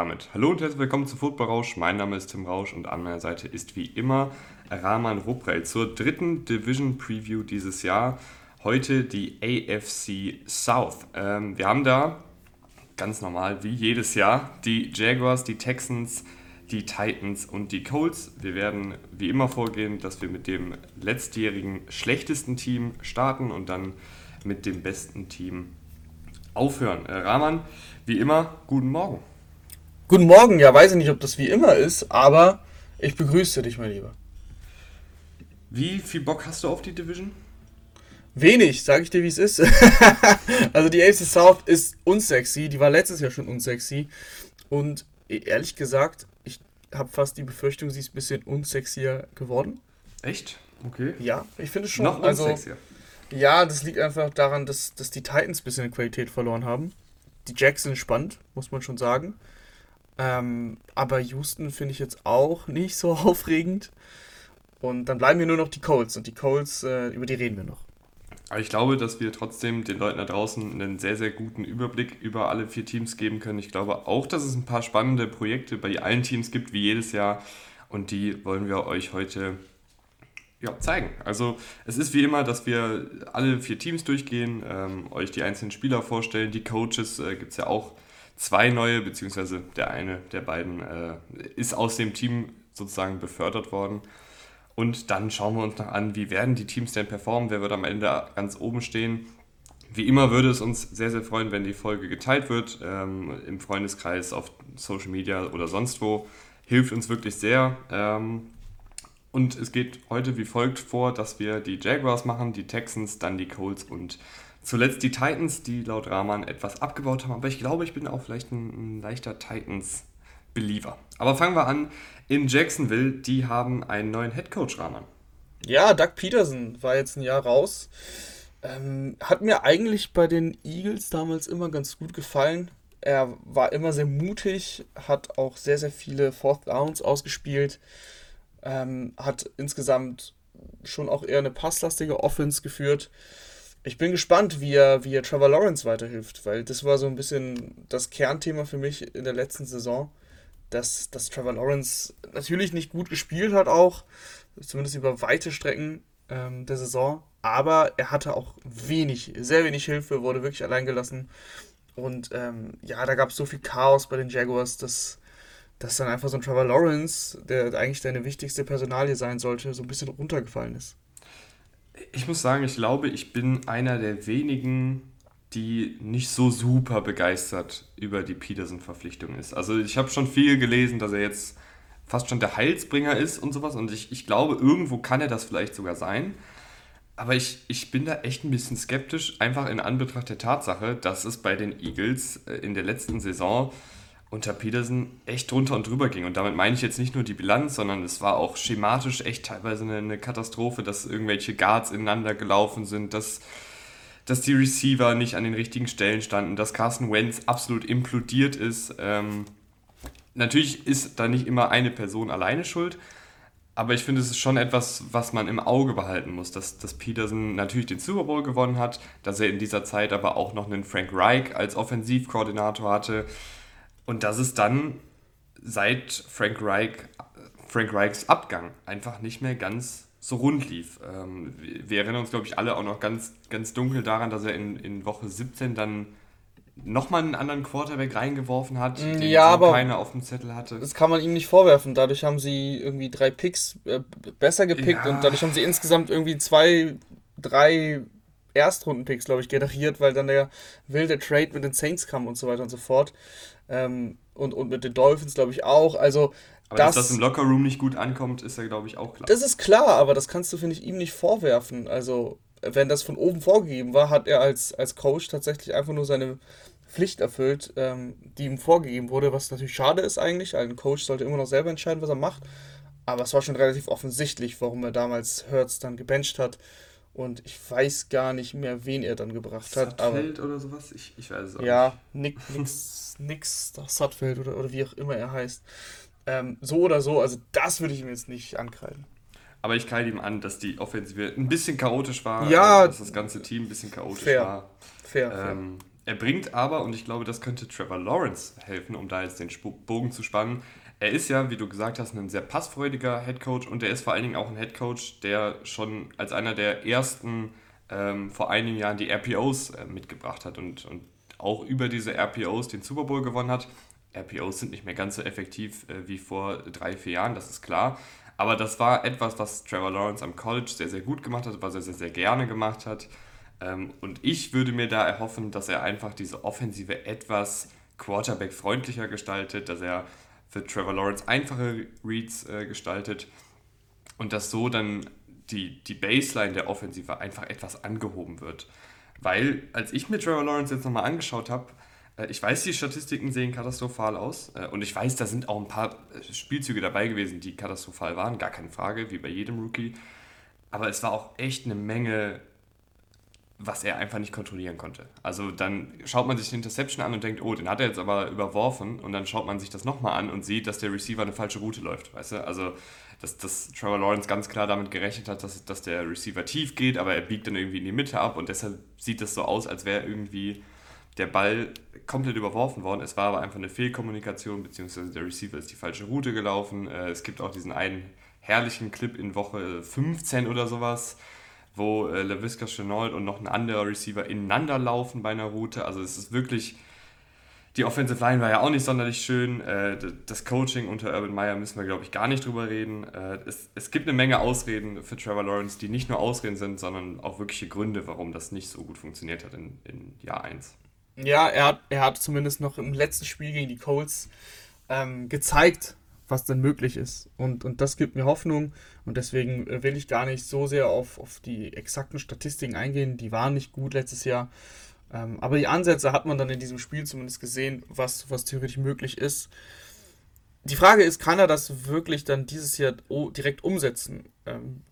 Damit hallo und herzlich willkommen zu Football Rausch. Mein Name ist Tim Rausch und an meiner Seite ist wie immer Rahman Ruprell zur dritten Division Preview dieses Jahr. Heute die AFC South. Ähm, wir haben da ganz normal wie jedes Jahr die Jaguars, die Texans, die Titans und die Colts. Wir werden wie immer vorgehen, dass wir mit dem letztjährigen schlechtesten Team starten und dann mit dem besten Team aufhören. Äh, Rahman, wie immer, guten Morgen. Guten Morgen, ja, weiß ich nicht, ob das wie immer ist, aber ich begrüße dich, mein Lieber. Wie viel Bock hast du auf die Division? Wenig, sage ich dir, wie es ist. also die AFC South ist unsexy, die war letztes Jahr schon unsexy. Und ehrlich gesagt, ich habe fast die Befürchtung, sie ist ein bisschen unsexier geworden. Echt? Okay. Ja, ich finde es schon. Noch also, unsexier. Ja, das liegt einfach daran, dass, dass die Titans ein bisschen Qualität verloren haben. Die Jacks sind spannend, muss man schon sagen. Ähm, aber Houston finde ich jetzt auch nicht so aufregend. Und dann bleiben mir nur noch die Colts. Und die Colts, äh, über die reden wir noch. Aber ich glaube, dass wir trotzdem den Leuten da draußen einen sehr, sehr guten Überblick über alle vier Teams geben können. Ich glaube auch, dass es ein paar spannende Projekte bei allen Teams gibt, wie jedes Jahr. Und die wollen wir euch heute ja, zeigen. Also es ist wie immer, dass wir alle vier Teams durchgehen, ähm, euch die einzelnen Spieler vorstellen. Die Coaches äh, gibt es ja auch zwei neue, beziehungsweise der eine der beiden äh, ist aus dem Team sozusagen befördert worden. Und dann schauen wir uns noch an, wie werden die Teams denn performen, wer wird am Ende ganz oben stehen. Wie immer würde es uns sehr, sehr freuen, wenn die Folge geteilt wird, ähm, im Freundeskreis, auf Social Media oder sonst wo. Hilft uns wirklich sehr. Ähm, und es geht heute wie folgt vor, dass wir die Jaguars machen, die Texans, dann die Colts und Zuletzt die Titans, die laut Rahman etwas abgebaut haben, aber ich glaube, ich bin auch vielleicht ein, ein leichter Titans-Believer. Aber fangen wir an. In Jacksonville, die haben einen neuen Headcoach, Rahman. Ja, Doug Peterson war jetzt ein Jahr raus. Ähm, hat mir eigentlich bei den Eagles damals immer ganz gut gefallen. Er war immer sehr mutig, hat auch sehr, sehr viele Fourth Downs ausgespielt, ähm, hat insgesamt schon auch eher eine passlastige Offense geführt ich bin gespannt, wie er, wie er Trevor Lawrence weiterhilft, weil das war so ein bisschen das Kernthema für mich in der letzten Saison, dass, dass Trevor Lawrence natürlich nicht gut gespielt hat, auch, zumindest über weite Strecken ähm, der Saison, aber er hatte auch wenig, sehr wenig Hilfe, wurde wirklich allein gelassen. Und ähm, ja, da gab es so viel Chaos bei den Jaguars, dass, dass dann einfach so ein Trevor Lawrence, der eigentlich deine wichtigste Personalie sein sollte, so ein bisschen runtergefallen ist ich muss sagen, ich glaube, ich bin einer der wenigen, die nicht so super begeistert über die Peterson-Verpflichtung ist. Also ich habe schon viel gelesen, dass er jetzt fast schon der Heilsbringer ist und sowas. Und ich, ich glaube, irgendwo kann er das vielleicht sogar sein. Aber ich, ich bin da echt ein bisschen skeptisch, einfach in Anbetracht der Tatsache, dass es bei den Eagles äh, in der letzten Saison unter Peterson echt drunter und drüber ging. Und damit meine ich jetzt nicht nur die Bilanz, sondern es war auch schematisch echt teilweise eine, eine Katastrophe, dass irgendwelche Guards ineinander gelaufen sind, dass, dass die Receiver nicht an den richtigen Stellen standen, dass Carson Wentz absolut implodiert ist. Ähm, natürlich ist da nicht immer eine Person alleine schuld, aber ich finde, es ist schon etwas, was man im Auge behalten muss, dass, dass Peterson natürlich den Super Bowl gewonnen hat, dass er in dieser Zeit aber auch noch einen Frank Reich als Offensivkoordinator hatte und dass es dann seit Frank Reich, Frank Reichs Abgang einfach nicht mehr ganz so rund lief. Ähm, wir erinnern uns, glaube ich, alle auch noch ganz, ganz dunkel daran, dass er in, in Woche 17 dann nochmal einen anderen Quarterback reingeworfen hat, mm, den ja, so aber keiner auf dem Zettel hatte. Das kann man ihm nicht vorwerfen. Dadurch haben sie irgendwie drei Picks äh, besser gepickt ja. und dadurch haben sie insgesamt irgendwie zwei, drei Erstrunden-Picks, glaube ich, generiert, weil dann der wilde Trade mit den Saints kam und so weiter und so fort. Ähm, und, und mit den Dolphins, glaube ich, auch. Also, aber das, dass das im Lockerroom nicht gut ankommt, ist ja, glaube ich, auch klar. Das ist klar, aber das kannst du, finde ich, ihm nicht vorwerfen. Also, wenn das von oben vorgegeben war, hat er als, als Coach tatsächlich einfach nur seine Pflicht erfüllt, ähm, die ihm vorgegeben wurde, was natürlich schade ist eigentlich. Ein Coach sollte immer noch selber entscheiden, was er macht. Aber es war schon relativ offensichtlich, warum er damals Hertz dann gebencht hat. Und ich weiß gar nicht mehr, wen er dann gebracht hat. Sutfeld aber, oder sowas? Ich, ich weiß es auch ja, nicht. Ja, nix, nix, Sutfeld oder, oder wie auch immer er heißt. Ähm, so oder so, also das würde ich ihm jetzt nicht ankreiden. Aber ich kreide ihm an, dass die Offensive ein bisschen chaotisch war. Ja. Dass das ganze Team ein bisschen chaotisch fair. war. Fair, ähm, fair. Er bringt aber, und ich glaube, das könnte Trevor Lawrence helfen, um da jetzt den Bogen zu spannen. Er ist ja, wie du gesagt hast, ein sehr passfreudiger Headcoach und er ist vor allen Dingen auch ein Headcoach, der schon als einer der ersten ähm, vor einigen Jahren die RPOs äh, mitgebracht hat und, und auch über diese RPOs den Super Bowl gewonnen hat. RPOs sind nicht mehr ganz so effektiv äh, wie vor drei, vier Jahren, das ist klar. Aber das war etwas, was Trevor Lawrence am College sehr, sehr gut gemacht hat, was er sehr, sehr gerne gemacht hat. Ähm, und ich würde mir da erhoffen, dass er einfach diese Offensive etwas Quarterback-freundlicher gestaltet, dass er für Trevor Lawrence einfache Reads äh, gestaltet und dass so dann die, die Baseline der Offensive einfach etwas angehoben wird. Weil, als ich mir Trevor Lawrence jetzt nochmal angeschaut habe, äh, ich weiß, die Statistiken sehen katastrophal aus äh, und ich weiß, da sind auch ein paar äh, Spielzüge dabei gewesen, die katastrophal waren, gar keine Frage, wie bei jedem Rookie. Aber es war auch echt eine Menge, was er einfach nicht kontrollieren konnte. Also dann schaut man sich die Interception an und denkt, oh, den hat er jetzt aber überworfen und dann schaut man sich das nochmal an und sieht, dass der Receiver eine falsche Route läuft, weißt du? Also dass, dass Trevor Lawrence ganz klar damit gerechnet hat, dass, dass der Receiver tief geht, aber er biegt dann irgendwie in die Mitte ab und deshalb sieht es so aus, als wäre irgendwie der Ball komplett überworfen worden. Es war aber einfach eine Fehlkommunikation, beziehungsweise der Receiver ist die falsche Route gelaufen. Äh, es gibt auch diesen einen herrlichen Clip in Woche 15 oder sowas, wo äh, LaVisca Chenault und noch ein anderer Receiver ineinander laufen bei einer Route. Also es ist wirklich die Offensive Line war ja auch nicht sonderlich schön. Äh, das Coaching unter Urban Meyer müssen wir, glaube ich, gar nicht drüber reden. Äh, es, es gibt eine Menge Ausreden für Trevor Lawrence, die nicht nur Ausreden sind, sondern auch wirkliche Gründe, warum das nicht so gut funktioniert hat in, in Jahr 1. Ja, er hat, er hat zumindest noch im letzten Spiel gegen die Colts ähm, gezeigt, was denn möglich ist. Und, und das gibt mir Hoffnung. Und deswegen will ich gar nicht so sehr auf, auf die exakten Statistiken eingehen. Die waren nicht gut letztes Jahr. Ähm, aber die Ansätze hat man dann in diesem Spiel zumindest gesehen, was, was theoretisch möglich ist. Die Frage ist, kann er das wirklich dann dieses Jahr direkt umsetzen? Ähm,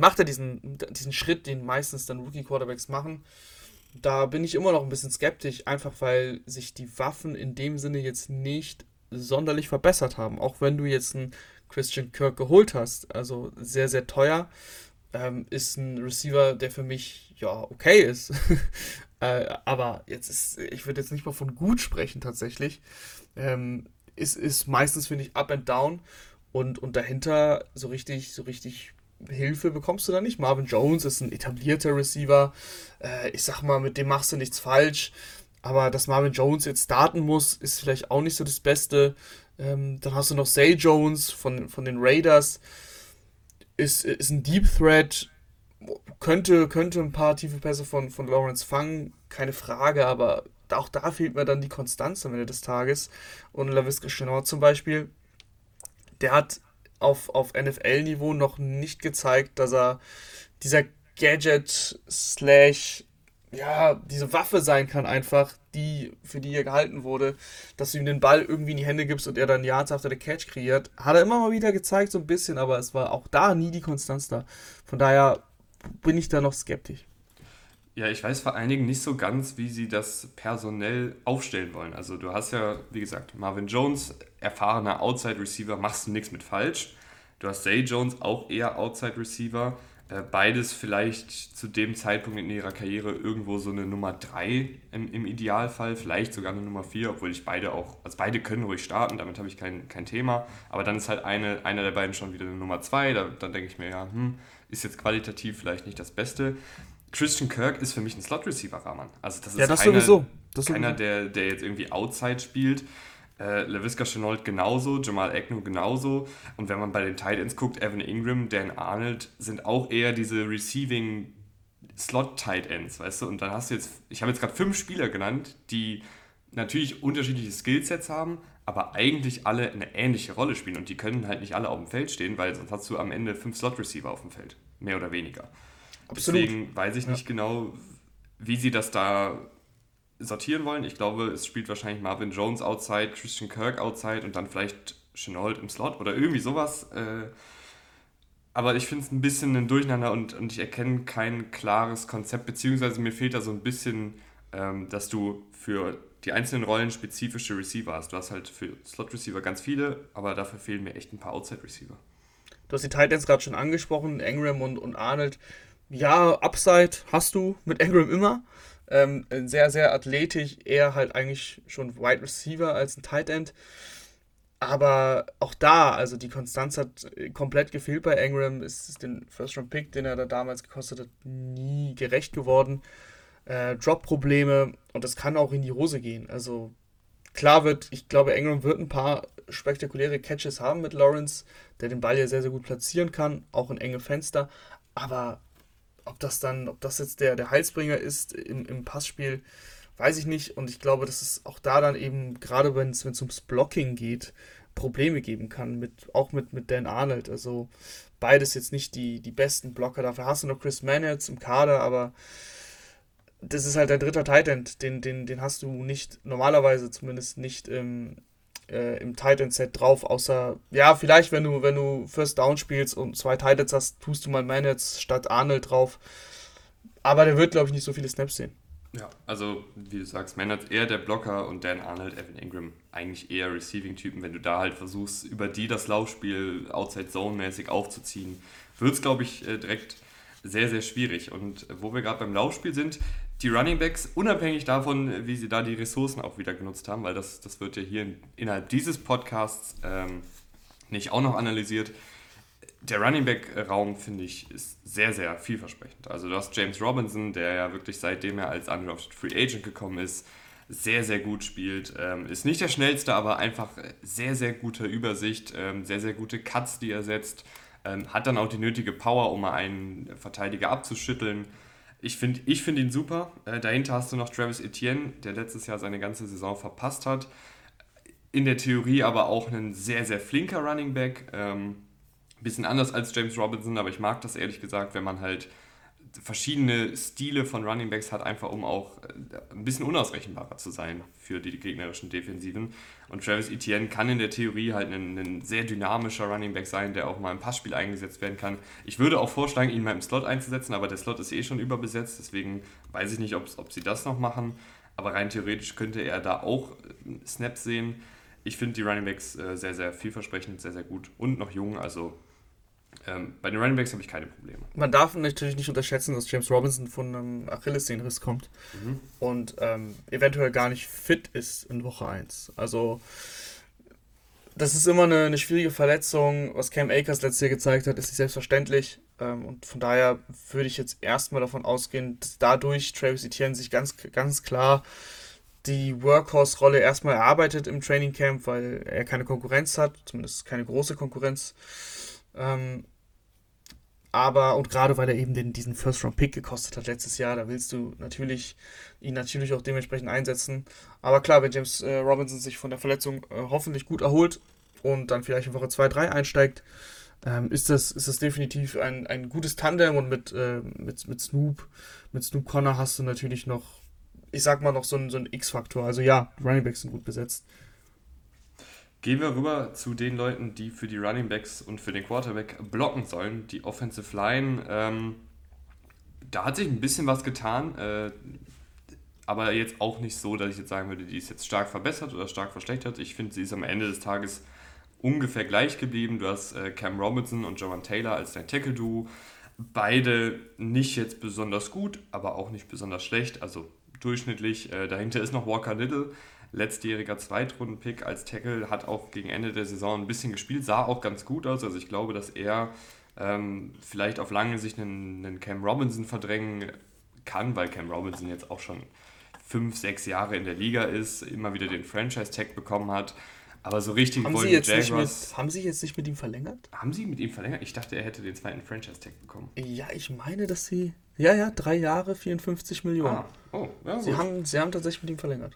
macht er diesen, diesen Schritt, den meistens dann Rookie-Quarterbacks machen? Da bin ich immer noch ein bisschen skeptisch, einfach weil sich die Waffen in dem Sinne jetzt nicht sonderlich verbessert haben. Auch wenn du jetzt einen Christian Kirk geholt hast, also sehr, sehr teuer, ähm, ist ein Receiver, der für mich ja okay ist. Äh, aber jetzt ist, ich würde jetzt nicht mal von gut sprechen tatsächlich. Ähm, ist, ist meistens, finde ich, up and down. Und, und dahinter so richtig, so richtig Hilfe bekommst du da nicht. Marvin Jones ist ein etablierter Receiver. Äh, ich sag mal, mit dem machst du nichts falsch. Aber dass Marvin Jones jetzt starten muss, ist vielleicht auch nicht so das Beste. Ähm, dann hast du noch Zay Jones von, von den Raiders. Ist, ist ein Deep Threat, könnte, könnte ein paar tiefe Pässe von, von Lawrence fangen, keine Frage, aber auch da fehlt mir dann die Konstanz am Ende des Tages. Und LaVisca Chenot zum Beispiel, der hat auf, auf NFL-Niveau noch nicht gezeigt, dass er dieser Gadget slash ja, diese Waffe sein kann einfach, die, für die er gehalten wurde, dass du ihm den Ball irgendwie in die Hände gibst und er dann Yards after the Catch kreiert. Hat er immer mal wieder gezeigt, so ein bisschen, aber es war auch da nie die Konstanz da. Von daher bin ich da noch skeptisch. Ja, ich weiß vor allen Dingen nicht so ganz, wie sie das personell aufstellen wollen. Also du hast ja, wie gesagt, Marvin Jones, erfahrener Outside Receiver, machst du nichts mit falsch. Du hast Zay Jones, auch eher Outside Receiver. Äh, beides vielleicht zu dem Zeitpunkt in ihrer Karriere irgendwo so eine Nummer 3 im, im Idealfall, vielleicht sogar eine Nummer 4, obwohl ich beide auch, also beide können ruhig starten, damit habe ich kein, kein Thema. Aber dann ist halt eine, einer der beiden schon wieder eine Nummer 2, da, dann denke ich mir, ja, hm, ist jetzt qualitativ vielleicht nicht das Beste. Christian Kirk ist für mich ein Slot-Receiver-Rahman. Also das ist ja, das keine, sowieso. Das keiner, sowieso. Der, der jetzt irgendwie Outside spielt. Äh, LaVisca Chenault genauso, Jamal Agnew genauso. Und wenn man bei den Titans guckt, Evan Ingram, Dan Arnold sind auch eher diese Receiving Slot Tight Ends, weißt du? Und dann hast du jetzt, ich habe jetzt gerade fünf Spieler genannt, die natürlich unterschiedliche Skillsets haben, aber eigentlich alle eine ähnliche Rolle spielen und die können halt nicht alle auf dem Feld stehen, weil sonst hast du am Ende fünf Slot-Receiver auf dem Feld, mehr oder weniger. Absolut. Deswegen weiß ich nicht ja. genau, wie sie das da sortieren wollen. Ich glaube, es spielt wahrscheinlich Marvin Jones outside, Christian Kirk outside und dann vielleicht Chenault im Slot oder irgendwie sowas. Äh, aber ich finde es ein bisschen ein Durcheinander und, und ich erkenne kein klares Konzept, beziehungsweise mir fehlt da so ein bisschen, ähm, dass du für die einzelnen Rollen spezifische Receiver hast. Du hast halt für Slot-Receiver ganz viele, aber dafür fehlen mir echt ein paar Outside-Receiver. Du hast die Titans gerade schon angesprochen, Engram und, und Arnold. Ja, Upside hast du mit Engram immer. Ähm, sehr, sehr athletisch, eher halt eigentlich schon Wide Receiver als ein Tight End. Aber auch da, also die Konstanz hat komplett gefehlt bei Ingram. Ist den First-Round-Pick, den er da damals gekostet hat, nie gerecht geworden. Äh, Drop-Probleme und das kann auch in die Hose gehen. Also klar wird, ich glaube, Ingram wird ein paar spektakuläre Catches haben mit Lawrence, der den Ball ja sehr, sehr gut platzieren kann, auch in enge Fenster. Aber ob das dann, ob das jetzt der, der Heilsbringer ist im, im Passspiel, weiß ich nicht. Und ich glaube, dass es auch da dann eben, gerade wenn es ums Blocking geht, Probleme geben kann, mit, auch mit, mit Dan Arnold. Also beides jetzt nicht die, die besten Blocker. Dafür hast du noch Chris Mann im Kader, aber das ist halt der dritte Titan, den, den, den hast du nicht, normalerweise zumindest nicht im, äh, im Titan-Set drauf, außer, ja, vielleicht, wenn du, wenn du First Down spielst und zwei Titans hast, tust du mal Manets statt Arnold drauf. Aber der wird, glaube ich, nicht so viele Snaps sehen. Ja, also wie du sagst, Maynard eher der Blocker und Dan Arnold, Evan Ingram eigentlich eher Receiving-Typen. Wenn du da halt versuchst, über die das Laufspiel Outside-Zone-mäßig aufzuziehen, wird es, glaube ich, äh, direkt sehr, sehr schwierig. Und wo wir gerade beim Laufspiel sind, die Running Backs, unabhängig davon, wie sie da die Ressourcen auch wieder genutzt haben, weil das, das wird ja hier innerhalb dieses Podcasts ähm, nicht auch noch analysiert, der Running Back-Raum, finde ich, ist sehr, sehr vielversprechend. Also du hast James Robinson, der ja wirklich seitdem er als undrafted Free Agent gekommen ist, sehr, sehr gut spielt. Ähm, ist nicht der schnellste, aber einfach sehr, sehr gute Übersicht, ähm, sehr, sehr gute Cuts, die er setzt. Ähm, hat dann auch die nötige Power, um mal einen Verteidiger abzuschütteln. Ich finde ich find ihn super. Äh, dahinter hast du noch Travis Etienne, der letztes Jahr seine ganze Saison verpasst hat. In der Theorie aber auch ein sehr, sehr flinker Running Back. Ähm, bisschen anders als James Robinson, aber ich mag das ehrlich gesagt, wenn man halt verschiedene Stile von Running Backs hat, einfach um auch äh, ein bisschen unausrechenbarer zu sein für die gegnerischen Defensiven. Und Travis Etienne kann in der Theorie halt ein, ein sehr dynamischer Running Back sein, der auch mal im Passspiel eingesetzt werden kann. Ich würde auch vorschlagen, ihn mal im Slot einzusetzen, aber der Slot ist eh schon überbesetzt, deswegen weiß ich nicht, ob, sie das noch machen. Aber rein theoretisch könnte er da auch äh, Snaps sehen. Ich finde die Running Backs äh, sehr, sehr vielversprechend, sehr, sehr gut und noch jung, also ähm, bei den Running Backs habe ich keine Probleme. Man darf natürlich nicht unterschätzen, dass James Robinson von einem Achillessehnenriss kommt mhm. und ähm, eventuell gar nicht fit ist in Woche 1. Also das ist immer eine, eine, schwierige Verletzung. Was Cam Akers letztes Jahr gezeigt hat, ist nicht selbstverständlich. Ähm, und von daher würde ich jetzt erstmal davon ausgehen, dass dadurch Travis Etienne sich ganz, ganz klar die Workhorse-Rolle erstmal erarbeitet im Training Camp, weil er keine Konkurrenz hat, zumindest keine große Konkurrenz. Ähm, aber, und gerade weil er eben den, diesen First-Round-Pick gekostet hat letztes Jahr, da willst du natürlich ihn natürlich auch dementsprechend einsetzen. Aber klar, wenn James äh, Robinson sich von der Verletzung äh, hoffentlich gut erholt und dann vielleicht in Woche 2, 3 einsteigt, ähm, ist, das, ist das definitiv ein, ein gutes Tandem und mit, äh, mit, mit Snoop, mit Snoop Connor hast du natürlich noch, ich sag mal, noch so einen, so X-Faktor. Also ja, Running Backs sind gut besetzt. Gehen wir rüber zu den Leuten, die für die Running Backs und für den Quarterback blocken sollen, die Offensive Line. Ähm, da hat sich ein bisschen was getan, äh, aber jetzt auch nicht so, dass ich jetzt sagen würde, die ist jetzt stark verbessert oder stark verschlechtert. Ich finde, sie ist am Ende des Tages ungefähr gleich geblieben. Du hast äh, Cam Robinson und Jovan Taylor als dein Tackle-Duo. Beide nicht jetzt besonders gut, aber auch nicht besonders schlecht, also durchschnittlich. Äh, dahinter ist noch Walker Little letztjähriger Zweitrunden-Pick als Tackle, hat auch gegen Ende der Saison ein bisschen gespielt, sah auch ganz gut aus. Also ich glaube, dass er ähm, vielleicht auf lange Sicht einen, einen Cam Robinson verdrängen kann, weil Cam Robinson jetzt auch schon fünf, sechs Jahre in der Liga ist, immer wieder den Franchise-Tag bekommen hat. Aber so richtig haben wollen Sie jetzt Jaguars. Mit, haben Sie jetzt nicht mit ihm verlängert? Haben Sie mit ihm verlängert? Ich dachte, er hätte den zweiten Franchise-Tag bekommen. Ja, ich meine, dass Sie. Ja, ja, drei Jahre, 54 Millionen. Ah, oh, ja, Sie, haben, Sie haben tatsächlich mit ihm verlängert.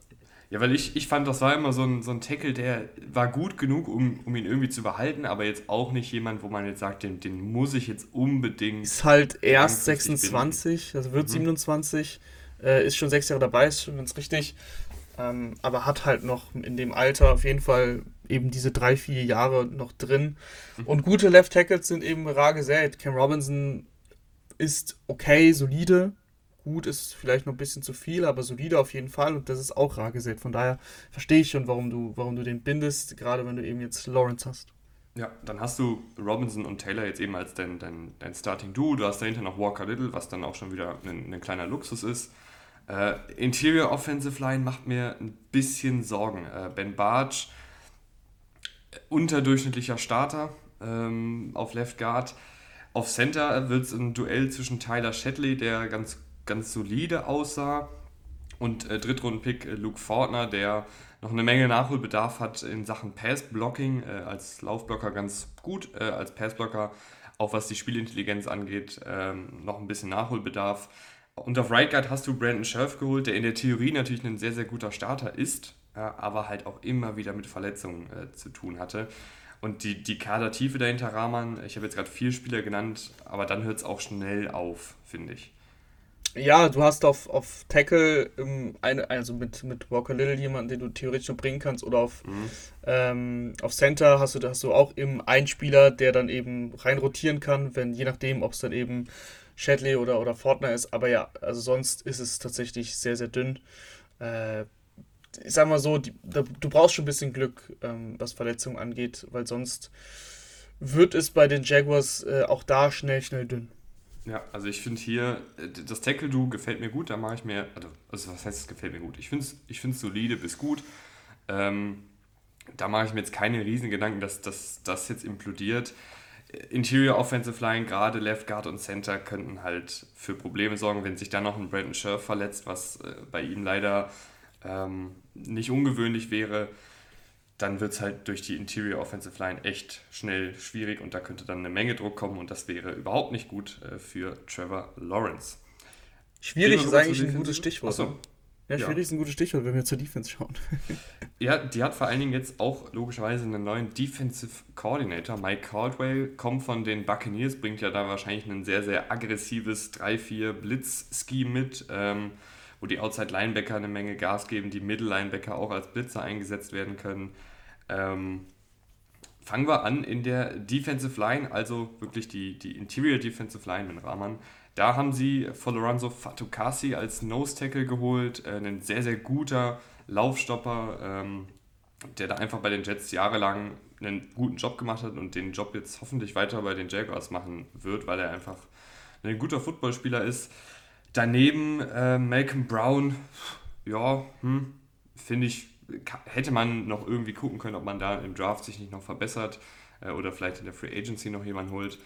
Ja, weil ich, ich fand, das war immer so ein, so ein Tackle, der war gut genug, um, um ihn irgendwie zu behalten, aber jetzt auch nicht jemand, wo man jetzt sagt, den, den muss ich jetzt unbedingt. Ist halt erst 26, also wird mhm. 27, äh, ist schon sechs Jahre dabei, ist schon ganz richtig. Ähm, aber hat halt noch in dem Alter auf jeden Fall eben diese drei, vier Jahre noch drin. Mhm. Und gute Left Tackles sind eben rar gesät. Cam Robinson ist okay, solide, gut ist vielleicht noch ein bisschen zu viel, aber solide auf jeden Fall und das ist auch rar gesät. Von daher verstehe ich schon, warum du, warum du den bindest, gerade wenn du eben jetzt Lawrence hast. Ja, dann hast du Robinson und Taylor jetzt eben als dein, dein, dein Starting Duo. Du hast dahinter noch Walker Little, was dann auch schon wieder ein, ein kleiner Luxus ist. Äh, Interior Offensive Line macht mir ein bisschen Sorgen. Äh, ben Bartsch, unterdurchschnittlicher Starter ähm, auf Left Guard. Auf Center wird es ein Duell zwischen Tyler Shetley, der ganz, ganz solide aussah, und äh, Drittrunden-Pick äh, Luke Fortner, der noch eine Menge Nachholbedarf hat in Sachen Pass-Blocking, äh, als Laufblocker ganz gut, äh, als Passblocker auch was die Spielintelligenz angeht, ähm, noch ein bisschen Nachholbedarf. Und auf Right Guard hast du Brandon Scherf geholt, der in der Theorie natürlich ein sehr, sehr guter Starter ist, ja, aber halt auch immer wieder mit Verletzungen äh, zu tun hatte. Und die, die Kadertiefe dahinter Rahman, ich habe jetzt gerade vier Spieler genannt, aber dann hört es auch schnell auf, finde ich. Ja, du hast auf, auf Tackle ähm, eine, also mit, mit Walker Little jemanden, den du theoretisch noch bringen kannst, oder auf, mhm. ähm, auf Center hast du, hast du auch eben einen Spieler, der dann eben rein rotieren kann, wenn je nachdem, ob es dann eben Shadley oder, oder Fortner ist. Aber ja, also sonst ist es tatsächlich sehr, sehr dünn. Äh, ich sag mal so, die, da, du brauchst schon ein bisschen Glück, ähm, was Verletzungen angeht, weil sonst wird es bei den Jaguars äh, auch da schnell, schnell dünn. Ja, also ich finde hier, äh, das Tackle-Do gefällt mir gut, da mache ich mir, also, also was heißt es gefällt mir gut? Ich finde es ich solide bis gut. Ähm, da mache ich mir jetzt keine riesen Gedanken, dass das jetzt implodiert. Interior Offensive Line, gerade Left Guard und Center, könnten halt für Probleme sorgen, wenn sich dann noch ein Brandon Scherf verletzt, was äh, bei ihm leider ähm, nicht ungewöhnlich wäre dann wird es halt durch die Interior Offensive Line echt schnell schwierig und da könnte dann eine Menge Druck kommen und das wäre überhaupt nicht gut äh, für Trevor Lawrence. Schwierig ist eigentlich ein gutes Stichwort. Achso. Ja, schwierig ja. ist ein gutes Stichwort, wenn wir zur Defense schauen. ja, die hat vor allen Dingen jetzt auch logischerweise einen neuen Defensive Coordinator. Mike Caldwell kommt von den Buccaneers, bringt ja da wahrscheinlich ein sehr, sehr aggressives 3-4 Blitz-Scheme mit, ähm, wo die Outside Linebacker eine Menge Gas geben, die Middle Linebacker auch als Blitzer eingesetzt werden können. Ähm, fangen wir an in der Defensive Line, also wirklich die, die Interior Defensive Line mit Rahman. Da haben sie Foloranzo Fatukasi als Nose Tackle geholt, äh, ein sehr, sehr guter Laufstopper, ähm, der da einfach bei den Jets jahrelang einen guten Job gemacht hat und den Job jetzt hoffentlich weiter bei den Jaguars machen wird, weil er einfach ein guter Footballspieler ist. Daneben äh, Malcolm Brown, ja, hm, finde ich hätte man noch irgendwie gucken können, ob man da im Draft sich nicht noch verbessert äh, oder vielleicht in der Free Agency noch jemanden holt.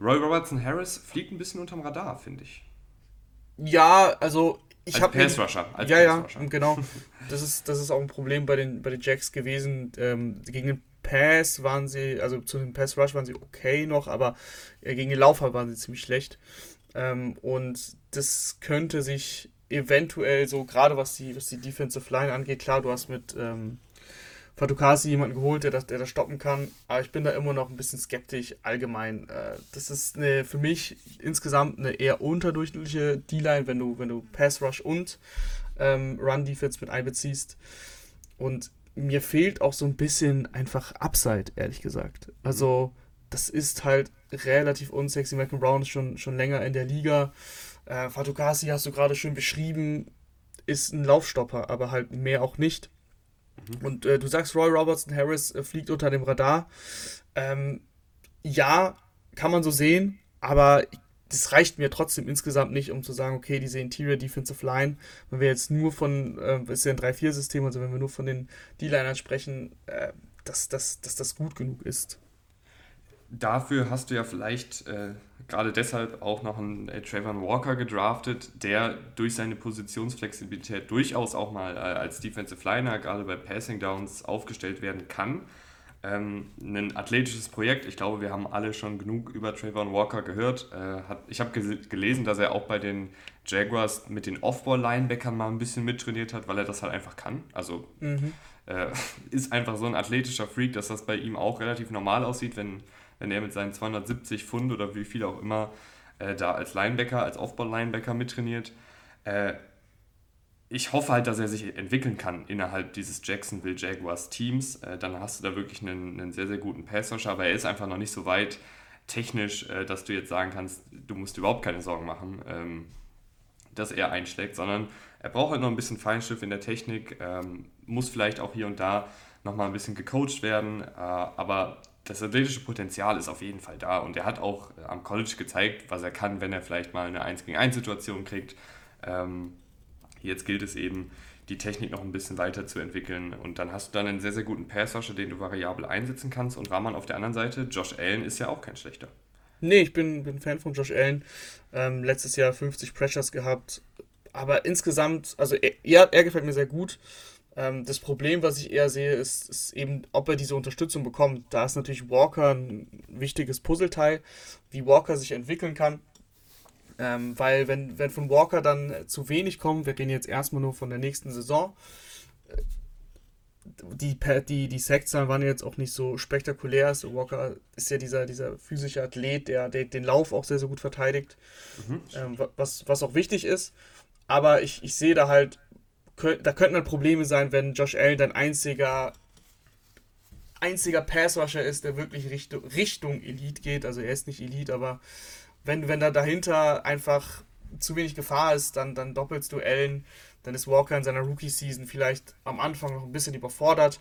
Roy Robertson Harris fliegt ein bisschen unterm Radar, finde ich. Ja, also ich habe Pass Rusher. Als ja, Pass -Rusher. ja, genau. Das ist, das ist auch ein Problem bei den, bei den Jacks gewesen. Ähm, gegen den Pass waren sie, also zu dem Pass Rush waren sie okay noch, aber äh, gegen den Laufer waren sie ziemlich schlecht. Ähm, und das könnte sich eventuell so, gerade was die, was die Defensive Line angeht, klar, du hast mit ähm, Fatukasi jemanden geholt, der das, der das stoppen kann, aber ich bin da immer noch ein bisschen skeptisch allgemein. Äh, das ist eine, für mich insgesamt eine eher unterdurchschnittliche D-Line, wenn du, wenn du Pass Rush und ähm, Run Defense mit einbeziehst. Und mir fehlt auch so ein bisschen einfach Upside, ehrlich gesagt. Also, das ist halt relativ unsexy. Malcolm Brown ist schon, schon länger in der Liga. Äh, Fatukasi hast du gerade schön beschrieben, ist ein Laufstopper, aber halt mehr auch nicht. Mhm. Und äh, du sagst, Roy Robertson Harris äh, fliegt unter dem Radar. Ähm, ja, kann man so sehen, aber das reicht mir trotzdem insgesamt nicht, um zu sagen, okay, diese Interior Defensive Line, wenn wir jetzt nur von, äh, ist ja ein 3-4-System, also wenn wir nur von den D-Linern sprechen, äh, dass, dass, dass das gut genug ist. Dafür hast du ja vielleicht äh, gerade deshalb auch noch einen äh, Trayvon Walker gedraftet, der durch seine Positionsflexibilität durchaus auch mal äh, als Defensive Liner, gerade bei Passing Downs, aufgestellt werden kann. Ähm, ein athletisches Projekt. Ich glaube, wir haben alle schon genug über Trayvon Walker gehört. Äh, hat, ich habe gelesen, dass er auch bei den Jaguars mit den Off-Ball-Linebackern mal ein bisschen mittrainiert hat, weil er das halt einfach kann. Also mhm. äh, ist einfach so ein athletischer Freak, dass das bei ihm auch relativ normal aussieht, wenn wenn er mit seinen 270 Pfund oder wie viel auch immer äh, da als Linebacker, als Aufbau-Linebacker mittrainiert. Äh, ich hoffe halt, dass er sich entwickeln kann innerhalb dieses Jacksonville Jaguars Teams. Äh, dann hast du da wirklich einen, einen sehr, sehr guten Passrusher, aber er ist einfach noch nicht so weit technisch, äh, dass du jetzt sagen kannst, du musst überhaupt keine Sorgen machen, ähm, dass er einschlägt, sondern er braucht halt noch ein bisschen Feinschliff in der Technik, ähm, muss vielleicht auch hier und da nochmal ein bisschen gecoacht werden, äh, aber das athletische Potenzial ist auf jeden Fall da und er hat auch äh, am College gezeigt, was er kann, wenn er vielleicht mal eine 1 gegen 1 Situation kriegt. Ähm, Jetzt gilt es eben, die Technik noch ein bisschen weiterzuentwickeln. Und dann hast du dann einen sehr, sehr guten Passwasher, den du variabel einsetzen kannst. Und Rahman auf der anderen Seite, Josh Allen ist ja auch kein schlechter. Nee, ich bin, bin Fan von Josh Allen. Ähm, letztes Jahr 50 Pressures gehabt. Aber insgesamt, also er, er gefällt mir sehr gut. Ähm, das Problem, was ich eher sehe, ist, ist, eben, ob er diese Unterstützung bekommt. Da ist natürlich Walker ein wichtiges Puzzleteil, wie Walker sich entwickeln kann. Ähm, weil wenn, wenn von Walker dann zu wenig kommt, wir gehen jetzt erstmal nur von der nächsten Saison, äh, die, die, die Sackzahlen waren jetzt auch nicht so spektakulär. So Walker ist ja dieser, dieser physische Athlet, der, der den Lauf auch sehr, sehr gut verteidigt, mhm. ähm, was, was auch wichtig ist. Aber ich, ich sehe da halt, da könnten halt Probleme sein, wenn Josh Allen dein einziger einziger Passrusher ist, der wirklich Richtung, Richtung Elite geht. Also er ist nicht Elite, aber wenn, wenn da dahinter einfach zu wenig Gefahr ist, dann, dann doppelst du Allen. Dann ist Walker in seiner Rookie-Season vielleicht am Anfang noch ein bisschen überfordert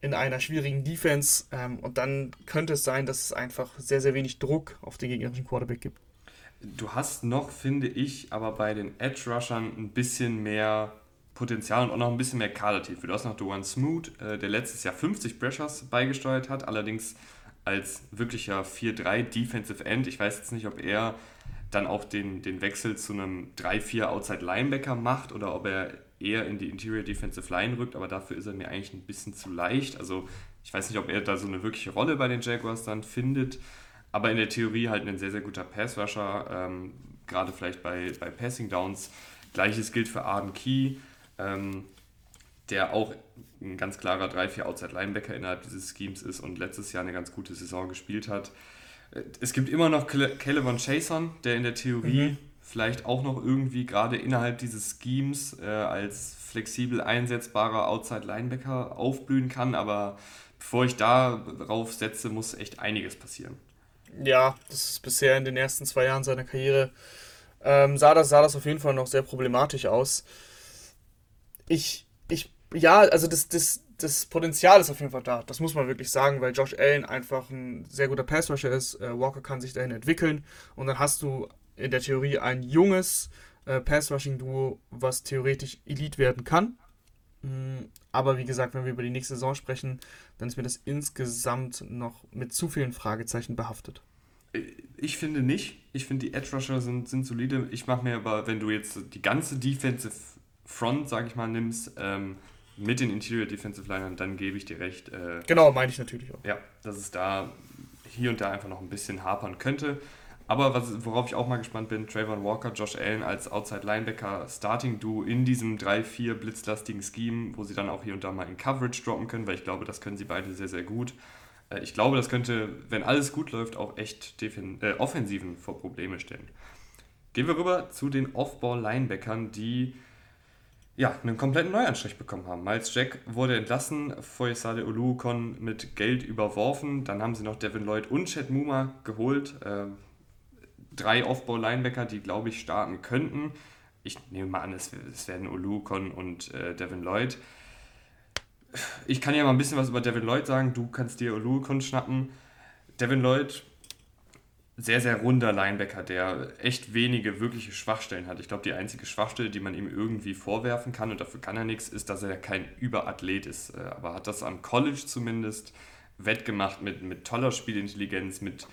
in einer schwierigen Defense. Ähm, und dann könnte es sein, dass es einfach sehr, sehr wenig Druck auf den gegnerischen Quarterback gibt. Du hast noch, finde ich, aber bei den Edge-Rushern ein bisschen mehr Potenzial und auch noch ein bisschen mehr Kadertiefe. Du hast noch Duane Smoot, äh, der letztes Jahr 50 Pressures beigesteuert hat, allerdings als wirklicher 4-3 Defensive End. Ich weiß jetzt nicht, ob er dann auch den, den Wechsel zu einem 3-4 Outside Linebacker macht oder ob er eher in die Interior Defensive Line rückt, aber dafür ist er mir eigentlich ein bisschen zu leicht. Also ich weiß nicht, ob er da so eine wirkliche Rolle bei den Jaguars dann findet, aber in der Theorie halt ein sehr, sehr guter Passrusher, ähm, gerade vielleicht bei, bei Passing Downs. Gleiches gilt für Arden Key. Ähm, der auch ein ganz klarer 3-4 Outside-Linebacker innerhalb dieses Schemes ist und letztes Jahr eine ganz gute Saison gespielt hat. Äh, es gibt immer noch Calebon Chason, der in der Theorie mhm. vielleicht auch noch irgendwie gerade innerhalb dieses Schemes äh, als flexibel einsetzbarer Outside-Linebacker aufblühen kann, aber bevor ich darauf setze, muss echt einiges passieren. Ja, das ist bisher in den ersten zwei Jahren seiner Karriere ähm, sah, das, sah das auf jeden Fall noch sehr problematisch aus. Ich ja, also das, das, das Potenzial ist auf jeden Fall da. Das muss man wirklich sagen, weil Josh Allen einfach ein sehr guter Passrusher ist. Äh, Walker kann sich dahin entwickeln und dann hast du in der Theorie ein junges äh, Passrushing-Duo, was theoretisch Elite werden kann. Mhm, aber wie gesagt, wenn wir über die nächste Saison sprechen, dann ist mir das insgesamt noch mit zu vielen Fragezeichen behaftet. Ich finde nicht. Ich finde, die Edge Rusher sind, sind solide. Ich mache mir aber, wenn du jetzt die ganze Defensive Front, sag ich mal, nimmst, ähm, mit den Interior Defensive Linern, dann gebe ich dir recht. Äh, genau, meine ich natürlich auch. Ja, dass es da hier und da einfach noch ein bisschen hapern könnte. Aber was, worauf ich auch mal gespannt bin, Trayvon Walker, Josh Allen als Outside Linebacker Starting Duo in diesem 3-4 blitzlastigen Scheme, wo sie dann auch hier und da mal in Coverage droppen können, weil ich glaube, das können sie beide sehr, sehr gut. Äh, ich glaube, das könnte, wenn alles gut läuft, auch echt Defin äh, Offensiven vor Probleme stellen. Gehen wir rüber zu den Off-Ball-Linebackern, die ja, einen kompletten Neuanstrich bekommen haben. Miles Jack wurde entlassen, Foyesade Oluokon mit Geld überworfen, dann haben sie noch Devin Lloyd und Chad Muma geholt. Äh, drei Off-Ball-Linebacker, die, glaube ich, starten könnten. Ich nehme mal an, es, es werden Oluokon und äh, Devin Lloyd. Ich kann ja mal ein bisschen was über Devin Lloyd sagen. Du kannst dir Oluokon schnappen. Devin Lloyd sehr, sehr runder Linebacker, der echt wenige wirkliche Schwachstellen hat. Ich glaube, die einzige Schwachstelle, die man ihm irgendwie vorwerfen kann, und dafür kann er nichts, ist, dass er kein Überathlet ist. Äh, aber hat das am College zumindest wettgemacht mit, mit toller Spielintelligenz, mit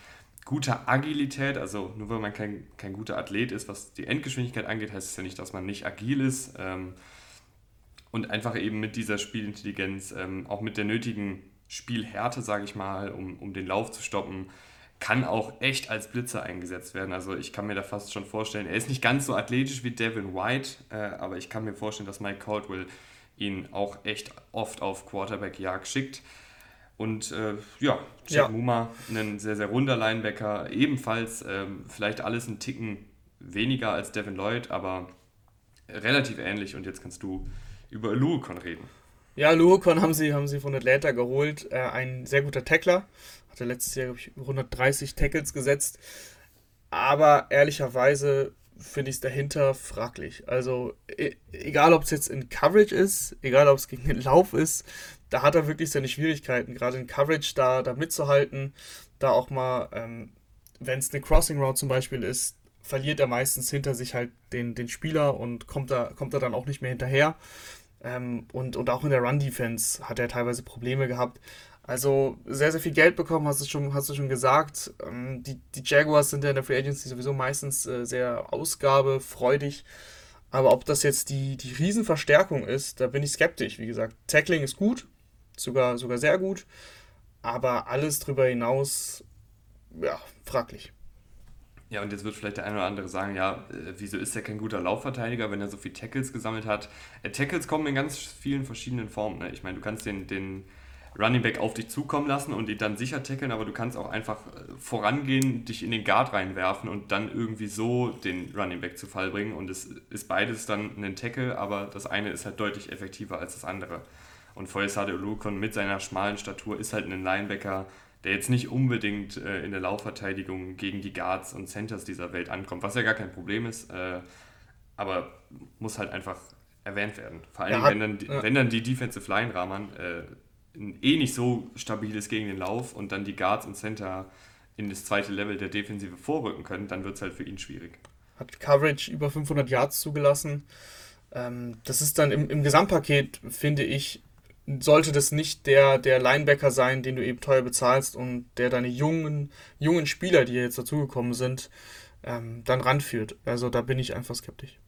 guter Agilität. Also nur weil man kein, kein guter Athlet ist, was die Endgeschwindigkeit angeht, heißt es ja nicht, dass man nicht agil ist. Ähm, und einfach eben mit dieser Spielintelligenz, ähm, auch mit der nötigen Spielhärte, sage ich mal, um, um den Lauf zu stoppen, kann auch echt als Blitzer eingesetzt werden. Also ich kann mir da fast schon vorstellen, er ist nicht ganz so athletisch wie Devin White, äh, aber ich kann mir vorstellen, dass Mike Caldwell ihn auch echt oft auf Quarterback-Jagd schickt. Und äh, ja, Jack ja. Muma, ein sehr, sehr runder Linebacker, ebenfalls ähm, vielleicht alles ein Ticken weniger als Devin Lloyd, aber relativ ähnlich. Und jetzt kannst du über Luukon reden. Ja, Luukon haben sie, haben sie von Atlanta geholt. Äh, ein sehr guter Tackler. Hatte letztes Jahr, glaube ich, 130 Tackles gesetzt. Aber ehrlicherweise finde ich es dahinter fraglich. Also, e egal ob es jetzt in Coverage ist, egal ob es gegen den Lauf ist, da hat er wirklich seine Schwierigkeiten, gerade in Coverage da, da mitzuhalten. Da auch mal, ähm, wenn es eine Crossing Route zum Beispiel ist, verliert er meistens hinter sich halt den, den Spieler und kommt da, kommt da dann auch nicht mehr hinterher. Ähm, und, und auch in der Run-Defense hat er teilweise Probleme gehabt. Also sehr, sehr viel Geld bekommen, hast du schon, hast du schon gesagt. Ähm, die, die Jaguars sind ja in der Free Agency sowieso meistens äh, sehr ausgabefreudig. Aber ob das jetzt die, die Riesenverstärkung ist, da bin ich skeptisch. Wie gesagt, Tackling ist gut, sogar, sogar sehr gut. Aber alles darüber hinaus, ja, fraglich. Ja, und jetzt wird vielleicht der eine oder andere sagen, ja, äh, wieso ist er kein guter Laufverteidiger, wenn er so viel Tackles gesammelt hat? Äh, Tackles kommen in ganz vielen verschiedenen Formen. Ne? Ich meine, du kannst den, den Running Back auf dich zukommen lassen und ihn dann sicher tackeln, aber du kannst auch einfach äh, vorangehen, dich in den Guard reinwerfen und dann irgendwie so den Running Back zu Fall bringen. Und es ist beides dann ein Tackle, aber das eine ist halt deutlich effektiver als das andere. Und Foyesade Olukon mit seiner schmalen Statur ist halt ein Linebacker, der jetzt nicht unbedingt äh, in der Laufverteidigung gegen die Guards und Centers dieser Welt ankommt, was ja gar kein Problem ist, äh, aber muss halt einfach erwähnt werden. Vor allem, ja, wenn, dann, ja. wenn dann die Defensive Line-Rahmern äh, eh nicht so stabil ist gegen den Lauf und dann die Guards und Center in das zweite Level der Defensive vorrücken können, dann wird es halt für ihn schwierig. Hat Coverage über 500 Yards zugelassen. Ähm, das ist dann im, im Gesamtpaket, finde ich, sollte das nicht der, der Linebacker sein, den du eben teuer bezahlst und der deine jungen, jungen Spieler, die jetzt dazugekommen sind, ähm, dann ranführt. Also da bin ich einfach skeptisch.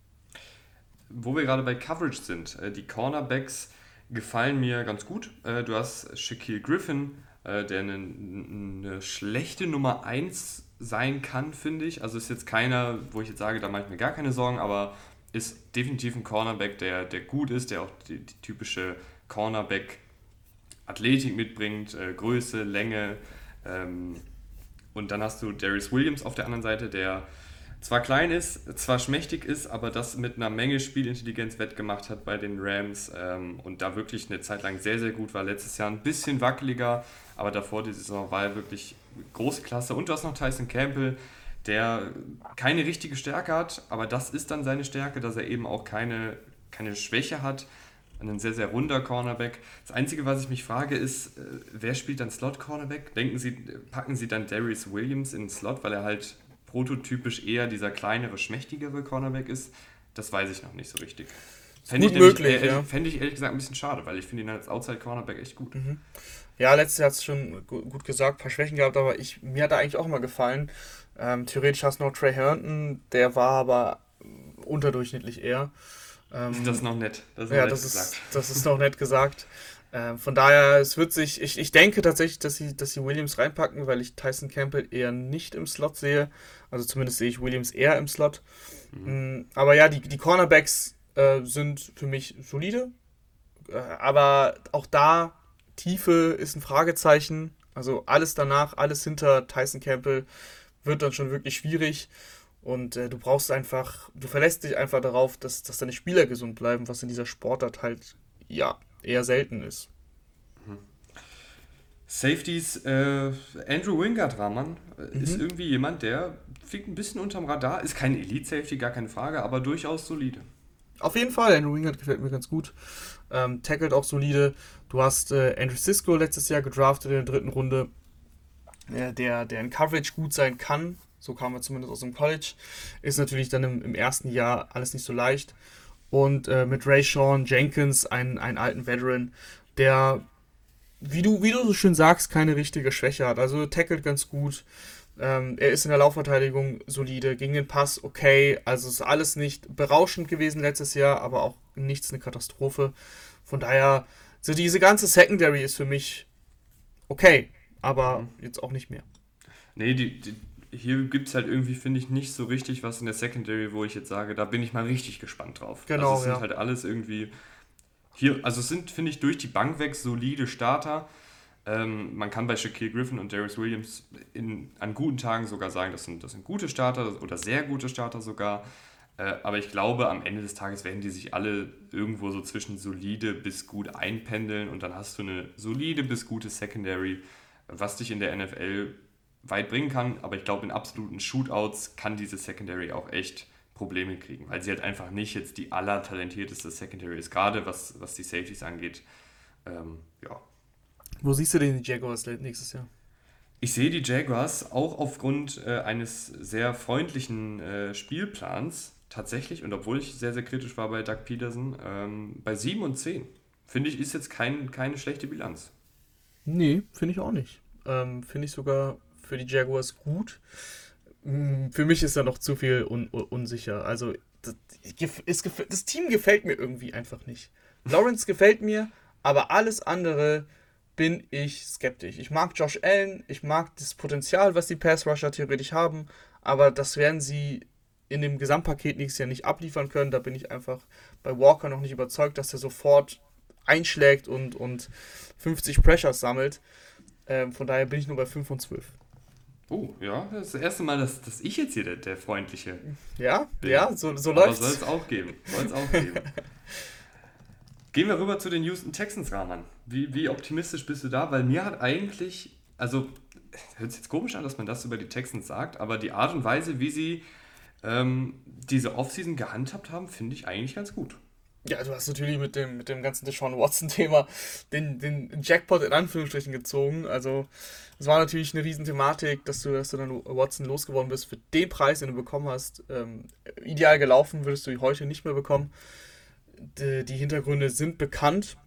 Wo wir gerade bei Coverage sind, äh, die Cornerbacks gefallen mir ganz gut. Äh, du hast Shaquille Griffin, äh, der eine, eine schlechte Nummer 1 sein kann, finde ich. Also ist jetzt keiner, wo ich jetzt sage, da mache ich mir gar keine Sorgen, aber ist definitiv ein Cornerback, der, der gut ist, der auch die, die typische Cornerback Athletik mitbringt, äh, Größe, Länge. Ähm, und dann hast du Darius Williams auf der anderen Seite, der zwar klein ist, zwar schmächtig ist, aber das mit einer Menge Spielintelligenz wettgemacht hat bei den Rams ähm, und da wirklich eine Zeit lang sehr, sehr gut war. Letztes Jahr ein bisschen wackeliger, aber davor die Saison war er wirklich große Klasse. Und du hast noch Tyson Campbell, der keine richtige Stärke hat, aber das ist dann seine Stärke, dass er eben auch keine, keine Schwäche hat. Ein sehr, sehr runder Cornerback. Das Einzige, was ich mich frage, ist, äh, wer spielt dann Slot-Cornerback? Denken Sie, packen Sie dann Darius Williams in den Slot, weil er halt prototypisch eher dieser kleinere, schmächtigere Cornerback ist, das weiß ich noch nicht so richtig. Fände ich, möglich, äh, ja. fände ich ehrlich gesagt ein bisschen schade, weil ich finde ihn als Outside-Cornerback echt gut. Mhm. Ja, letztes Jahr hat es schon gut gesagt, ein paar Schwächen gehabt, aber ich, mir hat er eigentlich auch immer gefallen. Ähm, theoretisch hast du noch Trey Herndon, der war aber unterdurchschnittlich eher. Ähm, das ist noch nett. Das ist ja, das, gesagt. Ist, das ist noch nett gesagt. Äh, von daher, es wird sich, ich, ich denke tatsächlich, dass sie, dass sie Williams reinpacken, weil ich Tyson Campbell eher nicht im Slot sehe. Also zumindest sehe ich Williams eher im Slot. Mhm. Mm, aber ja, die, die Cornerbacks äh, sind für mich solide. Äh, aber auch da, Tiefe ist ein Fragezeichen. Also alles danach, alles hinter Tyson Campbell wird dann schon wirklich schwierig. Und äh, du brauchst einfach, du verlässt dich einfach darauf, dass, dass deine Spieler gesund bleiben, was in dieser Sportart halt, ja, eher selten ist. Mhm. Safeties, äh, Andrew Wingard, Rahman, äh, mhm. ist irgendwie jemand, der fliegt ein bisschen unterm Radar, ist kein Elite-Safety, gar keine Frage, aber durchaus solide. Auf jeden Fall, Andrew Wingard gefällt mir ganz gut. Ähm, tackelt auch solide. Du hast äh, Andrew Cisco letztes Jahr gedraftet in der dritten Runde, äh, der, der in Coverage gut sein kann. So kam er zumindest aus dem College. Ist natürlich dann im, im ersten Jahr alles nicht so leicht. Und äh, mit Ray Sean Jenkins, einen, einen alten Veteran, der, wie du, wie du so schön sagst, keine richtige Schwäche hat. Also tackelt ganz gut. Ähm, er ist in der Laufverteidigung solide, gegen den Pass okay. Also ist alles nicht berauschend gewesen letztes Jahr, aber auch nichts eine Katastrophe. Von daher, so diese ganze Secondary ist für mich okay, aber mhm. jetzt auch nicht mehr. Nee, die, die, hier gibt es halt irgendwie, finde ich, nicht so richtig was in der Secondary, wo ich jetzt sage, da bin ich mal richtig gespannt drauf. Genau. Also es sind ja. halt alles irgendwie. Hier, also es sind, finde ich, durch die Bank weg solide Starter. Ähm, man kann bei Shaquille Griffin und Darius Williams in, an guten Tagen sogar sagen, das sind, das sind gute Starter oder sehr gute Starter sogar. Äh, aber ich glaube, am Ende des Tages werden die sich alle irgendwo so zwischen solide bis gut einpendeln und dann hast du eine solide bis gute Secondary, was dich in der NFL weit bringen kann, aber ich glaube, in absoluten Shootouts kann diese Secondary auch echt Probleme kriegen, weil sie halt einfach nicht jetzt die allertalentierteste Secondary ist, gerade was, was die Safeties angeht. Ähm, ja. Wo siehst du denn die Jaguars nächstes Jahr? Ich sehe die Jaguars auch aufgrund äh, eines sehr freundlichen äh, Spielplans tatsächlich, und obwohl ich sehr, sehr kritisch war bei Doug Peterson, ähm, bei 7 und 10. Finde ich, ist jetzt kein, keine schlechte Bilanz. Nee, finde ich auch nicht. Ähm, finde ich sogar für die Jaguars gut. Hm, für mich ist da noch zu viel un unsicher. Also, das, das Team gefällt mir irgendwie einfach nicht. Lawrence gefällt mir, aber alles andere bin ich skeptisch. Ich mag Josh Allen, ich mag das Potenzial, was die Pass Rusher theoretisch haben, aber das werden sie in dem Gesamtpaket nächstes Jahr nicht abliefern können. Da bin ich einfach bei Walker noch nicht überzeugt, dass er sofort einschlägt und, und 50 Pressures sammelt. Ähm, von daher bin ich nur bei 5 und 12. Oh, ja, das ist das erste Mal, dass, dass ich jetzt hier der, der Freundliche Ja, bin. ja, so, so läuft es. Soll es auch geben. Soll es auch geben. Gehen wir rüber zu den Houston Texans, Rahman. Wie, wie optimistisch bist du da? Weil mir hat eigentlich, also hört sich jetzt komisch an, dass man das über die Texans sagt, aber die Art und Weise, wie sie ähm, diese Offseason gehandhabt haben, finde ich eigentlich ganz gut. Ja, du hast natürlich mit dem, mit dem ganzen Deshaun Watson-Thema den, den Jackpot in Anführungsstrichen gezogen. Also, es war natürlich eine Riesenthematik, dass du, dass du dann Watson losgeworden bist für den Preis, den du bekommen hast. Ähm, ideal gelaufen würdest du heute nicht mehr bekommen die, die Hintergründe sind bekannt.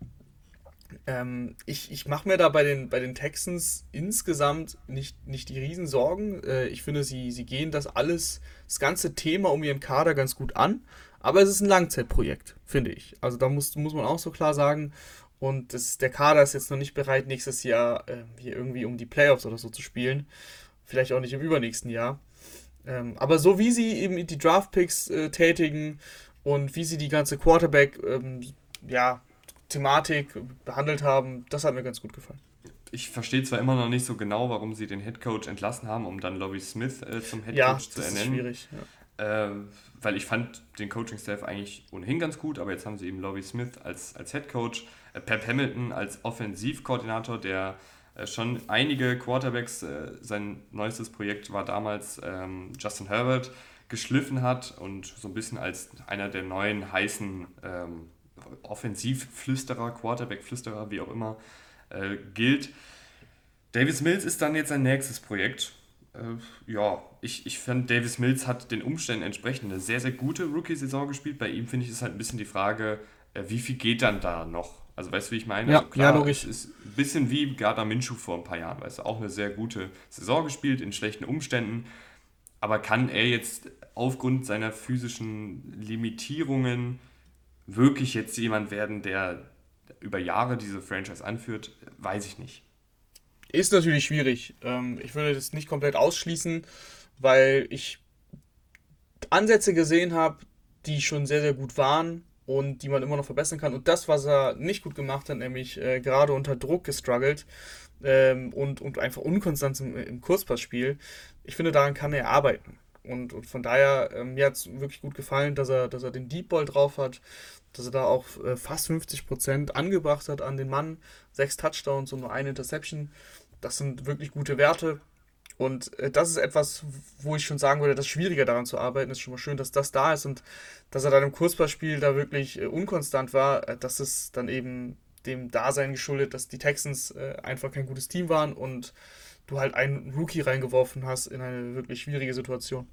Ähm, ich ich mache mir da bei den, bei den Texans insgesamt nicht, nicht die Riesensorgen. Äh, ich finde, sie, sie gehen das alles, das ganze Thema um ihren Kader ganz gut an. Aber es ist ein Langzeitprojekt, finde ich. Also da muss, muss man auch so klar sagen. Und das, der Kader ist jetzt noch nicht bereit, nächstes Jahr äh, hier irgendwie um die Playoffs oder so zu spielen. Vielleicht auch nicht im übernächsten Jahr. Ähm, aber so wie sie eben die Draftpicks äh, tätigen und wie sie die ganze Quarterback, ähm, ja, Thematik behandelt haben, das hat mir ganz gut gefallen. Ich verstehe zwar immer noch nicht so genau, warum sie den Headcoach entlassen haben, um dann Lobby Smith äh, zum Headcoach ja, zu ernennen. Ist schwierig, ja. äh, weil ich fand den Coaching-Staff eigentlich ohnehin ganz gut, aber jetzt haben sie eben Lobby Smith als, als Headcoach, äh, Pep Hamilton als Offensivkoordinator, der äh, schon einige Quarterbacks, äh, sein neuestes Projekt war damals ähm, Justin Herbert, geschliffen hat und so ein bisschen als einer der neuen heißen ähm, Offensivflüsterer, Quarterback-Flüsterer, wie auch immer, äh, gilt. Davis Mills ist dann jetzt sein nächstes Projekt. Äh, ja, ich, ich finde, Davis Mills hat den Umständen entsprechend eine sehr, sehr gute Rookie-Saison gespielt. Bei ihm finde ich es halt ein bisschen die Frage, äh, wie viel geht dann da noch? Also weißt du, wie ich meine? Ja, also klar, ja logisch. Es ist ein bisschen wie Gardner Minshew vor ein paar Jahren, weißt du, auch eine sehr gute Saison gespielt in schlechten Umständen. Aber kann er jetzt aufgrund seiner physischen Limitierungen wirklich jetzt jemand werden, der über Jahre diese Franchise anführt, weiß ich nicht. Ist natürlich schwierig. Ähm, ich würde das nicht komplett ausschließen, weil ich Ansätze gesehen habe, die schon sehr, sehr gut waren und die man immer noch verbessern kann. Und das, was er nicht gut gemacht hat, nämlich äh, gerade unter Druck gestruggelt ähm, und, und einfach unkonstant im, im Kurzpassspiel, ich finde, daran kann er arbeiten. Und, und von daher, ähm, mir hat es wirklich gut gefallen, dass er, dass er den Deep Ball drauf hat, dass er da auch äh, fast 50% angebracht hat an den Mann. Sechs Touchdowns und nur eine Interception. Das sind wirklich gute Werte. Und äh, das ist etwas, wo ich schon sagen würde, das schwieriger daran zu arbeiten. ist schon mal schön, dass das da ist und dass er dann im Kurzballspiel da wirklich äh, unkonstant war. Äh, das ist dann eben dem Dasein geschuldet, dass die Texans einfach kein gutes Team waren und du halt einen Rookie reingeworfen hast in eine wirklich schwierige Situation.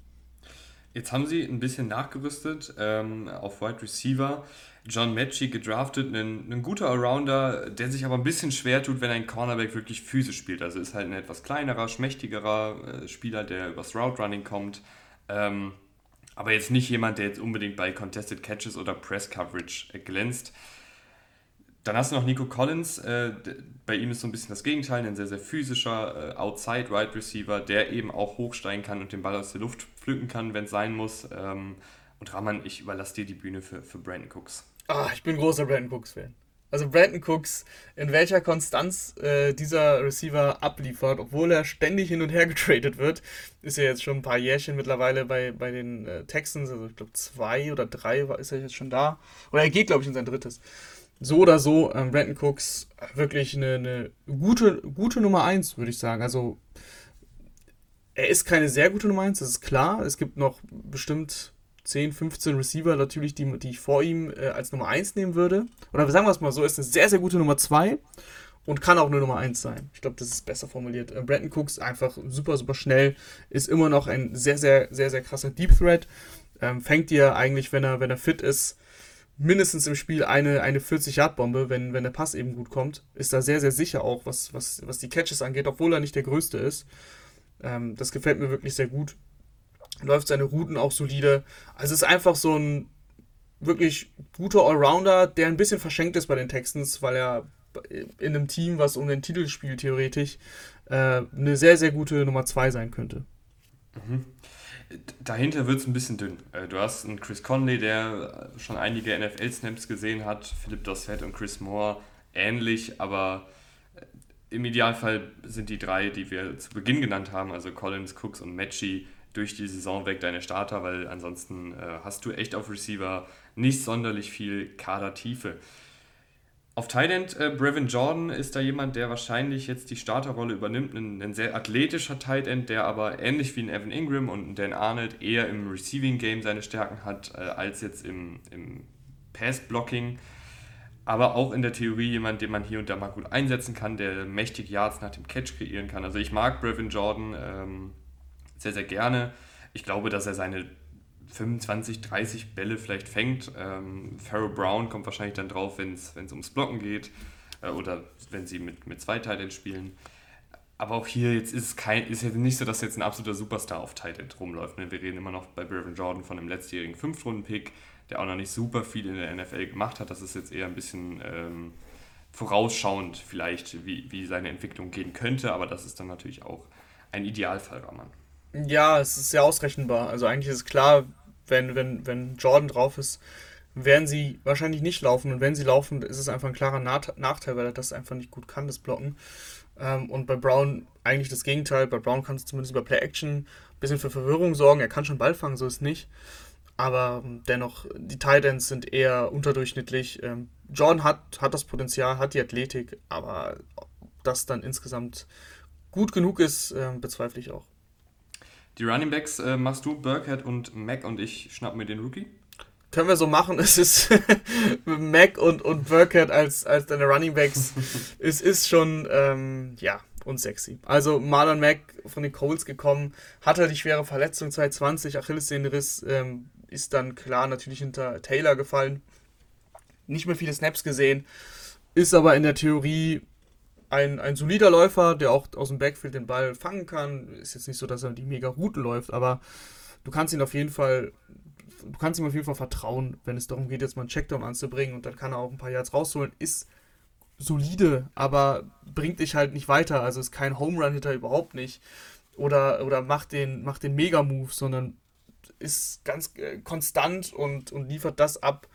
Jetzt haben sie ein bisschen nachgerüstet ähm, auf Wide Receiver. John Matchy gedraftet, ein, ein guter Allrounder, der sich aber ein bisschen schwer tut, wenn ein Cornerback wirklich physisch spielt. Also ist halt ein etwas kleinerer, schmächtigerer äh, Spieler, der übers Route Running kommt. Ähm, aber jetzt nicht jemand, der jetzt unbedingt bei Contested Catches oder Press Coverage äh, glänzt. Dann hast du noch Nico Collins. Äh, bei ihm ist so ein bisschen das Gegenteil, ein sehr, sehr physischer äh, Outside-Wide Receiver, der eben auch hochsteigen kann und den Ball aus der Luft pflücken kann, wenn es sein muss. Ähm, und Rahman, ich überlasse dir die Bühne für, für Brandon Cooks. Ah, ich bin großer Brandon Cooks-Fan. Also Brandon Cooks, in welcher Konstanz äh, dieser Receiver abliefert, obwohl er ständig hin und her getradet wird, ist ja jetzt schon ein paar Jährchen mittlerweile bei, bei den äh, Texans, also ich glaube zwei oder drei ist er jetzt schon da. Oder er geht, glaube ich, in sein drittes so oder so, ähm, Brandon Cooks wirklich eine, eine gute, gute Nummer 1, würde ich sagen. Also, er ist keine sehr gute Nummer 1, das ist klar. Es gibt noch bestimmt 10, 15 Receiver natürlich, die, die ich vor ihm äh, als Nummer 1 nehmen würde. Oder sagen wir es mal so, ist eine sehr, sehr gute Nummer 2. und kann auch eine Nummer 1 sein. Ich glaube, das ist besser formuliert. Äh, Brandon Cooks einfach super, super schnell, ist immer noch ein sehr, sehr, sehr, sehr krasser Deep Threat. Ähm, fängt dir eigentlich, wenn er, wenn er fit ist, mindestens im Spiel eine, eine 40-Yard-Bombe, wenn, wenn der Pass eben gut kommt. Ist da sehr, sehr sicher auch, was, was, was die Catches angeht, obwohl er nicht der Größte ist. Ähm, das gefällt mir wirklich sehr gut. Läuft seine Routen auch solide. Also ist einfach so ein wirklich guter Allrounder, der ein bisschen verschenkt ist bei den Texans, weil er in einem Team, was um den Titel spielt, theoretisch, äh, eine sehr, sehr gute Nummer 2 sein könnte. Mhm. Dahinter wird es ein bisschen dünn. Äh, du hast einen Chris Conley, der schon einige NFL-Snaps gesehen hat, Philipp Dossett und Chris Moore ähnlich, aber im Idealfall sind die drei, die wir zu Beginn genannt haben, also Collins, Cooks und Matchy, durch die Saison weg deine Starter, weil ansonsten äh, hast du echt auf Receiver nicht sonderlich viel Kadertiefe. Auf Thailand, äh, Brevin Jordan ist da jemand, der wahrscheinlich jetzt die Starterrolle übernimmt. Ein, ein sehr athletischer Tight End, der aber ähnlich wie ein Evan Ingram und ein Dan Arnold eher im Receiving Game seine Stärken hat, äh, als jetzt im, im Pass-Blocking. Aber auch in der Theorie jemand, den man hier und da mal gut einsetzen kann, der mächtig Yards nach dem Catch kreieren kann. Also ich mag Brevin Jordan ähm, sehr, sehr gerne. Ich glaube, dass er seine 25, 30 Bälle vielleicht fängt. Ähm, Pharaoh Brown kommt wahrscheinlich dann drauf, wenn es ums Blocken geht äh, oder wenn sie mit, mit zwei Titans spielen. Aber auch hier jetzt ist es kein, ist jetzt nicht so, dass jetzt ein absoluter Superstar auf Titan rumläuft. Ne? Wir reden immer noch bei Brevin Jordan von einem letztjährigen Fünftrunden-Pick, der auch noch nicht super viel in der NFL gemacht hat. Das ist jetzt eher ein bisschen ähm, vorausschauend vielleicht, wie, wie seine Entwicklung gehen könnte, aber das ist dann natürlich auch ein Idealfall, Raman. Ja, es ist sehr ausrechenbar. Also eigentlich ist klar, wenn, wenn, wenn Jordan drauf ist, werden sie wahrscheinlich nicht laufen. Und wenn sie laufen, ist es einfach ein klarer Nachteil, weil er das einfach nicht gut kann, das Blocken. Ähm, und bei Brown eigentlich das Gegenteil. Bei Brown kann es zumindest über Play-Action ein bisschen für Verwirrung sorgen. Er kann schon Ball fangen, so ist es nicht. Aber ähm, dennoch, die Titans sind eher unterdurchschnittlich. Ähm, Jordan hat, hat das Potenzial, hat die Athletik, aber ob das dann insgesamt gut genug ist, äh, bezweifle ich auch. Die Running Backs äh, machst du, Burkhead und Mac und ich schnappen mir den Rookie? Können wir so machen. Es ist Mac und, und Burkhead als, als deine Running Backs. es ist schon, ähm, ja, unsexy. Also Marlon Mack von den Coles gekommen, hatte die schwere Verletzung 2020, Achillessehnenriss, ähm, ist dann klar natürlich hinter Taylor gefallen. Nicht mehr viele Snaps gesehen, ist aber in der Theorie ein, ein solider Läufer, der auch aus dem Backfield den Ball fangen kann. Ist jetzt nicht so, dass er die mega Routen läuft, aber du kannst ihn auf jeden Fall, du kannst ihm auf jeden Fall vertrauen, wenn es darum geht, jetzt mal einen Checkdown anzubringen und dann kann er auch ein paar Yards rausholen. Ist solide, aber bringt dich halt nicht weiter. Also ist kein Home Run Hitter überhaupt nicht. Oder, oder macht den, macht den Mega-Move, sondern ist ganz äh, konstant und, und liefert das ab,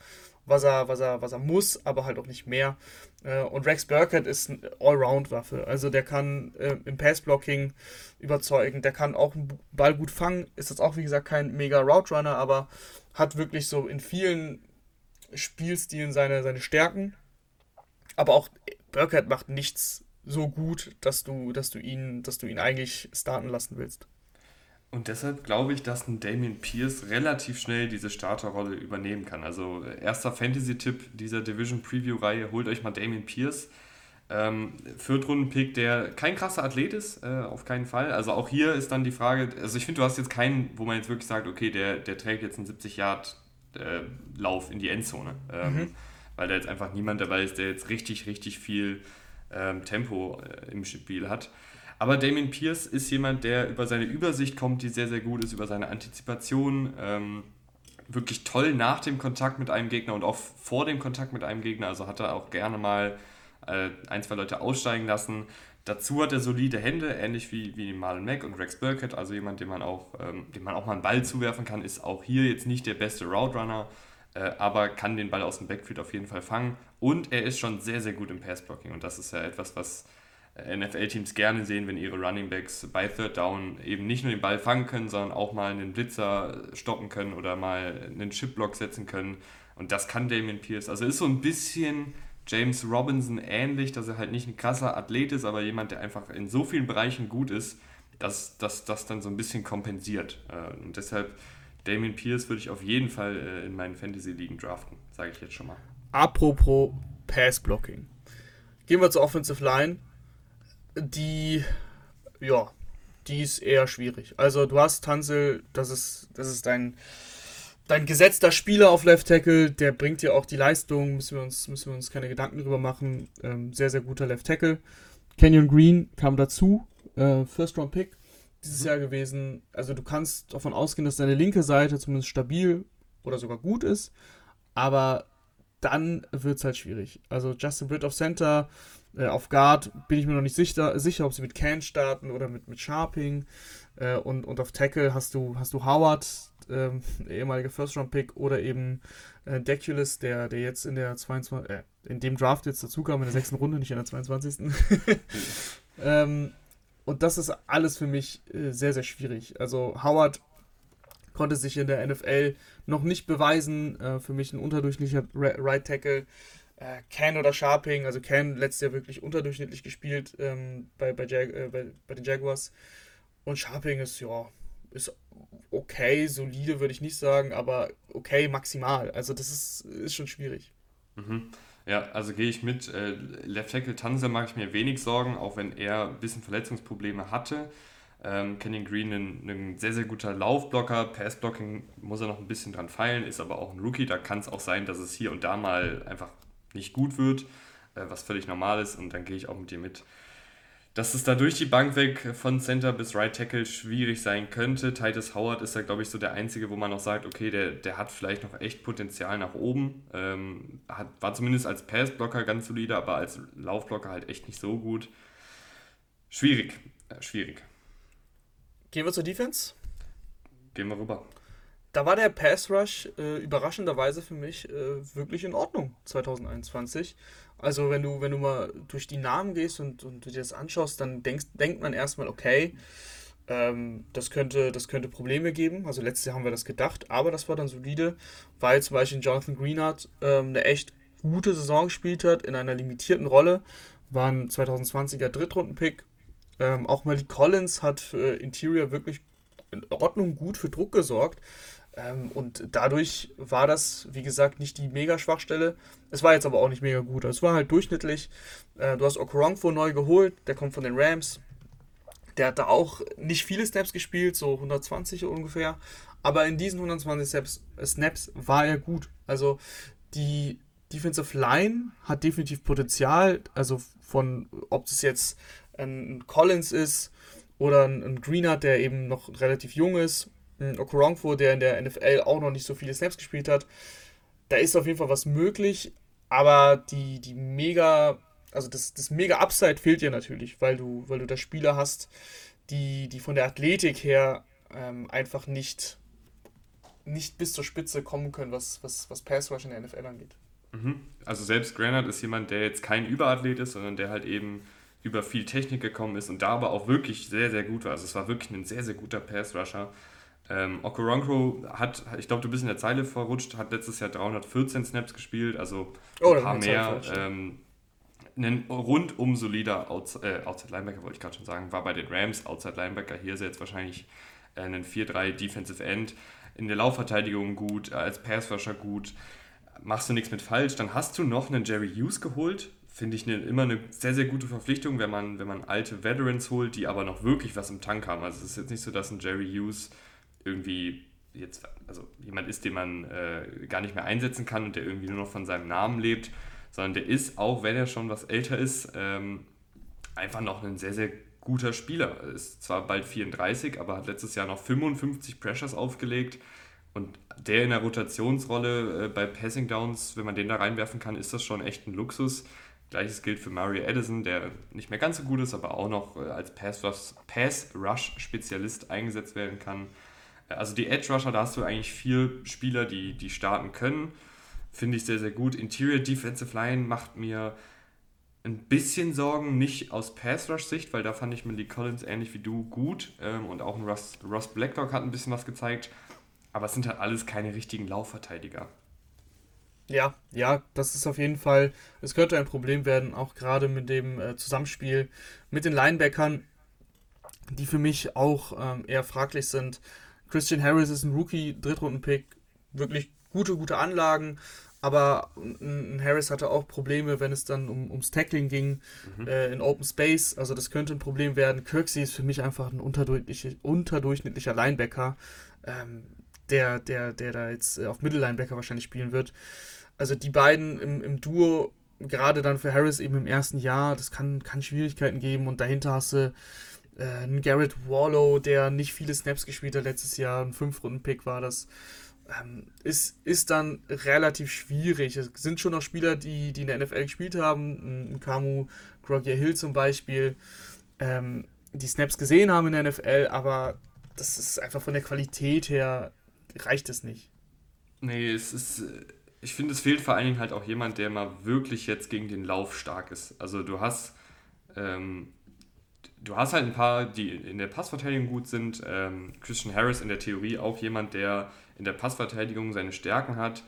was er, was er, was er muss, aber halt auch nicht mehr. Äh, und Rex Burkett ist eine Allround-Waffe. Also der kann äh, im Pass-Blocking überzeugen, der kann auch einen Ball gut fangen. Ist jetzt auch, wie gesagt, kein mega Route-Runner, aber hat wirklich so in vielen Spielstilen seine, seine Stärken. Aber auch Burkett macht nichts so gut, dass du, dass du ihn, dass du ihn eigentlich starten lassen willst. Und deshalb glaube ich, dass ein Damien Pierce relativ schnell diese Starterrolle übernehmen kann. Also erster Fantasy-Tipp dieser Division Preview-Reihe, holt euch mal Damien Pierce. Ähm, Viertrunden-Pick, der kein krasser Athlet ist, äh, auf keinen Fall. Also auch hier ist dann die Frage, also ich finde, du hast jetzt keinen, wo man jetzt wirklich sagt, okay, der, der trägt jetzt einen 70-Yard-Lauf äh, in die Endzone. Ähm, mhm. Weil da jetzt einfach niemand dabei ist, der jetzt richtig, richtig viel ähm, Tempo äh, im Spiel hat. Aber Damien Pierce ist jemand, der über seine Übersicht kommt, die sehr, sehr gut ist, über seine Antizipation. Ähm, wirklich toll nach dem Kontakt mit einem Gegner und auch vor dem Kontakt mit einem Gegner. Also hat er auch gerne mal äh, ein, zwei Leute aussteigen lassen. Dazu hat er solide Hände, ähnlich wie, wie Marlon Mack und Rex Burkett, also jemand, dem man, auch, ähm, dem man auch mal einen Ball zuwerfen kann, ist auch hier jetzt nicht der beste Route äh, aber kann den Ball aus dem Backfield auf jeden Fall fangen. Und er ist schon sehr, sehr gut im Passblocking und das ist ja etwas, was NFL-Teams gerne sehen, wenn ihre Running Backs bei Third Down eben nicht nur den Ball fangen können, sondern auch mal einen Blitzer stoppen können oder mal einen Chipblock setzen können. Und das kann Damien Pierce. Also ist so ein bisschen James Robinson ähnlich, dass er halt nicht ein krasser Athlet ist, aber jemand, der einfach in so vielen Bereichen gut ist, dass das dann so ein bisschen kompensiert. Äh, und deshalb Damien Pierce würde ich auf jeden Fall äh, in meinen Fantasy-Ligen draften, sage ich jetzt schon mal. Apropos Pass-Blocking. Gehen wir zur Offensive Line. Die, ja, die ist eher schwierig. Also du hast Tanzel, das ist, das ist dein, dein gesetzter Spieler auf Left Tackle, der bringt dir auch die Leistung, müssen wir uns, müssen wir uns keine Gedanken drüber machen. Ähm, sehr, sehr guter Left Tackle. Canyon Green kam dazu, äh, First Round Pick dieses mhm. Jahr gewesen. Also du kannst davon ausgehen, dass deine linke Seite zumindest stabil oder sogar gut ist, aber dann wird es halt schwierig. Also Justin Britt auf Center, äh, auf Guard bin ich mir noch nicht sicher, sicher ob sie mit Can starten oder mit, mit Sharping. Äh, und, und auf Tackle hast du, hast du Howard, ähm, ehemaliger First-Round-Pick, oder eben äh, Deculus, der, der jetzt in der 22, äh, in dem Draft jetzt dazu kam, in der sechsten Runde, nicht in der 22. ähm, und das ist alles für mich äh, sehr, sehr schwierig. Also Howard konnte sich in der NFL noch nicht beweisen. Äh, für mich ein unterdurchschnittlicher Right Tackle. Äh, Can oder Sharping, also Can letztes Jahr wirklich unterdurchschnittlich gespielt ähm, bei, bei, Jag äh, bei, bei, den Jaguars. Und Sharping ist, ja, ist okay, solide würde ich nicht sagen, aber okay maximal. Also das ist, ist schon schwierig. Mhm. Ja, also gehe ich mit. Äh, Left Tackle Tanzer mache ich mir wenig Sorgen, auch wenn er ein bisschen Verletzungsprobleme hatte. Ähm, Kenyon Green ein, ein, sehr, sehr guter Laufblocker. Passblocking muss er noch ein bisschen dran feilen, ist aber auch ein Rookie. Da kann es auch sein, dass es hier und da mal einfach nicht gut wird, äh, was völlig normal ist. Und dann gehe ich auch mit dir mit. Dass es da durch die Bank weg von Center bis Right Tackle schwierig sein könnte. Titus Howard ist da, glaube ich, so der Einzige, wo man noch sagt, okay, der, der hat vielleicht noch echt Potenzial nach oben. Ähm, hat, war zumindest als Passblocker ganz solide, aber als Laufblocker halt echt nicht so gut. Schwierig. Äh, schwierig. Gehen wir zur Defense? Gehen wir rüber. Da war der Pass Rush äh, überraschenderweise für mich äh, wirklich in Ordnung 2021. Also wenn du, wenn du mal durch die Namen gehst und, und dir das anschaust, dann denkst, denkt man erstmal, okay, ähm, das, könnte, das könnte Probleme geben. Also letztes Jahr haben wir das gedacht, aber das war dann solide, weil zum Beispiel Jonathan Greenhardt ähm, eine echt gute Saison gespielt hat in einer limitierten Rolle. War ein 2020er Drittrunden-Pick ähm, auch Malik Collins hat für Interior wirklich in Ordnung gut für Druck gesorgt. Ähm, und dadurch war das, wie gesagt, nicht die mega Schwachstelle. Es war jetzt aber auch nicht mega gut. Es war halt durchschnittlich. Äh, du hast Okorongfo neu geholt, der kommt von den Rams. Der hat da auch nicht viele Snaps gespielt, so 120 ungefähr. Aber in diesen 120 Snaps, Snaps war er gut. Also die Defensive Line hat definitiv Potenzial. Also von, ob es jetzt ein Collins ist oder ein, Greener, der eben noch relativ jung ist, ein Okorongfo, der in der NFL auch noch nicht so viele Snaps gespielt hat. Da ist auf jeden Fall was möglich, aber die, die mega, also das, das mega Upside fehlt dir natürlich, weil du, weil du da Spieler hast, die, die von der Athletik her ähm, einfach nicht, nicht bis zur Spitze kommen können, was, was, was Pass Rush in der NFL angeht. Mhm. Also selbst Granite ist jemand, der jetzt kein Überathlet ist, sondern der halt eben über viel Technik gekommen ist und da aber auch wirklich sehr, sehr gut war. Also es war wirklich ein sehr, sehr guter Pass-Rusher. Ähm, Okoronkwo hat, ich glaube, du bist in der Zeile verrutscht, hat letztes Jahr 314 Snaps gespielt, also oh, ein paar mehr. Ähm, ein rundum solider Outside, äh, Outside Linebacker, wollte ich gerade schon sagen, war bei den Rams Outside Linebacker. Hier ist er jetzt wahrscheinlich äh, ein 4-3 Defensive End. In der Laufverteidigung gut, als Passrusher gut. Machst du nichts mit falsch. Dann hast du noch einen Jerry Hughes geholt, finde ich eine, immer eine sehr, sehr gute Verpflichtung, wenn man, wenn man alte Veterans holt, die aber noch wirklich was im Tank haben. Also es ist jetzt nicht so, dass ein Jerry Hughes irgendwie jetzt, also jemand ist, den man äh, gar nicht mehr einsetzen kann und der irgendwie nur noch von seinem Namen lebt, sondern der ist, auch wenn er schon was älter ist, ähm, einfach noch ein sehr, sehr guter Spieler. Ist zwar bald 34, aber hat letztes Jahr noch 55 Pressures aufgelegt. Und der in der Rotationsrolle äh, bei Passing Downs, wenn man den da reinwerfen kann, ist das schon echt ein Luxus. Gleiches gilt für Mario Edison, der nicht mehr ganz so gut ist, aber auch noch äh, als Pass-Rush-Spezialist eingesetzt werden kann. Also die Edge-Rusher, da hast du eigentlich vier Spieler, die, die starten können. Finde ich sehr, sehr gut. Interior Defensive Line macht mir ein bisschen Sorgen, nicht aus Pass-Rush-Sicht, weil da fand ich Malik Collins ähnlich wie du gut ähm, und auch ein Ross, Ross Blacklock hat ein bisschen was gezeigt. Aber es sind halt alles keine richtigen Laufverteidiger. Ja, ja, das ist auf jeden Fall, es könnte ein Problem werden, auch gerade mit dem äh, Zusammenspiel mit den Linebackern, die für mich auch ähm, eher fraglich sind. Christian Harris ist ein Rookie, Drittrunden-Pick, wirklich gute, gute Anlagen, aber ein Harris hatte auch Probleme, wenn es dann um, ums Tackling ging mhm. äh, in Open Space. Also das könnte ein Problem werden. Kirksey ist für mich einfach ein unterdurchschnittlicher, unterdurchschnittlicher Linebacker, ähm, der, der, der da jetzt äh, auf Mittellinebacker wahrscheinlich spielen wird. Also die beiden im, im Duo, gerade dann für Harris eben im ersten Jahr, das kann, kann Schwierigkeiten geben. Und dahinter hast du äh, einen Garrett Wallow, der nicht viele Snaps gespielt hat letztes Jahr, ein Fünf-Runden-Pick war das ähm, ist, ist dann relativ schwierig. Es sind schon noch Spieler, die, die in der NFL gespielt haben, ein Kamu Grogier Hill zum Beispiel, ähm, die Snaps gesehen haben in der NFL, aber das ist einfach von der Qualität her, reicht es nicht. Nee, es ist, ich finde, es fehlt vor allen Dingen halt auch jemand, der mal wirklich jetzt gegen den Lauf stark ist. Also du hast, ähm, du hast halt ein paar, die in der Passverteidigung gut sind. Ähm, Christian Harris in der Theorie auch jemand, der in der Passverteidigung seine Stärken hat.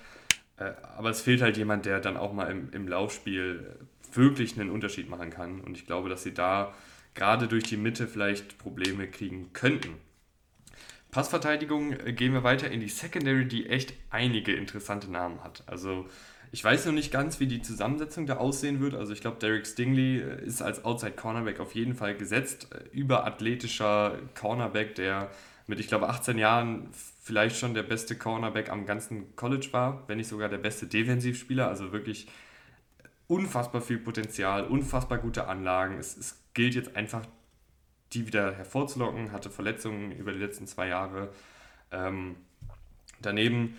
Äh, aber es fehlt halt jemand, der dann auch mal im, im Laufspiel wirklich einen Unterschied machen kann. Und ich glaube, dass sie da gerade durch die Mitte vielleicht Probleme kriegen könnten. Passverteidigung äh, gehen wir weiter in die Secondary, die echt einige interessante Namen hat. Also ich weiß noch nicht ganz, wie die Zusammensetzung da aussehen wird. Also ich glaube, Derek Stingley äh, ist als Outside Cornerback auf jeden Fall gesetzt. Überathletischer Cornerback, der mit, ich glaube, 18 Jahren vielleicht schon der beste Cornerback am ganzen College war, wenn nicht sogar der beste Defensivspieler. Also wirklich unfassbar viel Potenzial, unfassbar gute Anlagen. Es, es gilt jetzt einfach, die wieder hervorzulocken. Hatte Verletzungen über die letzten zwei Jahre. Ähm, daneben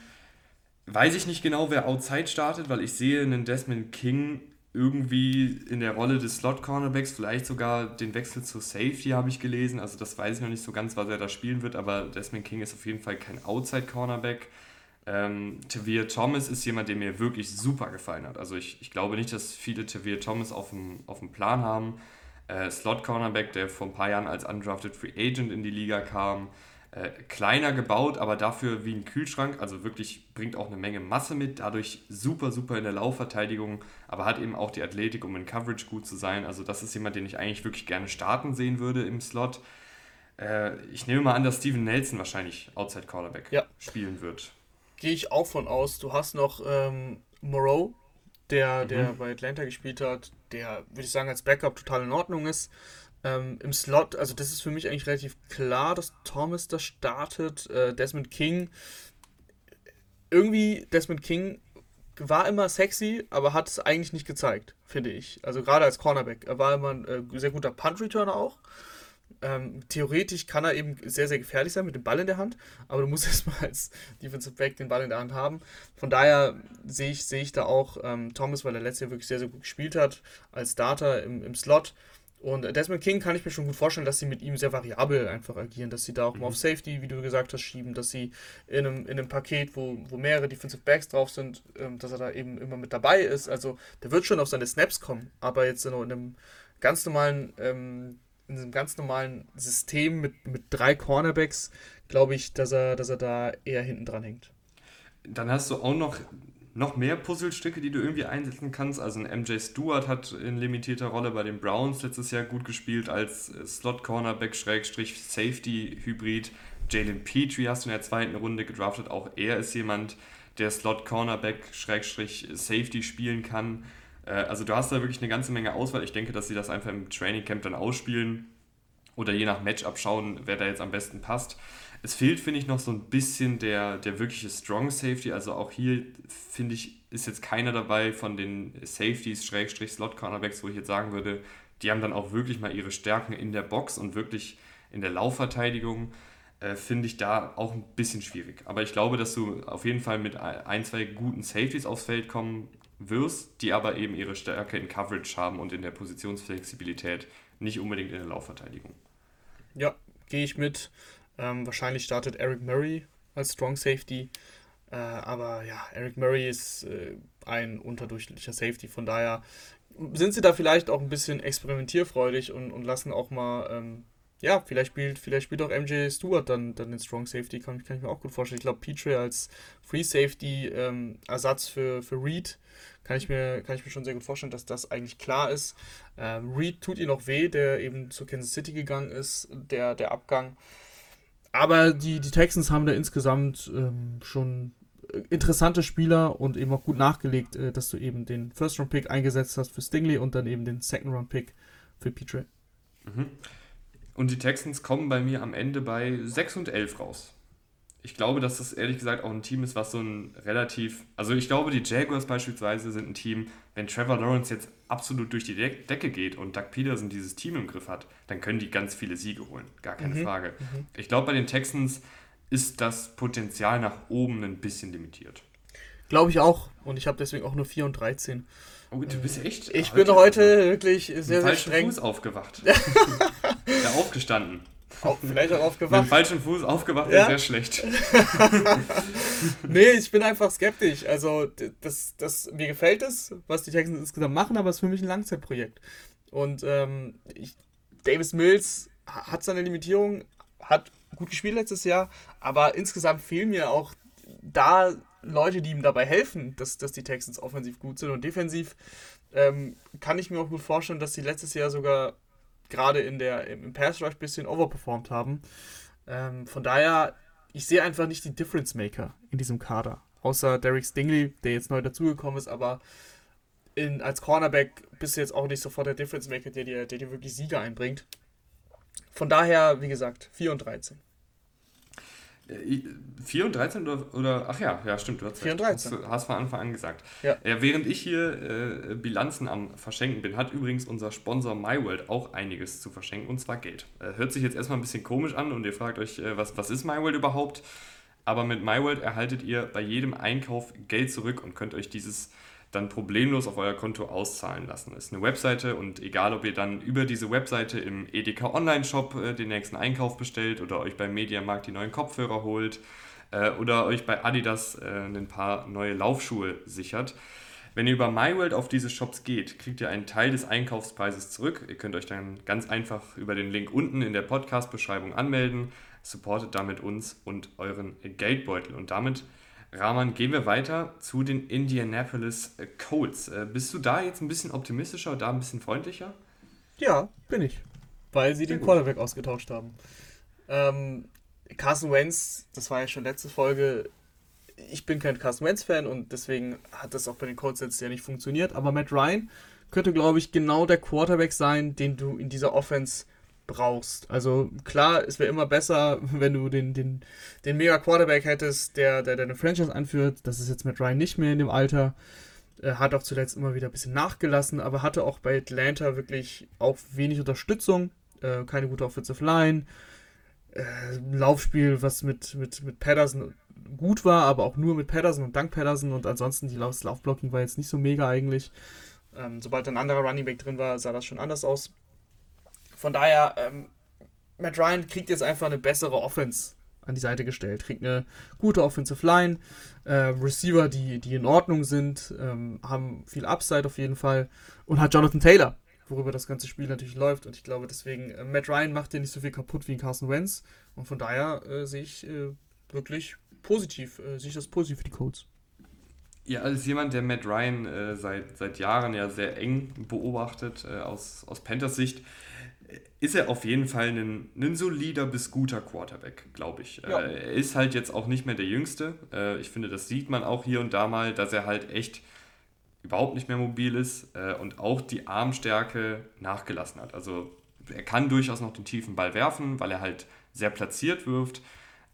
weiß ich nicht genau, wer Outside startet, weil ich sehe einen Desmond King irgendwie in der Rolle des Slot-Cornerbacks, vielleicht sogar den Wechsel zu Safety habe ich gelesen. Also das weiß ich noch nicht so ganz, was er da spielen wird, aber Desmond King ist auf jeden Fall kein Outside-Cornerback. Ähm, Tavir Thomas ist jemand, der mir wirklich super gefallen hat. Also ich, ich glaube nicht, dass viele Tavir Thomas auf dem, auf dem Plan haben. Äh, Slot-Cornerback, der vor ein paar Jahren als Undrafted Free Agent in die Liga kam. Äh, kleiner gebaut, aber dafür wie ein Kühlschrank, also wirklich bringt auch eine Menge Masse mit, dadurch super, super in der Laufverteidigung, aber hat eben auch die Athletik, um in Coverage gut zu sein. Also das ist jemand, den ich eigentlich wirklich gerne starten sehen würde im Slot. Äh, ich nehme mal an, dass Steven Nelson wahrscheinlich Outside Cornerback ja. spielen wird. Gehe ich auch von aus. Du hast noch ähm, Moreau, der, mhm. der bei Atlanta gespielt hat, der, würde ich sagen, als Backup total in Ordnung ist. Ähm, Im Slot, also das ist für mich eigentlich relativ klar, dass Thomas da startet. Äh, Desmond King, irgendwie Desmond King war immer sexy, aber hat es eigentlich nicht gezeigt, finde ich. Also gerade als Cornerback. Er war immer ein äh, sehr guter Punt-Returner auch. Ähm, theoretisch kann er eben sehr, sehr gefährlich sein mit dem Ball in der Hand, aber du musst erstmal als Defensive Back den Ball in der Hand haben. Von daher sehe ich, sehe ich da auch ähm, Thomas, weil er letztes Jahr wirklich sehr, sehr gut gespielt hat, als Starter im, im Slot. Und Desmond King kann ich mir schon gut vorstellen, dass sie mit ihm sehr variabel einfach agieren, dass sie da auch mhm. mal auf Safety, wie du gesagt hast, schieben, dass sie in einem, in einem Paket, wo, wo mehrere Defensive Backs drauf sind, ähm, dass er da eben immer mit dabei ist. Also der wird schon auf seine Snaps kommen, aber jetzt in einem ganz normalen, ähm, in einem ganz normalen System mit, mit drei Cornerbacks, glaube ich, dass er, dass er da eher hinten dran hängt. Dann hast du auch noch noch mehr Puzzlestücke, die du irgendwie einsetzen kannst. Also ein MJ Stewart hat in limitierter Rolle bei den Browns letztes Jahr gut gespielt als äh, Slot-Cornerback-Safety-Hybrid. Jalen Petrie hast du in der zweiten Runde gedraftet. Auch er ist jemand, der Slot-Cornerback-Safety spielen kann. Äh, also du hast da wirklich eine ganze Menge Auswahl. Ich denke, dass sie das einfach im Training Camp dann ausspielen oder je nach Matchup schauen, wer da jetzt am besten passt. Es fehlt, finde ich, noch so ein bisschen der, der wirkliche Strong Safety. Also auch hier, finde ich, ist jetzt keiner dabei von den Safeties, Schrägstrich, Slot Cornerbacks, wo ich jetzt sagen würde, die haben dann auch wirklich mal ihre Stärken in der Box und wirklich in der Laufverteidigung. Äh, finde ich da auch ein bisschen schwierig. Aber ich glaube, dass du auf jeden Fall mit ein, zwei guten Safeties aufs Feld kommen wirst, die aber eben ihre Stärke in Coverage haben und in der Positionsflexibilität, nicht unbedingt in der Laufverteidigung. Ja, gehe ich mit. Ähm, wahrscheinlich startet Eric Murray als Strong Safety. Äh, aber ja, Eric Murray ist äh, ein unterdurchschnittlicher Safety. Von daher sind sie da vielleicht auch ein bisschen experimentierfreudig und, und lassen auch mal, ähm, ja, vielleicht spielt, vielleicht spielt auch MJ Stewart dann, dann den Strong Safety, kann, kann ich mir auch gut vorstellen. Ich glaube, Petrie als Free Safety ähm, Ersatz für, für Reed kann ich, mir, kann ich mir schon sehr gut vorstellen, dass das eigentlich klar ist. Ähm, Reed tut ihr noch weh, der eben zu Kansas City gegangen ist, der, der Abgang. Aber die, die Texans haben da insgesamt ähm, schon interessante Spieler und eben auch gut nachgelegt, äh, dass du eben den First-Round-Pick eingesetzt hast für Stingley und dann eben den Second-Round-Pick für Petrie. Mhm. Und die Texans kommen bei mir am Ende bei 6 und 11 raus. Ich glaube, dass das ehrlich gesagt auch ein Team ist, was so ein relativ. Also, ich glaube, die Jaguars beispielsweise sind ein Team, wenn Trevor Lawrence jetzt absolut durch die De Decke geht und Doug Peterson dieses Team im Griff hat, dann können die ganz viele Siege holen. Gar keine mhm. Frage. Mhm. Ich glaube, bei den Texans ist das Potenzial nach oben ein bisschen limitiert. Glaube ich auch. Und ich habe deswegen auch nur 4 und 13. Oh, du bist echt. Ich bin heute wirklich sehr, sehr streng. Fuß aufgewacht. ja, aufgestanden. Auch, vielleicht auch aufgewacht. Mit falschem Fuß aufgewacht ja? sehr schlecht. nee, ich bin einfach skeptisch. Also, das, das, mir gefällt es, was die Texans insgesamt machen, aber es ist für mich ein Langzeitprojekt. Und ähm, ich, Davis Mills hat seine Limitierung, hat gut gespielt letztes Jahr, aber insgesamt fehlen mir auch da Leute, die ihm dabei helfen, dass, dass die Texans offensiv gut sind und defensiv ähm, kann ich mir auch gut vorstellen, dass sie letztes Jahr sogar gerade in der, im Pass Rush ein bisschen overperformed haben. Ähm, von daher, ich sehe einfach nicht die Difference Maker in diesem Kader. Außer Derek Stingley, der jetzt neu dazugekommen ist, aber in, als Cornerback bist du jetzt auch nicht sofort der Difference Maker, der dir, der dir wirklich Sieger einbringt. Von daher, wie gesagt, 4 und 13. 4 und 13 oder, oder ach ja, ja stimmt, du hast, 4 und 13. Hast, hast von Anfang an gesagt. Ja. ja während ich hier äh, Bilanzen am Verschenken bin, hat übrigens unser Sponsor MyWorld auch einiges zu verschenken und zwar Geld. Äh, hört sich jetzt erstmal ein bisschen komisch an und ihr fragt euch, äh, was, was ist MyWorld überhaupt? Aber mit MyWorld erhaltet ihr bei jedem Einkauf Geld zurück und könnt euch dieses dann problemlos auf euer Konto auszahlen lassen. Das ist eine Webseite und egal, ob ihr dann über diese Webseite im Edeka Online-Shop äh, den nächsten Einkauf bestellt oder euch beim Mediamarkt die neuen Kopfhörer holt äh, oder euch bei Adidas äh, ein paar neue Laufschuhe sichert. Wenn ihr über MyWorld auf diese Shops geht, kriegt ihr einen Teil des Einkaufspreises zurück. Ihr könnt euch dann ganz einfach über den Link unten in der Podcast-Beschreibung anmelden, supportet damit uns und euren Geldbeutel und damit Rahman, gehen wir weiter zu den Indianapolis Colts. Äh, bist du da jetzt ein bisschen optimistischer oder da ein bisschen freundlicher? Ja, bin ich. Weil sie Sehr den Quarterback ausgetauscht haben. Ähm, Carson Wentz, das war ja schon letzte Folge. Ich bin kein Carson Wentz-Fan und deswegen hat das auch bei den Colts jetzt ja nicht funktioniert. Aber Matt Ryan könnte, glaube ich, genau der Quarterback sein, den du in dieser Offense brauchst. Also klar, es wäre immer besser, wenn du den, den, den mega Quarterback hättest, der, der deine Franchise anführt. Das ist jetzt mit Ryan nicht mehr in dem Alter. Er hat auch zuletzt immer wieder ein bisschen nachgelassen, aber hatte auch bei Atlanta wirklich auch wenig Unterstützung. Äh, keine gute Offensive Line. Äh, Laufspiel, was mit, mit, mit Patterson gut war, aber auch nur mit Patterson und dank Patterson und ansonsten die Lauf Laufblocking war jetzt nicht so mega eigentlich. Ähm, sobald ein anderer Running Back drin war, sah das schon anders aus. Von daher, ähm, Matt Ryan kriegt jetzt einfach eine bessere Offense an die Seite gestellt. Kriegt eine gute Offensive Line, äh, Receiver, die, die in Ordnung sind, ähm, haben viel Upside auf jeden Fall und hat Jonathan Taylor, worüber das ganze Spiel natürlich läuft. Und ich glaube deswegen, äh, Matt Ryan macht ja nicht so viel kaputt wie ein Carson Wentz. Und von daher äh, sehe ich äh, wirklich positiv, äh, sehe ich das positiv für die Codes. Ja, als jemand, der Matt Ryan äh, seit, seit Jahren ja sehr eng beobachtet, aus, aus Panthers Sicht, ist er auf jeden Fall ein, ein solider bis guter Quarterback, glaube ich. Ja. Äh, er ist halt jetzt auch nicht mehr der Jüngste. Äh, ich finde, das sieht man auch hier und da mal, dass er halt echt überhaupt nicht mehr mobil ist äh, und auch die Armstärke nachgelassen hat. Also er kann durchaus noch den tiefen Ball werfen, weil er halt sehr platziert wirft.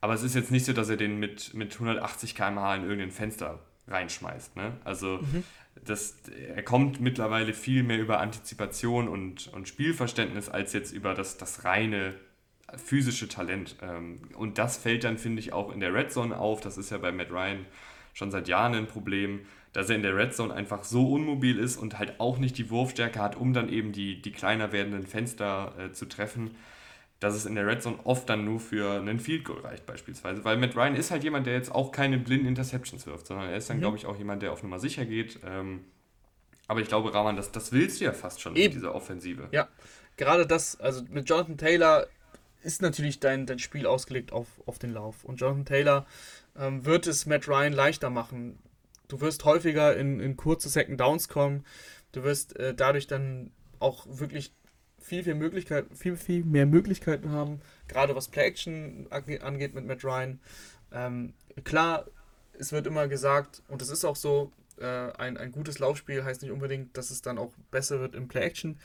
Aber es ist jetzt nicht so, dass er den mit, mit 180 km/h in irgendein Fenster reinschmeißt. Ne? Also mhm das, er kommt mittlerweile viel mehr über Antizipation und, und Spielverständnis als jetzt über das, das reine physische Talent. Ähm, und das fällt dann, finde ich, auch in der Red Zone auf. Das ist ja bei Matt Ryan schon seit Jahren ein Problem, dass er in der Red Zone einfach so unmobil ist und halt auch nicht die Wurfstärke hat, um dann eben die, die kleiner werdenden Fenster äh, zu treffen dass es in der Red Zone oft dann nur für einen Field Goal reicht beispielsweise. Weil Matt Ryan ist halt jemand, der jetzt auch keine blinden Interceptions wirft, sondern er ist dann, mhm. glaube ich, auch jemand, der auf Nummer sicher geht. Ähm, aber ich glaube, Rahman, das, das willst du ja fast schon Eben. in dieser Offensive. Ja, gerade das, also mit Jonathan Taylor ist natürlich dein, dein Spiel ausgelegt auf, auf den Lauf. Und Jonathan Taylor ähm, wird es Matt Ryan leichter machen. Du wirst häufiger in, in kurze Second Downs kommen. Du wirst äh, dadurch dann auch wirklich viel, viel Möglichkeiten, viel, viel mehr Möglichkeiten haben, gerade was Play-Action angeht mit Matt Ryan. Ähm, klar, es wird immer gesagt, und es ist auch so, äh, ein, ein gutes Laufspiel heißt nicht unbedingt, dass es dann auch besser wird im Play-Action.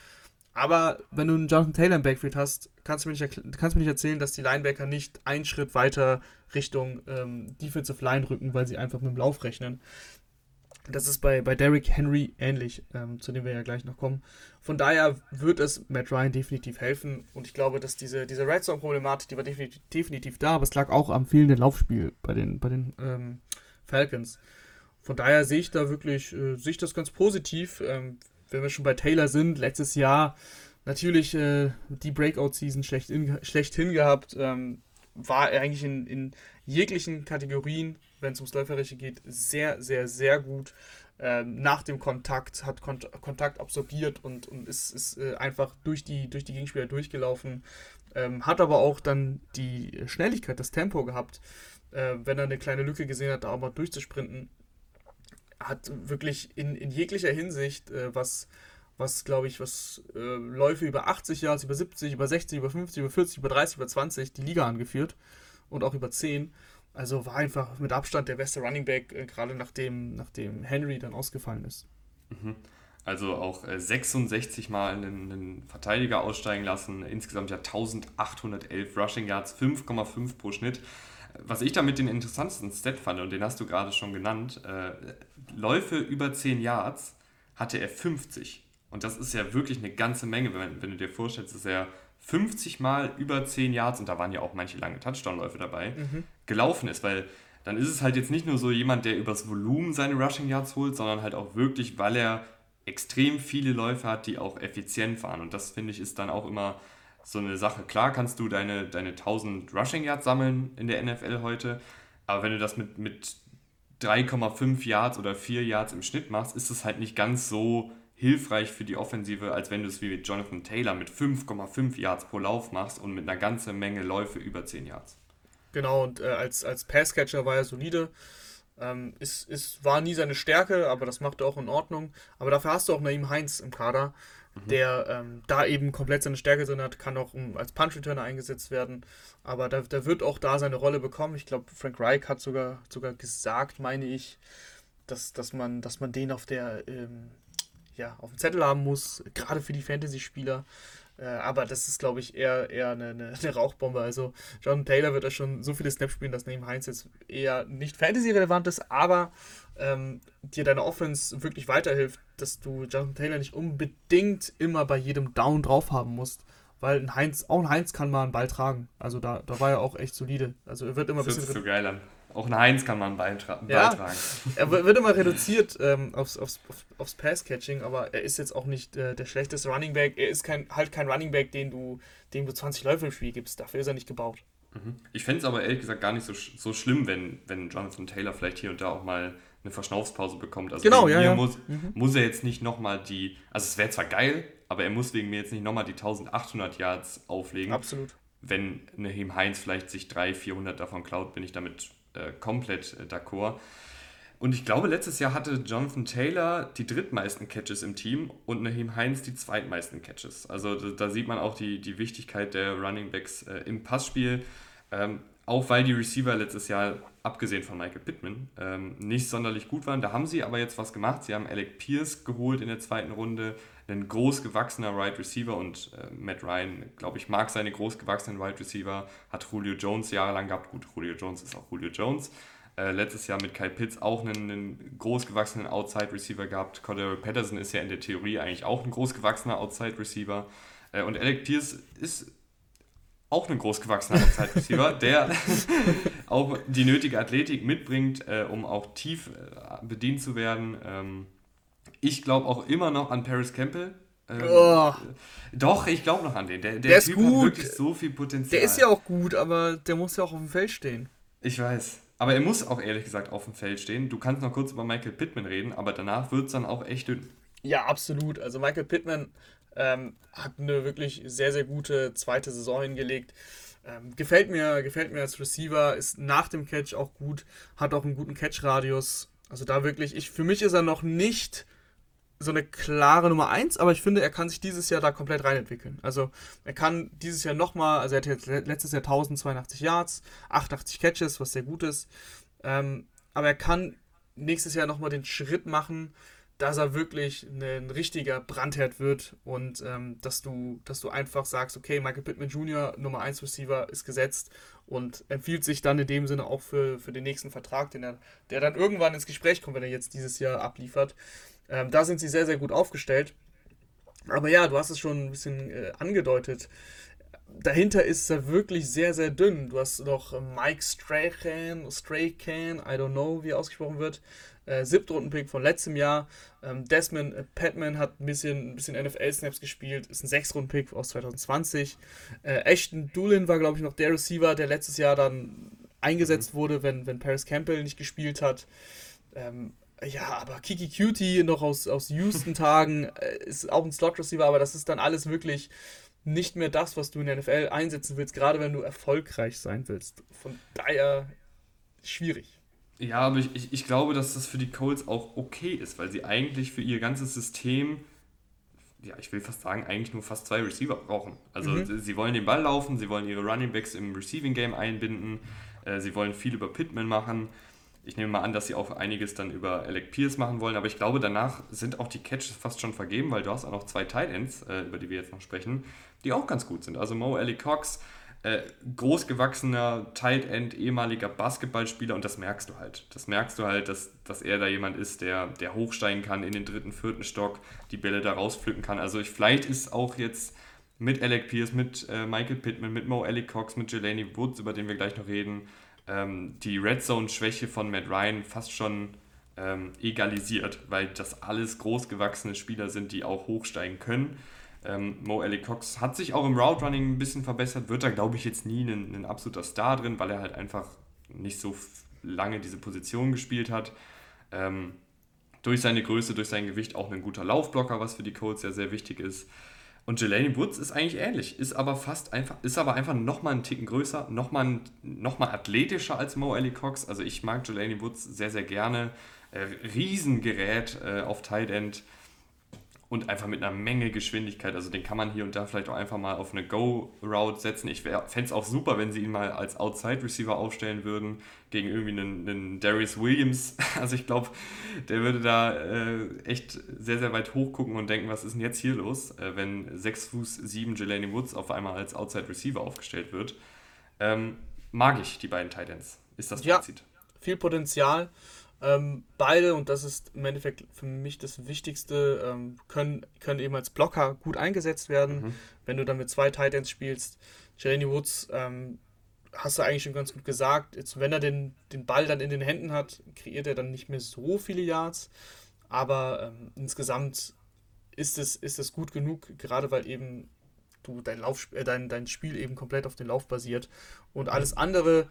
Aber wenn du einen Jonathan Taylor im Backfield hast, kannst du mir nicht, kannst mir nicht erzählen, dass die Linebacker nicht einen Schritt weiter Richtung ähm, Defensive Line rücken, weil sie einfach mit dem Lauf rechnen. Das ist bei, bei Derrick Henry ähnlich, ähm, zu dem wir ja gleich noch kommen. Von daher wird es Matt Ryan definitiv helfen. Und ich glaube, dass diese, diese Red Zone-Problematik, die war definitiv, definitiv, da, aber es lag auch am fehlenden Laufspiel bei den, bei den ähm, Falcons. Von daher sehe ich da wirklich, äh, sehe ich das ganz positiv. Ähm, wenn wir schon bei Taylor sind, letztes Jahr natürlich äh, die Breakout-Season schlechthin, schlechthin gehabt. Ähm, war eigentlich in, in jeglichen Kategorien wenn es ums Läuferische geht, sehr, sehr, sehr gut. Ähm, nach dem Kontakt, hat Kont Kontakt absorbiert und, und ist, ist äh, einfach durch die, durch die Gegenspieler durchgelaufen. Ähm, hat aber auch dann die Schnelligkeit, das Tempo gehabt, äh, wenn er eine kleine Lücke gesehen hat, da mal durchzusprinten. Hat wirklich in, in jeglicher Hinsicht, äh, was, was glaube ich, was äh, Läufe über 80 Yards, über 70, über 60, über 50, über 40, über 30, über 20 die Liga angeführt und auch über 10. Also war einfach mit Abstand der beste Running Back, äh, gerade nachdem, nachdem Henry dann ausgefallen ist. Mhm. Also auch äh, 66 Mal einen, einen, Verteidiger aussteigen lassen, insgesamt ja 1811 Rushing Yards, 5,5 pro Schnitt. Was ich damit den interessantesten Stat fand, und den hast du gerade schon genannt, äh, Läufe über 10 Yards hatte er 50. Und das ist ja wirklich eine ganze Menge, wenn, wenn du dir vorstellst, dass er 50 Mal über 10 Yards, und da waren ja auch manche lange Touchdown-Läufe dabei, mhm. gelaufen ist, weil dann ist es halt jetzt nicht nur so jemand, der übers Volumen seine Rushing Yards holt, sondern halt auch wirklich, weil er extrem viele Läufe hat, die auch effizient fahren. Und das finde ich ist dann auch immer so eine Sache. Klar kannst du deine, deine 1000 Rushing Yards sammeln in der NFL heute, aber wenn du das mit, mit 3,5 Yards oder 4 Yards im Schnitt machst, ist es halt nicht ganz so hilfreich für die Offensive, als wenn du es wie mit Jonathan Taylor mit 5,5 Yards pro Lauf machst und mit einer ganzen Menge Läufe über 10 Yards. Genau, und äh, als, als Passcatcher war er solide. Ähm, ist, ist, war nie seine Stärke, aber das macht er auch in Ordnung. Aber dafür hast du auch Naim Heinz im Kader, mhm. der ähm, da eben komplett seine Stärke drin hat, kann auch um, als Punch-Returner eingesetzt werden. Aber da, da wird auch da seine Rolle bekommen. Ich glaube, Frank Reich hat sogar, sogar gesagt, meine ich, dass, dass, man, dass man den auf der ähm, ja, auf dem Zettel haben muss, gerade für die Fantasy-Spieler. Äh, aber das ist, glaube ich, eher, eher eine, eine, eine, Rauchbombe. Also John Taylor wird da schon so viele Snaps spielen, dass neben Heinz jetzt eher nicht Fantasy-relevant ist, aber ähm, dir deine Offense wirklich weiterhilft, dass du Jonathan Taylor nicht unbedingt immer bei jedem Down drauf haben musst. Weil ein Heinz, auch ein Heinz kann mal einen Ball tragen. Also da, da war er auch echt solide. Also er wird immer ein bisschen. Das so geil an. Auch ein Heinz kann man beitragen. Ja, er wird immer reduziert ähm, aufs, aufs, aufs Pass-Catching, aber er ist jetzt auch nicht äh, der schlechteste Running Back. Er ist kein, halt kein Running Back, den du, dem du 20 Läufe im Spiel gibst. Dafür ist er nicht gebaut. Mhm. Ich fände es aber ehrlich gesagt gar nicht so, so schlimm, wenn, wenn Jonathan Taylor vielleicht hier und da auch mal eine Verschnaufspause bekommt. Also genau, ja, ja. Muss, mhm. muss er jetzt nicht nochmal die, also es wäre zwar geil, aber er muss wegen mir jetzt nicht nochmal die 1800 Yards auflegen. Absolut. Wenn Nahim Heinz vielleicht sich 300, 400 davon klaut, bin ich damit äh, komplett äh, d'accord. Und ich glaube, letztes Jahr hatte Jonathan Taylor die drittmeisten Catches im Team und Naheem Heinz die zweitmeisten Catches. Also da, da sieht man auch die, die Wichtigkeit der Running Backs äh, im Passspiel. Ähm, auch weil die Receiver letztes Jahr, abgesehen von Michael Pittman, ähm, nicht sonderlich gut waren. Da haben sie aber jetzt was gemacht. Sie haben Alec Pierce geholt in der zweiten Runde, ein großgewachsener Wide right Receiver und äh, Matt Ryan, glaube ich, mag seine großgewachsenen Wide right Receiver, hat Julio Jones jahrelang gehabt. Gut, Julio Jones ist auch Julio Jones. Äh, letztes Jahr mit Kyle Pitts auch einen, einen großgewachsenen Outside Receiver gehabt. Cordero Patterson ist ja in der Theorie eigentlich auch ein großgewachsener Outside Receiver. Äh, und Alec Pierce ist auch ein großgewachsener Outside Receiver, der auch die nötige Athletik mitbringt, äh, um auch tief äh, bedient zu werden. Ähm, ich glaube auch immer noch an Paris Campbell. Ähm, oh. Doch, ich glaube noch an den. Der, der, der ist gut. hat wirklich so viel Potenzial. Der ist ja auch gut, aber der muss ja auch auf dem Feld stehen. Ich weiß. Aber er muss auch ehrlich gesagt auf dem Feld stehen. Du kannst noch kurz über Michael Pittman reden, aber danach wird es dann auch echt dünn. Ja, absolut. Also Michael Pittman ähm, hat eine wirklich sehr, sehr gute zweite Saison hingelegt. Ähm, gefällt, mir, gefällt mir als Receiver, ist nach dem Catch auch gut, hat auch einen guten Catch-Radius. Also da wirklich, ich, für mich ist er noch nicht so eine klare Nummer 1, aber ich finde, er kann sich dieses Jahr da komplett reinentwickeln. Also er kann dieses Jahr nochmal, also er hatte jetzt letztes Jahr 1082 Yards, 88 Catches, was sehr gut ist. Ähm, aber er kann nächstes Jahr nochmal den Schritt machen, dass er wirklich ein richtiger Brandherd wird und ähm, dass, du, dass du einfach sagst, okay, Michael Pittman Jr., Nummer 1 Receiver, ist gesetzt und empfiehlt sich dann in dem Sinne auch für, für den nächsten Vertrag, den er, der dann irgendwann ins Gespräch kommt, wenn er jetzt dieses Jahr abliefert. Ähm, da sind sie sehr, sehr gut aufgestellt. Aber ja, du hast es schon ein bisschen äh, angedeutet. Dahinter ist er wirklich sehr, sehr dünn. Du hast noch Mike Strachan, Strachan, I don't know, wie er ausgesprochen wird, äh, Siebtrunden-Pick von letztem Jahr. Ähm, Desmond äh, Patman hat ein bisschen, ein bisschen NFL-Snaps gespielt, ist ein Sechstrunden-Pick aus 2020. Äh, Ashton Doolin war, glaube ich, noch der Receiver, der letztes Jahr dann eingesetzt mhm. wurde, wenn, wenn Paris Campbell nicht gespielt hat. Ähm, ja, aber Kiki Cutie noch aus, aus Houston-Tagen äh, ist auch ein Slot-Receiver, aber das ist dann alles wirklich nicht mehr das, was du in der NFL einsetzen willst, gerade wenn du erfolgreich sein willst. Von daher schwierig. Ja, aber ich, ich, ich glaube, dass das für die Colts auch okay ist, weil sie eigentlich für ihr ganzes System, ja, ich will fast sagen, eigentlich nur fast zwei Receiver brauchen. Also mhm. sie wollen den Ball laufen, sie wollen ihre Running Backs im Receiving Game einbinden, äh, sie wollen viel über Pittman machen. Ich nehme mal an, dass sie auch einiges dann über Alec Pierce machen wollen, aber ich glaube, danach sind auch die Catches fast schon vergeben, weil du hast auch noch zwei Tight Ends, äh, über die wir jetzt noch sprechen, die auch ganz gut sind. Also Mo Ali Cox, äh, großgewachsener Tight End, ehemaliger Basketballspieler und das merkst du halt. Das merkst du halt, dass, dass er da jemand ist, der, der hochsteigen kann in den dritten, vierten Stock, die Bälle da rauspflücken kann. Also ich, vielleicht ist auch jetzt mit Alec Pierce, mit äh, Michael Pittman, mit Mo Ali Cox, mit Jelani Woods, über den wir gleich noch reden, ähm, die Red Zone-Schwäche von Matt Ryan fast schon ähm, egalisiert, weil das alles großgewachsene Spieler sind, die auch hochsteigen können. Ähm, Mo Ellie Cox hat sich auch im Route Running ein bisschen verbessert, wird da glaube ich jetzt nie ein, ein, absoluter Star drin, weil er halt einfach nicht so lange diese Position gespielt hat. Ähm, durch seine Größe, durch sein Gewicht auch ein guter Laufblocker, was für die Colts ja sehr wichtig ist. Und Jelani Woods ist eigentlich ähnlich, ist aber fast einfach, ist aber einfach nochmal einen Ticken größer, nochmal noch mal athletischer als Mo Ellie Cox. Also ich mag Jelani Woods sehr, sehr gerne. Äh, Riesengerät äh, auf Tight End und einfach mit einer Menge Geschwindigkeit. Also den kann man hier und da vielleicht auch einfach mal auf eine Go-Route setzen. Ich fände es auch super, wenn sie ihn mal als Outside-Receiver aufstellen würden, gegen irgendwie einen, einen Darius Williams. Also ich glaube, der würde da äh, echt sehr, sehr weit hochgucken und denken, was ist denn jetzt hier los, äh, wenn 6 Fuß 7 Jelani Woods auf einmal als Outside-Receiver aufgestellt wird. Ähm, mag ich die beiden Titans, ist das Fazit. Ja, viel Potenzial. Ähm, beide, und das ist im Endeffekt für mich das Wichtigste, ähm, können, können eben als Blocker gut eingesetzt werden. Mhm. Wenn du dann mit zwei Titans spielst, Jelani Woods, ähm, hast du eigentlich schon ganz gut gesagt, jetzt, wenn er den, den Ball dann in den Händen hat, kreiert er dann nicht mehr so viele Yards. Aber ähm, insgesamt ist es, ist es gut genug, gerade weil eben du dein, Lauf, äh, dein, dein Spiel eben komplett auf den Lauf basiert. Und alles andere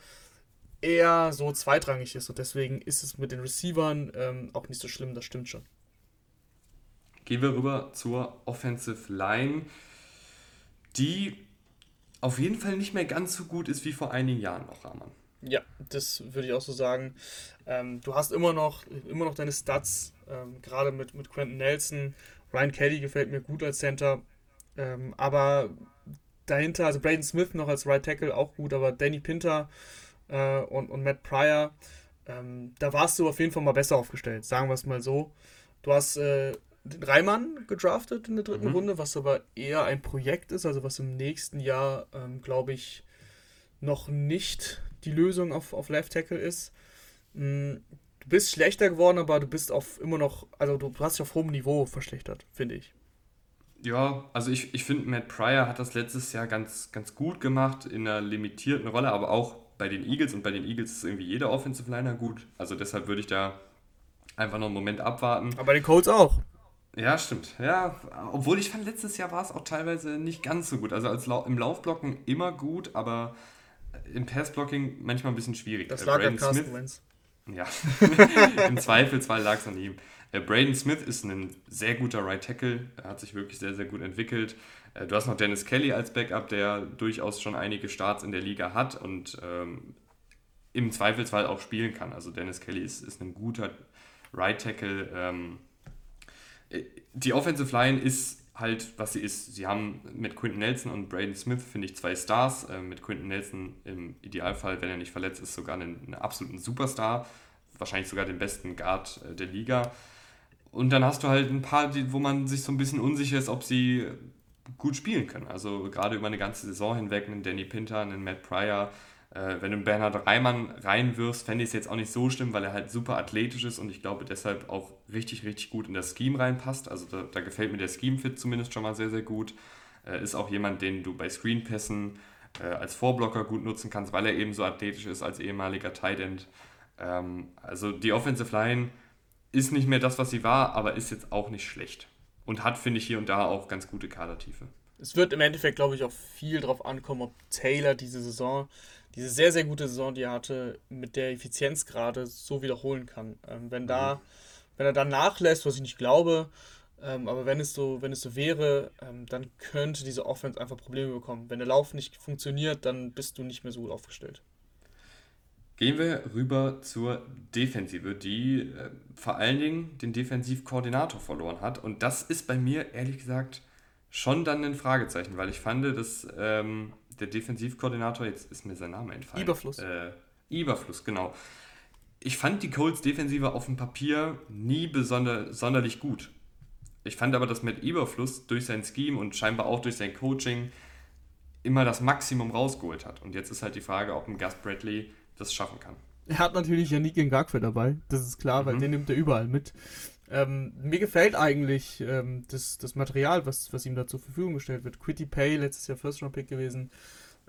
eher so zweitrangig ist. Und deswegen ist es mit den Receivern ähm, auch nicht so schlimm, das stimmt schon. Gehen wir rüber zur Offensive Line, die auf jeden Fall nicht mehr ganz so gut ist wie vor einigen Jahren noch, Rahman. Ja, das würde ich auch so sagen. Ähm, du hast immer noch, immer noch deine Stats, ähm, gerade mit, mit Quentin Nelson. Ryan Kelly gefällt mir gut als Center. Ähm, aber dahinter, also Braden Smith noch als Right Tackle auch gut, aber Danny Pinter äh, und, und Matt Pryor, ähm, da warst du auf jeden Fall mal besser aufgestellt, sagen wir es mal so. Du hast äh, den Reimann gedraftet in der dritten mhm. Runde, was aber eher ein Projekt ist, also was im nächsten Jahr, ähm, glaube ich, noch nicht die Lösung auf, auf Left Tackle ist. Mhm. Du bist schlechter geworden, aber du bist auf immer noch, also du hast dich auf hohem Niveau verschlechtert, finde ich. Ja, also ich, ich finde, Matt Pryor hat das letztes Jahr ganz, ganz gut gemacht in einer limitierten Rolle, aber auch bei den Eagles und bei den Eagles ist irgendwie jeder Offensive Liner gut. Also deshalb würde ich da einfach noch einen Moment abwarten. Aber bei den Colts auch. Ja, stimmt. Ja, obwohl ich fand, letztes Jahr war es auch teilweise nicht ganz so gut. Also als Lau im Laufblocken immer gut, aber im Passblocking manchmal ein bisschen schwierig. Das äh, lag an Carsten Wentz. Ja, im Zweifelsfall lag es an ihm. Äh, Braden Smith ist ein sehr guter Right Tackle. Er hat sich wirklich sehr, sehr gut entwickelt. Äh, du hast noch Dennis Kelly als Backup, der durchaus schon einige Starts in der Liga hat und ähm, im Zweifelsfall auch spielen kann. Also Dennis Kelly ist, ist ein guter Right Tackle. Ähm, äh, die Offensive Line ist halt, was sie ist. Sie haben mit Quinton Nelson und Braden Smith, finde ich, zwei Stars. Äh, mit Quinton Nelson im Idealfall, wenn er nicht verletzt ist, sogar einen, einen absoluten Superstar. wahrscheinlich sogar den besten Guard äh, der Liga. Und dann hast du halt ein paar, die, wo man sich so ein bisschen unsicher ist, ob sie gut spielen können. Also gerade über eine ganze Saison hinweg, einen Danny Pinter, einen Matt Pryor. Äh, wenn du einen Bernhard Reimann reinwirfst, fände ich es jetzt auch nicht so schlimm, weil er halt super athletisch ist und ich glaube deshalb auch richtig, richtig gut in das Scheme reinpasst. Also da, da gefällt mir der Scheme-Fit zumindest schon mal sehr, sehr gut. Äh, ist auch jemand, den du bei Screenpässen äh, als Vorblocker gut nutzen kannst, weil er eben so athletisch ist als ehemaliger Tight End. Ähm, also die Offensive Line ist nicht mehr das, was sie war, aber ist jetzt auch nicht schlecht. Und hat, finde ich, hier und da auch ganz gute Kadertiefe. Es wird im Endeffekt, glaube ich, auch viel darauf ankommen, ob Taylor diese Saison, diese sehr, sehr gute Saison, die er hatte, mit der Effizienz gerade so wiederholen kann. Ähm, wenn, da, mhm. wenn er dann nachlässt, was ich nicht glaube, ähm, aber wenn es so, wenn es so wäre, ähm, dann könnte diese Offense einfach Probleme bekommen. Wenn der Lauf nicht funktioniert, dann bist du nicht mehr so gut aufgestellt. Gehen wir rüber zur Defensive, die äh, vor allen Dingen den Defensivkoordinator verloren hat. Und das ist bei mir ehrlich gesagt schon dann ein Fragezeichen, weil ich fand, dass ähm, der Defensivkoordinator, jetzt ist mir sein Name entfallen. Überfluss. Äh, Überfluss, genau. Ich fand die Colts Defensive auf dem Papier nie besonder, sonderlich gut. Ich fand aber, dass Matt Überfluss durch sein Scheme und scheinbar auch durch sein Coaching immer das Maximum rausgeholt hat. Und jetzt ist halt die Frage, ob ein Gus Bradley das schaffen kann. Er hat natürlich Yannick Ngakwe dabei, das ist klar, mhm. weil den nimmt er überall mit. Ähm, mir gefällt eigentlich ähm, das, das Material, was, was ihm da zur Verfügung gestellt wird. Quitty Pay, letztes Jahr First Round Pick gewesen.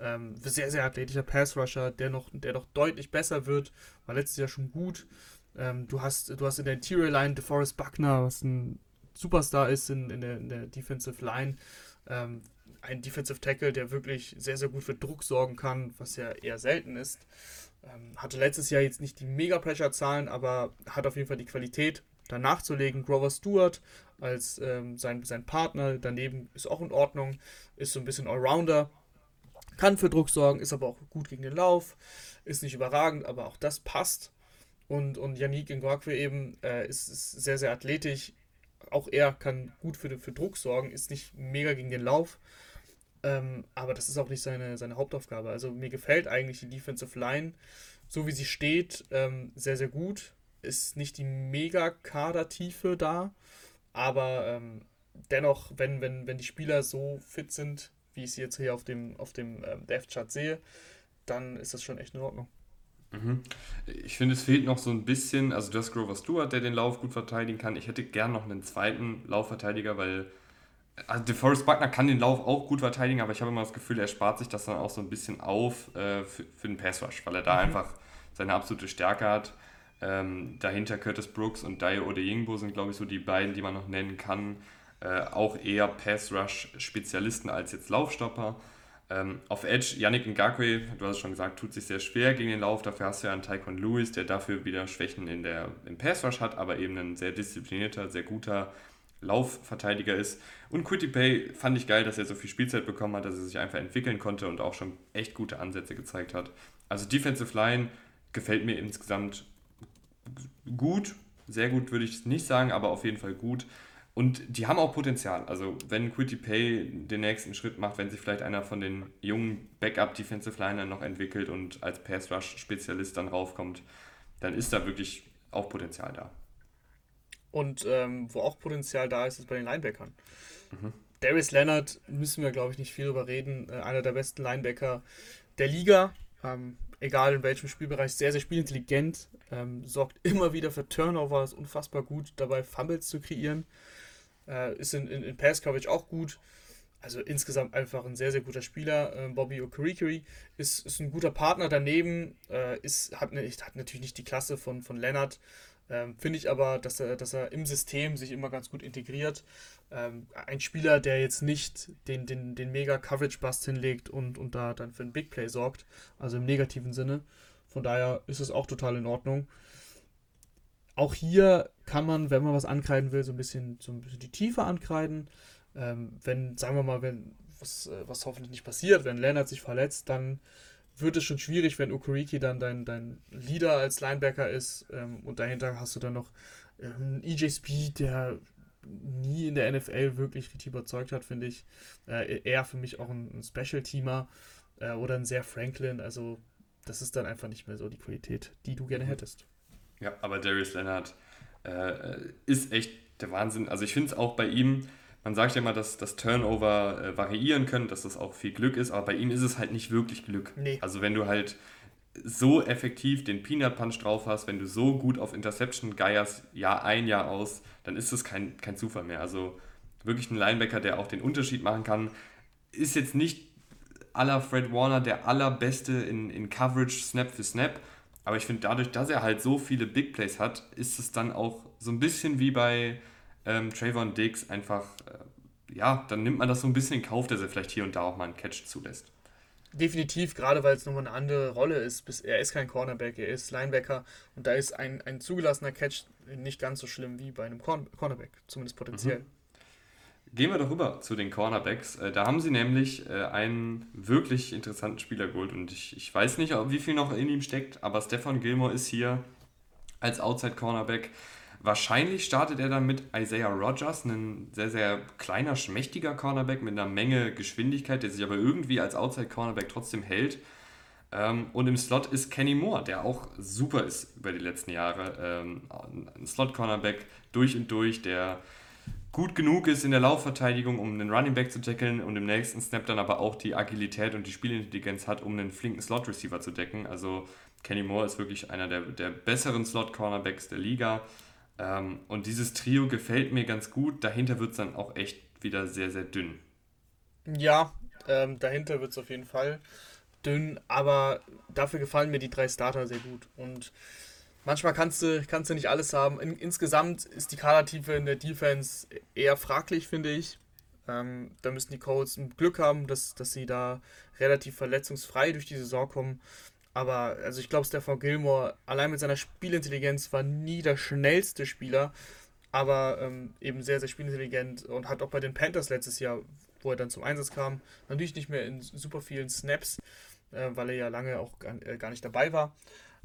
Ähm, sehr, sehr athletischer Pass Rusher, der noch, der noch deutlich besser wird. War letztes Jahr schon gut. Ähm, du, hast, du hast in der Interior Line DeForest Buckner, was ein Superstar ist in, in, der, in der Defensive Line. Ähm, ein Defensive Tackle, der wirklich sehr, sehr gut für Druck sorgen kann, was ja eher selten ist. Ähm, hatte letztes Jahr jetzt nicht die Mega-Pressure-Zahlen, aber hat auf jeden Fall die Qualität, da nachzulegen. Grover Stewart als ähm, sein, sein Partner daneben ist auch in Ordnung, ist so ein bisschen Allrounder, kann für Druck sorgen, ist aber auch gut gegen den Lauf, ist nicht überragend, aber auch das passt. Und, und Yannick Ngakwe eben äh, ist, ist, sehr, sehr athletisch. Auch er kann gut für, für Druck sorgen, ist nicht mega gegen den Lauf. Ähm, aber das ist auch nicht seine, seine Hauptaufgabe. Also mir gefällt eigentlich die Defensive Line, so wie sie steht, ähm, sehr, sehr gut ist nicht die mega Kadertiefe da, aber ähm, dennoch, wenn, wenn, wenn die Spieler so fit sind, wie ich sie jetzt hier auf dem, auf dem ähm, Dev-Chart sehe, dann ist das schon echt in Ordnung. Mhm. Ich finde, es fehlt noch so ein bisschen, also du hast Grover Stewart, der den Lauf gut verteidigen kann. Ich hätte gern noch einen zweiten Laufverteidiger, weil also DeForest Buckner kann den Lauf auch gut verteidigen, aber ich habe immer das Gefühl, er spart sich das dann auch so ein bisschen auf äh, für, für den Pass Rush, weil er da mhm. einfach seine absolute Stärke hat. Ähm, dahinter Curtis Brooks und Dio Odeyingbo sind, glaube ich, so die beiden, die man noch nennen kann. Äh, auch eher Pass-Rush-Spezialisten als jetzt Laufstopper. Ähm, auf Edge, Yannick Ngakwe, du hast es schon gesagt, tut sich sehr schwer gegen den Lauf. Dafür hast du ja einen Taekwondo Lewis, der dafür wieder Schwächen in der, im Pass-Rush hat, aber eben ein sehr disziplinierter, sehr guter Laufverteidiger ist. Und Quitty Pay fand ich geil, dass er so viel Spielzeit bekommen hat, dass er sich einfach entwickeln konnte und auch schon echt gute Ansätze gezeigt hat. Also Defensive Line gefällt mir insgesamt gut, sehr gut würde ich es nicht sagen, aber auf jeden Fall gut. Und die haben auch Potenzial. Also wenn Quitty Pay den nächsten Schritt macht, wenn sich vielleicht einer von den jungen Backup-Defensive Liner noch entwickelt und als Pass-Rush-Spezialist dann raufkommt, dann ist da wirklich auch Potenzial da. Und ähm, wo auch Potenzial da ist, ist bei den Linebackern. Mhm. Darius Leonard müssen wir, glaube ich, nicht viel darüber reden. Äh, einer der besten Linebacker der Liga. Ähm, egal in welchem Spielbereich, sehr, sehr spielintelligent, ähm, sorgt immer wieder für Turnover, ist unfassbar gut dabei, Fumbles zu kreieren. Äh, ist in, in, in Pass-Coverage auch gut. Also insgesamt einfach ein sehr, sehr guter Spieler. Äh, Bobby Okerikeri ist, ist ein guter Partner daneben, äh, ist, hat, ne, hat natürlich nicht die Klasse von, von Leonard, ähm, Finde ich aber, dass er, dass er im System sich immer ganz gut integriert. Ähm, ein Spieler, der jetzt nicht den, den, den Mega-Coverage-Bust hinlegt und, und da dann für ein Big Play sorgt, also im negativen Sinne. Von daher ist es auch total in Ordnung. Auch hier kann man, wenn man was ankreiden will, so ein bisschen, so ein bisschen die Tiefe ankreiden. Ähm, wenn, sagen wir mal, wenn was, äh, was hoffentlich nicht passiert, wenn Leonard sich verletzt, dann wird es schon schwierig, wenn Okuriki dann dein, dein Leader als Linebacker ist ähm, und dahinter hast du dann noch ähm, EJ Speed, der nie in der NFL wirklich richtig überzeugt hat, finde ich. Äh, eher für mich auch ein, ein Special-Teamer äh, oder ein sehr Franklin. Also das ist dann einfach nicht mehr so die Qualität, die du gerne hättest. Ja, aber Darius Leonard äh, ist echt der Wahnsinn. Also ich finde es auch bei ihm, man sagt ja immer, dass das Turnover äh, variieren können, dass das auch viel Glück ist, aber bei ihm ist es halt nicht wirklich Glück. Nee. Also wenn du halt so effektiv den Peanut Punch drauf hast, wenn du so gut auf Interception geierst, Jahr ein, Jahr aus, dann ist das kein, kein Zufall mehr. Also wirklich ein Linebacker, der auch den Unterschied machen kann, ist jetzt nicht aller Fred Warner der allerbeste in, in Coverage Snap für Snap, aber ich finde dadurch, dass er halt so viele Big Plays hat, ist es dann auch so ein bisschen wie bei ähm, Trayvon Diggs einfach, äh, ja, dann nimmt man das so ein bisschen in Kauf, dass er vielleicht hier und da auch mal einen Catch zulässt. Definitiv, gerade weil es nochmal eine andere Rolle ist. Er ist kein Cornerback, er ist Linebacker und da ist ein, ein zugelassener Catch nicht ganz so schlimm wie bei einem Cornerback, zumindest potenziell. Mhm. Gehen wir doch rüber zu den Cornerbacks. Äh, da haben sie nämlich äh, einen wirklich interessanten Spieler geholt und ich, ich weiß nicht, wie viel noch in ihm steckt, aber Stefan Gilmore ist hier als Outside Cornerback. Wahrscheinlich startet er dann mit Isaiah Rogers, ein sehr, sehr kleiner, schmächtiger Cornerback mit einer Menge Geschwindigkeit, der sich aber irgendwie als Outside Cornerback trotzdem hält. Ähm, und im Slot ist Kenny Moore, der auch super ist über die letzten Jahre. Ähm, ein Slot-Cornerback durch und durch, der gut genug ist in der Laufverteidigung, um einen Running Back zu tackeln und im nächsten Snap dann aber auch die Agilität und die Spielintelligenz hat, um einen flinken Slot-Receiver zu decken. Also Kenny Moore ist wirklich einer der, der besseren Slot-Cornerbacks der Liga. Ähm, und dieses Trio gefällt mir ganz gut. Dahinter wird es dann auch echt wieder sehr, sehr dünn. Ja, ähm, dahinter wird es auf jeden Fall dünn, aber dafür gefallen mir die drei Starter sehr gut. Und manchmal kannst du, kannst du nicht alles haben. In, insgesamt ist die Kadertiefe in der Defense eher fraglich, finde ich. Ähm, da müssen die Colts Glück haben, dass, dass sie da relativ verletzungsfrei durch die Saison kommen. Aber also ich glaube, Stefan Gilmore allein mit seiner Spielintelligenz war nie der schnellste Spieler, aber ähm, eben sehr, sehr spielintelligent und hat auch bei den Panthers letztes Jahr, wo er dann zum Einsatz kam, natürlich nicht mehr in super vielen Snaps, äh, weil er ja lange auch gar, äh, gar nicht dabei war.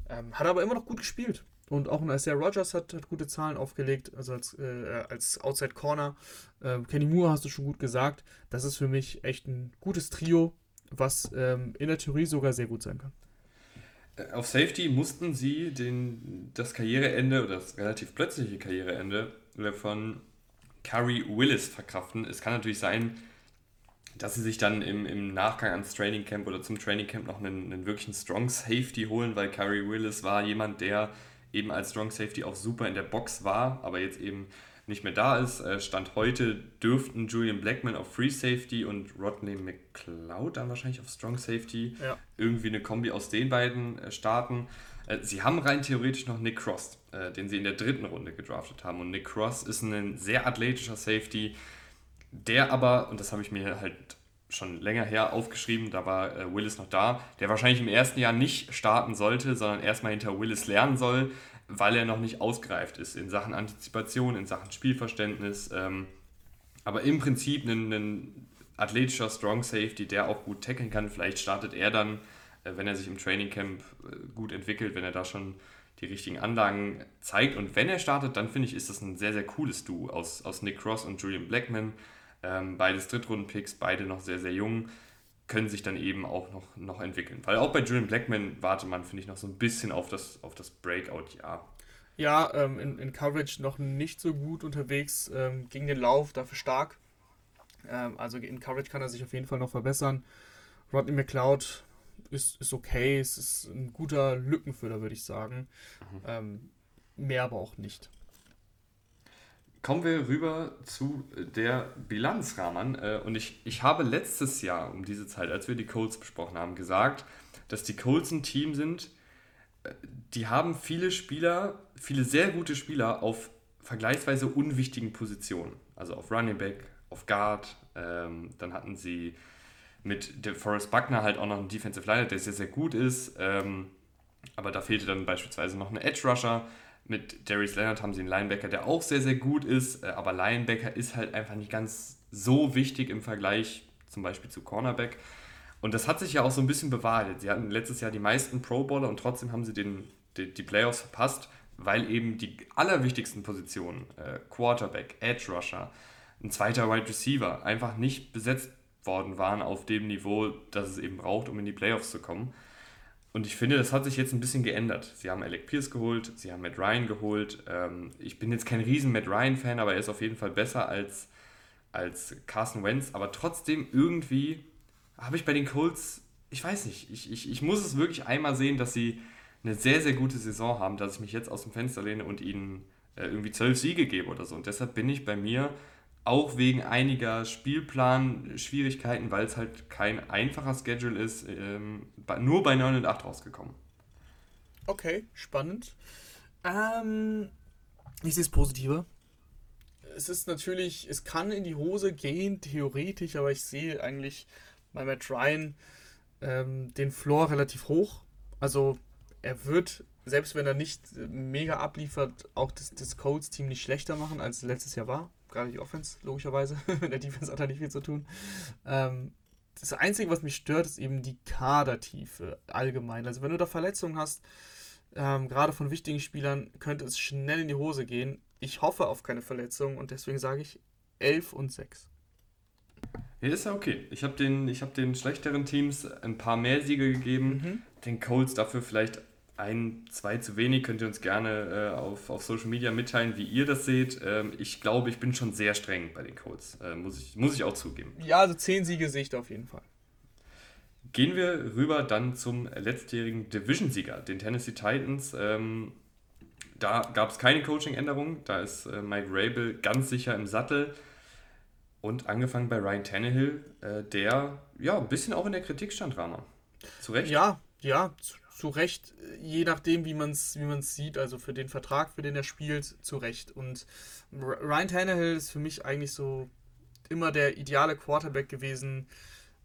Ähm, hat aber immer noch gut gespielt. Und auch ein Isaiah Rogers hat, hat gute Zahlen aufgelegt, also als, äh, als Outside Corner. Äh, Kenny Moore hast du schon gut gesagt. Das ist für mich echt ein gutes Trio, was ähm, in der Theorie sogar sehr gut sein kann. Äh, auf Safety mussten sie den, das Karriereende oder das relativ plötzliche Karriereende von Curry Willis verkraften. Es kann natürlich sein, dass sie sich dann im, im Nachgang ans Training Camp oder zum Training Camp noch einen, einen wirklichen Strong Safety holen, weil Curry Willis war jemand, der eben als Strong Safety auch super in der Box war, aber jetzt eben nicht mehr da ist. Äh, Stand heute dürften Julian Blackman auf Free Safety und Rodney McLeod dann wahrscheinlich auf Strong Safety ja. irgendwie eine Kombi aus den beiden äh, starten. Äh, sie haben rein theoretisch noch Nick Cross, den sie in der dritten Runde gedraftet haben. Und Nick Cross ist ein sehr athletischer Safety, der aber, und das habe ich mir halt schon länger her aufgeschrieben, da war Willis noch da, der wahrscheinlich im ersten Jahr nicht starten sollte, sondern erstmal hinter Willis lernen soll, weil er noch nicht ausgereift ist in Sachen Antizipation, in Sachen Spielverständnis. Ähm, aber im Prinzip ein, ein, athletischer Strong Safety, der auch gut tackeln kann. Vielleicht startet er dann, äh, wenn er sich im Training Camp äh, gut entwickelt, wenn er da schon die richtigen Anlagen zeigt. Und wenn er startet, dann finde ich, ist das ein sehr, sehr cooles Duo aus, aus Nick Cross und Julian Blackman. Ähm, beides Drittrunden-Picks, beide noch sehr, sehr jung können sich dann eben auch noch, noch entwickeln. Weil auch bei Julian Blackman wartet man, finde ich, noch so ein bisschen auf das, auf das Breakout-Jahr. Ja, ähm, in, in Coverage noch nicht so gut unterwegs, ähm, gegen den Lauf dafür stark. Ähm, also in Coverage kann er sich auf jeden Fall noch verbessern. Rodney McLeod ist, ist okay, es ist ein guter Lückenfüller, würde ich sagen. Mhm. Ähm, mehr aber auch nicht. Kommen wir rüber zu der Bilanz, Rahman. Äh, und ich, ich habe letztes Jahr um diese Zeit, als wir die Colts besprochen haben, gesagt, dass die Colts ein Team sind, äh, die haben viele Spieler, viele sehr gute Spieler auf vergleichsweise unwichtigen Positionen. Also auf Running Back, auf Guard. Ähm, dann hatten sie mit Forrest Buckner halt auch noch einen Defensive Liner, der sehr, sehr gut ist. Ähm, aber da fehlte dann beispielsweise noch ein Edge Rusher. Mit Darius Leonard haben sie einen Linebacker, der auch sehr, sehr gut ist, äh, aber Linebacker ist halt einfach nicht ganz so wichtig im Vergleich zum Beispiel zu Cornerback. Und das hat sich ja auch so ein bisschen bewahrheitet. Sie hatten letztes Jahr die meisten Pro Bowler und trotzdem haben sie den, die, die Playoffs verpasst, weil eben die allerwichtigsten Positionen, äh, Quarterback, Edge Rusher, ein zweiter Wide Receiver, einfach nicht besetzt worden waren auf dem Niveau, das es eben braucht, um in die Playoffs zu kommen. Und ich finde, das hat sich jetzt ein bisschen geändert. Sie haben Alec Pierce geholt, sie haben Matt Ryan geholt. Ähm, ich bin jetzt kein riesen Matt Ryan-Fan, aber er ist auf jeden Fall besser als, als Carson Wentz. Aber trotzdem irgendwie habe ich bei den Colts, ich weiß nicht, ich, ich, ich muss es wirklich einmal sehen, dass sie eine sehr, sehr gute Saison haben, dass ich mich jetzt aus dem Fenster lehne und ihnen äh, irgendwie zwölf Siege gebe oder so. Und deshalb bin ich bei mir auch wegen einiger Spielplan-Schwierigkeiten, weil es halt kein einfacher Schedule ist, ähm, nur bei 9 und 8 rausgekommen. Okay, spannend. Ähm, ich sehe es positiver. Es ist natürlich, es kann in die Hose gehen, theoretisch, aber ich sehe eigentlich bei Matt Ryan ähm, den Floor relativ hoch. Also er wird, selbst wenn er nicht mega abliefert, auch das, das Colts-Team nicht schlechter machen, als es letztes Jahr war gerade die Offense, logischerweise. Mit der Defense hat er nicht viel zu tun. Ähm, das Einzige, was mich stört, ist eben die Kadertiefe allgemein. Also wenn du da Verletzungen hast, ähm, gerade von wichtigen Spielern, könnte es schnell in die Hose gehen. Ich hoffe auf keine Verletzungen und deswegen sage ich 11 und 6. Ja, ist ja okay. Ich habe den, hab den schlechteren Teams ein paar mehr Siege gegeben. Mhm. Den Colts dafür vielleicht ein, zwei zu wenig, könnt ihr uns gerne äh, auf, auf Social Media mitteilen, wie ihr das seht. Ähm, ich glaube, ich bin schon sehr streng bei den Codes, äh, muss, ich, muss ich auch zugeben. Ja, also zehn Siege sehe ich auf jeden Fall. Gehen wir rüber dann zum letztjährigen Division-Sieger, den Tennessee Titans. Ähm, da gab es keine Coaching-Änderung, da ist äh, Mike Rabel ganz sicher im Sattel. Und angefangen bei Ryan Tannehill, äh, der ja ein bisschen auch in der Kritik stand, Rama. Zu Recht? Ja, ja, zu zu Recht, je nachdem, wie man es wie sieht, also für den Vertrag, für den er spielt, zu Recht. Und Ryan Tannehill ist für mich eigentlich so immer der ideale Quarterback gewesen.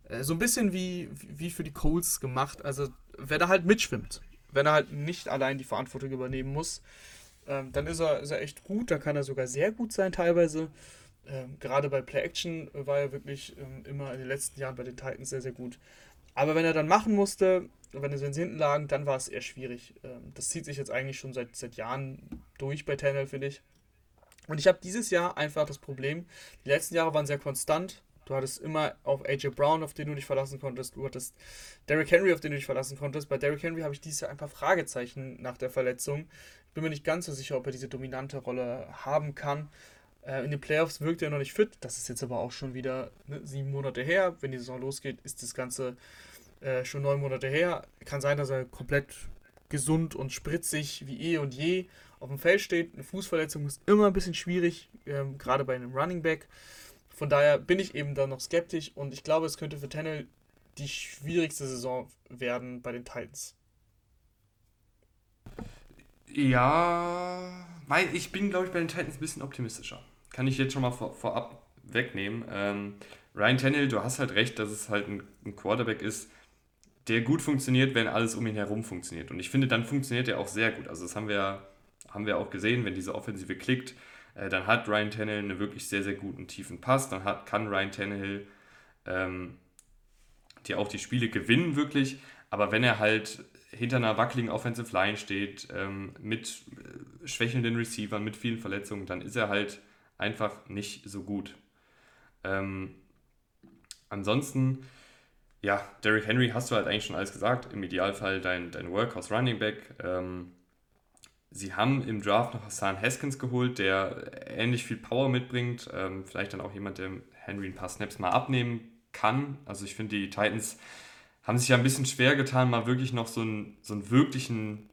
Äh, so ein bisschen wie, wie für die Colts gemacht. Also, wenn er halt mitschwimmt, wenn er halt nicht allein die Verantwortung übernehmen muss, ähm, dann ist er, ist er echt gut. Da kann er sogar sehr gut sein, teilweise. Ähm, gerade bei Play Action war er wirklich ähm, immer in den letzten Jahren bei den Titans sehr, sehr gut. Aber wenn er dann machen musste, wenn sie hinten lagen, dann war es eher schwierig. Ähm, das zieht sich jetzt eigentlich schon seit, seit Jahren durch bei Tannehill, finde ich. Und ich habe dieses Jahr einfach das Problem, die letzten Jahre waren sehr konstant. Du hattest immer auf AJ Brown, auf den du dich verlassen konntest. Du hattest Derrick Henry, auf den du dich verlassen konntest. Bei Derrick Henry habe ich dieses Jahr einfach Fragezeichen nach der Verletzung. Ich bin mir nicht ganz so sicher, ob er diese dominante Rolle haben kann. Äh, in den Playoffs wirkt er noch nicht fit. Das ist jetzt aber auch schon wieder ne, sieben Monate her. Wenn die Saison losgeht, ist das Ganze äh, schon neun Monate her. Kann sein, dass er komplett gesund und spritzig wie eh und je auf dem Feld steht. Eine Fußverletzung ist immer ein bisschen schwierig, ähm, gerade bei einem Running Back. Von daher bin ich eben da noch skeptisch und ich glaube, es könnte für Tennell die schwierigste Saison werden bei den Titans. Ja, weil ich bin, glaube ich, bei den Titans ein bisschen optimistischer. Kann ich jetzt schon mal vor, vorab wegnehmen. Ähm, Ryan Tannehill, du hast halt recht, dass es halt ein, ein Quarterback ist, der gut funktioniert, wenn alles um ihn herum funktioniert. Und ich finde, dann funktioniert er auch sehr gut. Also das haben wir, haben wir auch gesehen, wenn diese Offensive klickt, äh, dann hat Ryan Tannehill einen wirklich sehr, sehr guten tiefen Pass. Dann hat, kann Ryan Tannehill ähm, dir auch die Spiele gewinnen, wirklich. Aber wenn er halt hinter einer wackeligen Offensive Line steht, ähm, mit äh, schwächelnden Receivern, mit vielen Verletzungen, dann ist er halt einfach nicht so gut. Ähm, ansonsten ja, Derrick Henry hast du halt eigentlich schon alles gesagt. Im Idealfall dein, dein Workhorse Running Back. Ähm, sie haben im Draft noch Hassan Haskins geholt, der ähnlich viel Power mitbringt. Ähm, vielleicht dann auch jemand, der Henry ein paar Snaps mal abnehmen kann. Also ich finde, die Titans haben sich ja ein bisschen schwer getan, mal wirklich noch so einen, so einen wirklichen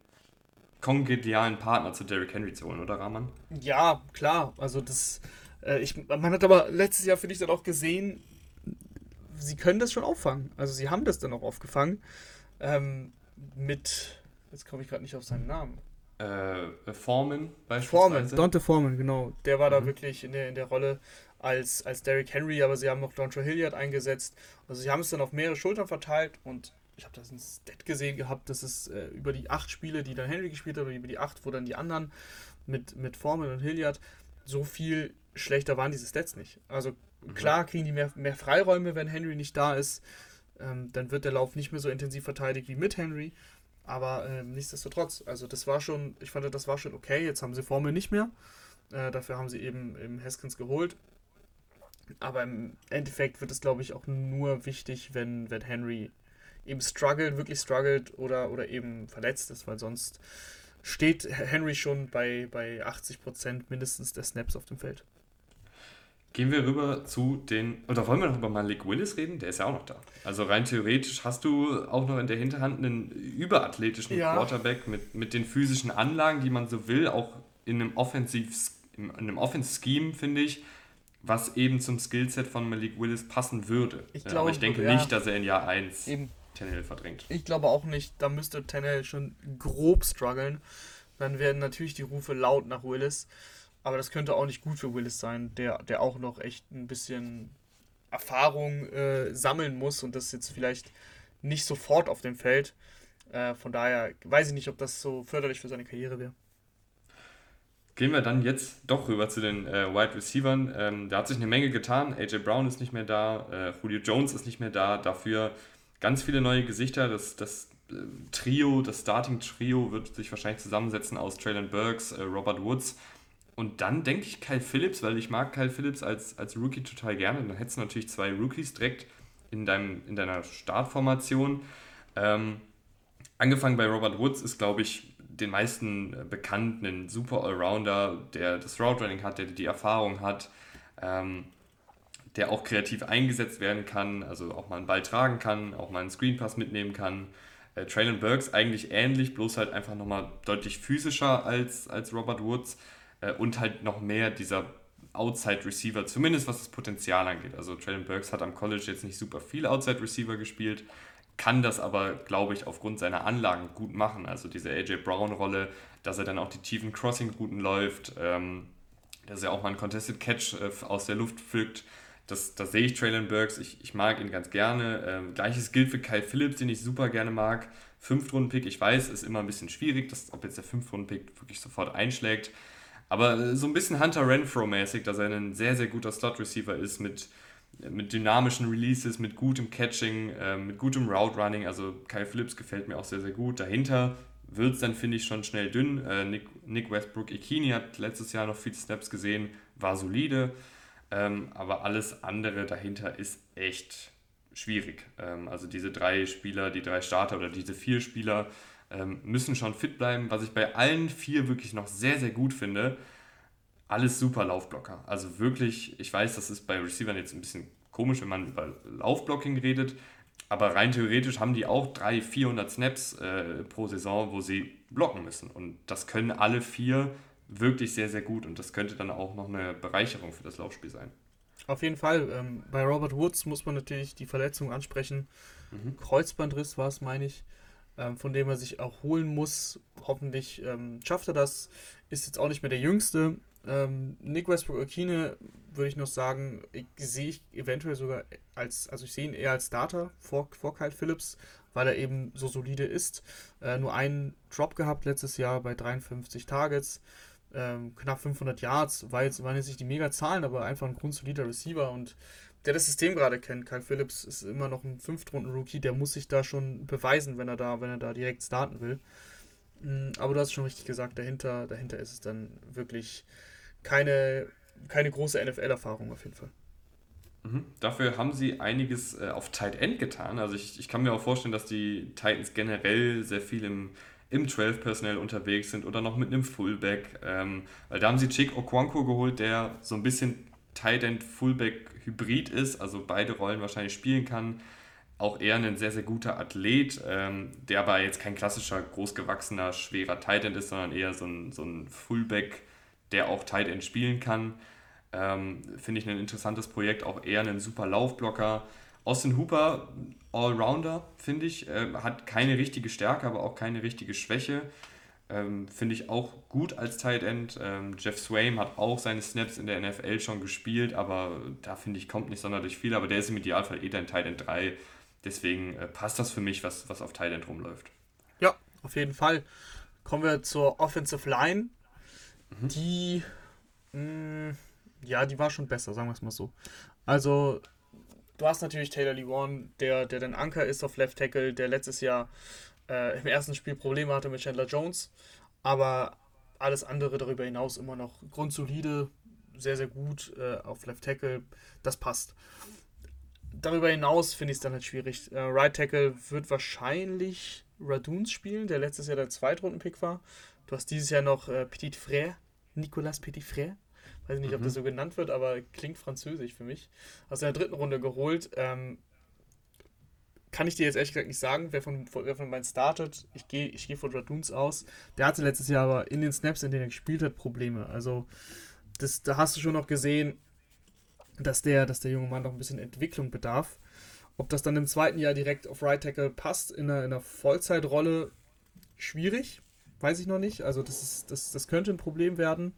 kongenialen Partner zu Derrick Henry zu holen, oder Rahman? Ja, klar. Also das, äh, ich, man hat aber letztes Jahr, finde ich, dann auch gesehen, sie können das schon auffangen. Also sie haben das dann auch aufgefangen. Ähm, mit, jetzt komme ich gerade nicht auf seinen Namen. Äh, Foreman beispielsweise. Foreman, Dante Foreman, genau. Der war mhm. da wirklich in der, in der Rolle als, als Derrick Henry, aber sie haben noch Dontre Hilliard eingesetzt. Also sie haben es dann auf mehrere Schultern verteilt und ich habe das ein Stat gesehen gehabt, dass es äh, über die acht Spiele, die dann Henry gespielt hat, oder über die acht, wo dann die anderen mit, mit Foreman und Hilliard, so viel schlechter waren diese Stats nicht. Also Klar kriegen die mehr, mehr Freiräume, wenn Henry nicht da ist. Ähm, dann wird der Lauf nicht mehr so intensiv verteidigt wie mit Henry. Aber ähm, nichtsdestotrotz, also das war schon, ich fand, das war schon okay. Jetzt haben sie Formel nicht mehr. Äh, dafür haben sie eben im Haskins geholt. Aber im Endeffekt wird es, glaube ich, auch nur wichtig, wenn, wenn Henry eben struggelt, wirklich struggelt oder, oder eben verletzt ist, weil sonst steht Henry schon bei, bei 80% mindestens der Snaps auf dem Feld. Gehen wir rüber zu den, oder wollen wir noch über Malik Willis reden? Der ist ja auch noch da. Also rein theoretisch hast du auch noch in der Hinterhand einen überathletischen ja. Quarterback mit, mit den physischen Anlagen, die man so will, auch in einem Offensiv, in einem Offense-Scheme, finde ich, was eben zum Skillset von Malik Willis passen würde. Ich glaube, Aber ich denke ja, nicht, dass er in Jahr 1 eben, Tannehill verdrängt. Ich glaube auch nicht. Da müsste Tannehill schon grob strugglen. Dann werden natürlich die Rufe laut nach Willis. Aber das könnte auch nicht gut für Willis sein, der, der auch noch echt ein bisschen Erfahrung äh, sammeln muss und das jetzt vielleicht nicht sofort auf dem Feld. Äh, von daher weiß ich nicht, ob das so förderlich für seine Karriere wäre. Gehen wir dann jetzt doch rüber zu den äh, Wide Receivers. Ähm, da hat sich eine Menge getan. AJ Brown ist nicht mehr da, äh, Julio Jones ist nicht mehr da. Dafür ganz viele neue Gesichter. Das, das äh, Trio, das Starting-Trio wird sich wahrscheinlich zusammensetzen aus Traylon Burks, äh, Robert Woods und dann denke ich Kyle Phillips, weil ich mag Kyle Phillips als, als Rookie total gerne. Dann hättest du natürlich zwei Rookies direkt in, deinem, in deiner Startformation. Ähm, angefangen bei Robert Woods ist, glaube ich, den meisten äh, bekannt, ein super Allrounder, der das Route Running hat, der die Erfahrung hat, ähm, der auch kreativ eingesetzt werden kann, also auch mal einen Ball tragen kann, auch mal einen Screenpass mitnehmen kann. Äh, Traylon Burks eigentlich ähnlich, bloß halt einfach nochmal deutlich physischer als, als Robert Woods äh, und halt noch mehr dieser Outside Receiver, zumindest was das Potenzial angeht. Also Traylon Burks hat am College jetzt nicht super viel Outside Receiver gespielt, kann das aber, glaube ich, aufgrund seiner Anlagen gut machen. Also diese AJ Brown-Rolle, dass er dann auch die tiefen Crossing-Routen läuft, ähm, dass er auch mal einen Contested Catch äh, aus der Luft pflückt. Das, das sehe ich Traylon Burks. Ich, ich mag ihn ganz gerne. Ähm, Gleiches gilt für Kyle Phillips, den ich super gerne mag. Fünftrunden-Pick, ich weiß, ist immer ein bisschen schwierig, dass, ob jetzt der Fünftrunden-Pick wirklich sofort einschlägt. Aber so ein bisschen Hunter Renfro-mäßig, dass er ein sehr, sehr guter Slot-Receiver ist mit, mit dynamischen Releases, mit gutem Catching, äh, mit gutem Route-Running. Also Kyle Phillips gefällt mir auch sehr, sehr gut. Dahinter wird es dann, finde ich, schon schnell dünn. Äh, Nick, Nick Westbrook-Ikini hat letztes Jahr noch viele Snaps gesehen, war solide. Ähm, aber alles andere dahinter ist echt schwierig. Ähm, also diese drei Spieler, die drei Starter oder diese vier Spieler ähm, müssen schon fit bleiben. Was ich bei allen vier wirklich noch sehr, sehr gut finde, alles super Laufblocker. Also wirklich, ich weiß, das ist bei Receivern jetzt ein bisschen komisch, wenn man über Laufblocking redet, aber rein theoretisch haben die auch 300, 400 Snaps äh, pro Saison, wo sie blocken müssen. Und das können alle vier wirklich sehr, sehr gut. Und das könnte dann auch noch eine Bereicherung für das Laufspiel sein. Auf jeden Fall. Ähm, bei Robert Woods muss man natürlich die Verletzung ansprechen. Mhm. Kreuzbandriss war es, meine ich ähm, von dem er sich erholen muss. Hoffentlich ähm, schafft er das. Ist jetzt auch nicht mehr der Jüngste. Ähm, Nick Westbrook-Akine würde ich noch sagen, sehe ich eventuell sogar als, also ich sehe ihn eher als Starter vor, vor Kyle Phillips, weil er eben so solide ist. Äh, nur einen Drop gehabt letztes Jahr bei 53 Targets. Ähm, knapp 500 Yards, war jetzt, waren jetzt nicht die Mega-Zahlen, aber einfach ein grundsolider Receiver und der das System gerade kennt. Kyle Phillips ist immer noch ein Fünftrunden-Rookie, der muss sich da schon beweisen, wenn er da, wenn er da direkt starten will. Mm, aber du hast schon richtig gesagt, dahinter, dahinter ist es dann wirklich keine, keine große NFL-Erfahrung auf jeden Fall. Mhm. Dafür haben sie einiges äh, auf Tight End getan. Also ich, ich kann mir auch vorstellen, dass die Titans generell sehr viel im, im 12-Personell unterwegs sind oder noch mit einem Fullback. Ähm, weil da haben sie Chick Okonkwo geholt, der so ein bisschen Tight End Fullback Hybrid ist, also beide Rollen wahrscheinlich spielen kann. Auch eher ein sehr, sehr guter Athlet, ähm, der aber jetzt kein klassischer, großgewachsener, schwerer Tight End ist, sondern eher so ein, so ein Fullback, der auch Tight End spielen kann. Ähm, Finde ich ein interessantes Projekt, auch eher ein super Laufblocker. Austin Hooper, Allrounder, finde ich, äh, hat keine richtige Stärke, aber auch keine richtige Schwäche. Ähm, Finde ich auch gut als Tight End. Ähm, Jeff Swaim hat auch seine Snaps in der NFL schon gespielt, aber da finde ich, kommt nicht sonderlich viel. Aber der ist im Idealfall eh dein Tight End 3. Deswegen äh, passt das für mich, was, was auf Tight End rumläuft. Ja, auf jeden Fall. Kommen wir zur Offensive Line. Mhm. Die, mh, mm, ja, die war schon besser, sagen wir es mal so. Also, du hast natürlich Taylor Lee Warren, der, der dein Anker ist auf Left Tackle, der letztes Jahr äh, im ersten Spiel Probleme hatte mit Chandler Jones, aber alles andere darüber hinaus immer noch grundsolide, sehr, sehr gut äh, auf Left Tackle, das passt. darüber hinaus finde ich es dann halt schwierig. Äh, right Tackle wird wahrscheinlich Raduns spielen, der letztes Jahr der Zweitrunden-Pick war. Du hast dieses Jahr noch äh, Petit Frère, Nicolas Petit Frère. Weiß nicht, mhm. ob das so genannt wird, aber klingt französisch für mich. Aus der dritten Runde geholt. Ähm, kann ich dir jetzt ehrlich gesagt nicht sagen, wer von, wer von meinen startet. Ich gehe ich geh von Raduns aus. Der hatte letztes Jahr aber in den Snaps, in denen er gespielt hat, Probleme. Also, das, da hast du schon noch gesehen, dass der, dass der junge Mann noch ein bisschen Entwicklung bedarf. Ob das dann im zweiten Jahr direkt auf Right Tackle passt, in einer, in einer Vollzeitrolle, schwierig. Weiß ich noch nicht. Also, das, ist, das, das könnte ein Problem werden.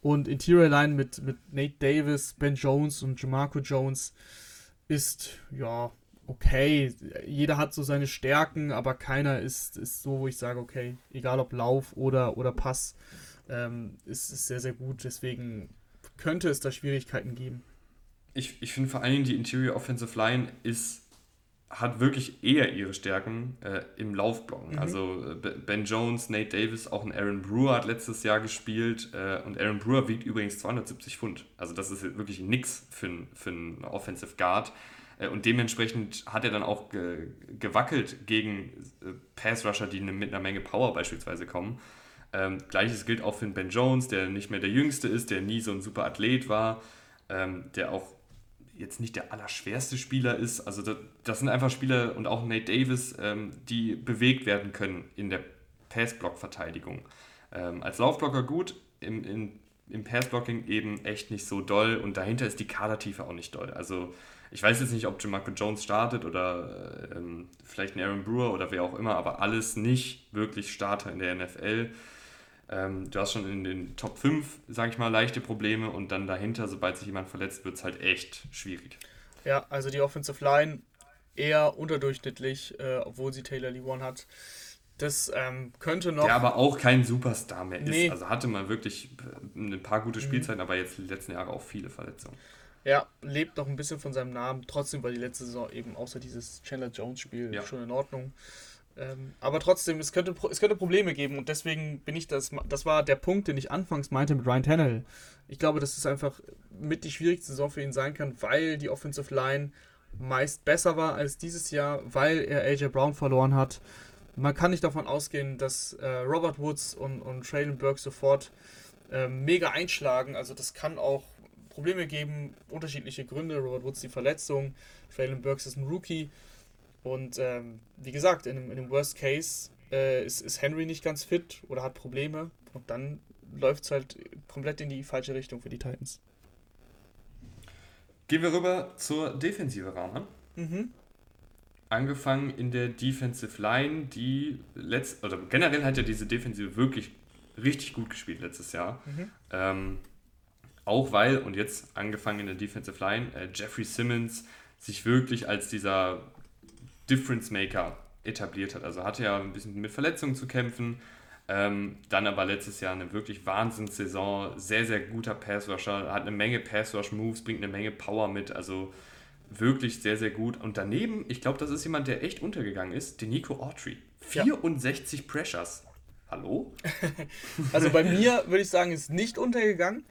Und Interior Line mit, mit Nate Davis, Ben Jones und Jamarco Jones ist, ja, okay. Jeder hat so seine Stärken, aber keiner ist, ist so, wo ich sage, okay, egal ob Lauf oder, oder Pass, ähm, ist, ist sehr, sehr gut. Deswegen könnte es da Schwierigkeiten geben. Ich, ich finde vor allen Dingen die Interior Offensive Line ist hat wirklich eher ihre Stärken äh, im Laufblocken. Mhm. Also äh, Ben Jones, Nate Davis, auch ein Aaron Brewer hat letztes Jahr gespielt äh, und Aaron Brewer wiegt übrigens 270 Pfund. Also das ist wirklich nix für, für einen Offensive Guard. Äh, und dementsprechend hat er dann auch ge gewackelt gegen äh, Pass-Rusher, die ne, mit einer Menge Power beispielsweise kommen. Ähm, Gleiches gilt auch für Ben Jones, der nicht mehr der Jüngste ist, der nie so ein super Athlet war, ähm, der auch jetzt nicht der allerschwerste Spieler ist. Also das, das sind einfach Spieler und auch Nate Davis, ähm, die bewegt werden können in der Passblock-Verteidigung. Ähm, als Laufblocker gut, im, in, im Passblocking eben echt nicht so doll und dahinter ist die Kadertiefe auch nicht doll. Also ich weiß jetzt nicht, ob Jamarco Jones startet oder ähm, vielleicht ein Aaron Brewer oder wer auch immer, aber alles nicht wirklich Starter in der NFL. Ähm, du hast schon in den Top 5, sage ich mal, leichte Probleme und dann dahinter, sobald sich jemand verletzt, wird es halt echt schwierig. Ja, also die Offensive Line eher unterdurchschnittlich, äh, obwohl sie Taylor Lee One hat. Das ähm, könnte noch. Der aber auch kein Superstar mehr ist. Nee. Also hatte mal wirklich äh, ein paar gute mhm. Spielzeiten, mhm. aber jetzt die letzten Jahre auch viele Verletzungen. Ja, lebt noch ein bisschen von seinem Namen. Trotzdem war die letzte Saison eben außer dieses Chandler Jones-Spiel ja. schon in Ordnung. Ähm, aber trotzdem, es könnte, es könnte Probleme geben und deswegen bin ich das, das war der Punkt, den ich anfangs meinte mit Ryan Tannehill. Ich glaube, dass es einfach mit die schwierigste Saison für ihn sein kann, weil die Offensive Line meist besser war als dieses Jahr, weil er AJ Brown verloren hat. Man kann nicht davon ausgehen, dass äh, Robert Woods und, und Traylon Burke sofort äh, mega einschlagen. Also das kann auch Probleme geben, unterschiedliche Gründe. Robert Woods die Verletzung, Traylon Burks ist ein Rookie. Und ähm, wie gesagt, in dem, in dem Worst Case äh, ist, ist Henry nicht ganz fit oder hat Probleme. Und dann läuft es halt komplett in die falsche Richtung für die Titans. Gehen wir rüber zur Defensive, Rahman. Mhm. Angefangen in der Defensive Line, die letzt, oder generell hat ja diese Defensive wirklich richtig gut gespielt letztes Jahr. Mhm. Ähm, auch weil, und jetzt angefangen in der Defensive Line, äh, Jeffrey Simmons sich wirklich als dieser Difference Maker etabliert hat. Also hatte ja ein bisschen mit Verletzungen zu kämpfen. Ähm, dann aber letztes Jahr eine wirklich Wahnsinnssaison, sehr, sehr guter Passrusher, hat eine Menge Passrush-Moves, bringt eine Menge Power mit, also wirklich sehr, sehr gut. Und daneben, ich glaube, das ist jemand, der echt untergegangen ist, Denico Autry. 64 ja. Pressures. Hallo? also bei mir würde ich sagen, ist nicht untergegangen.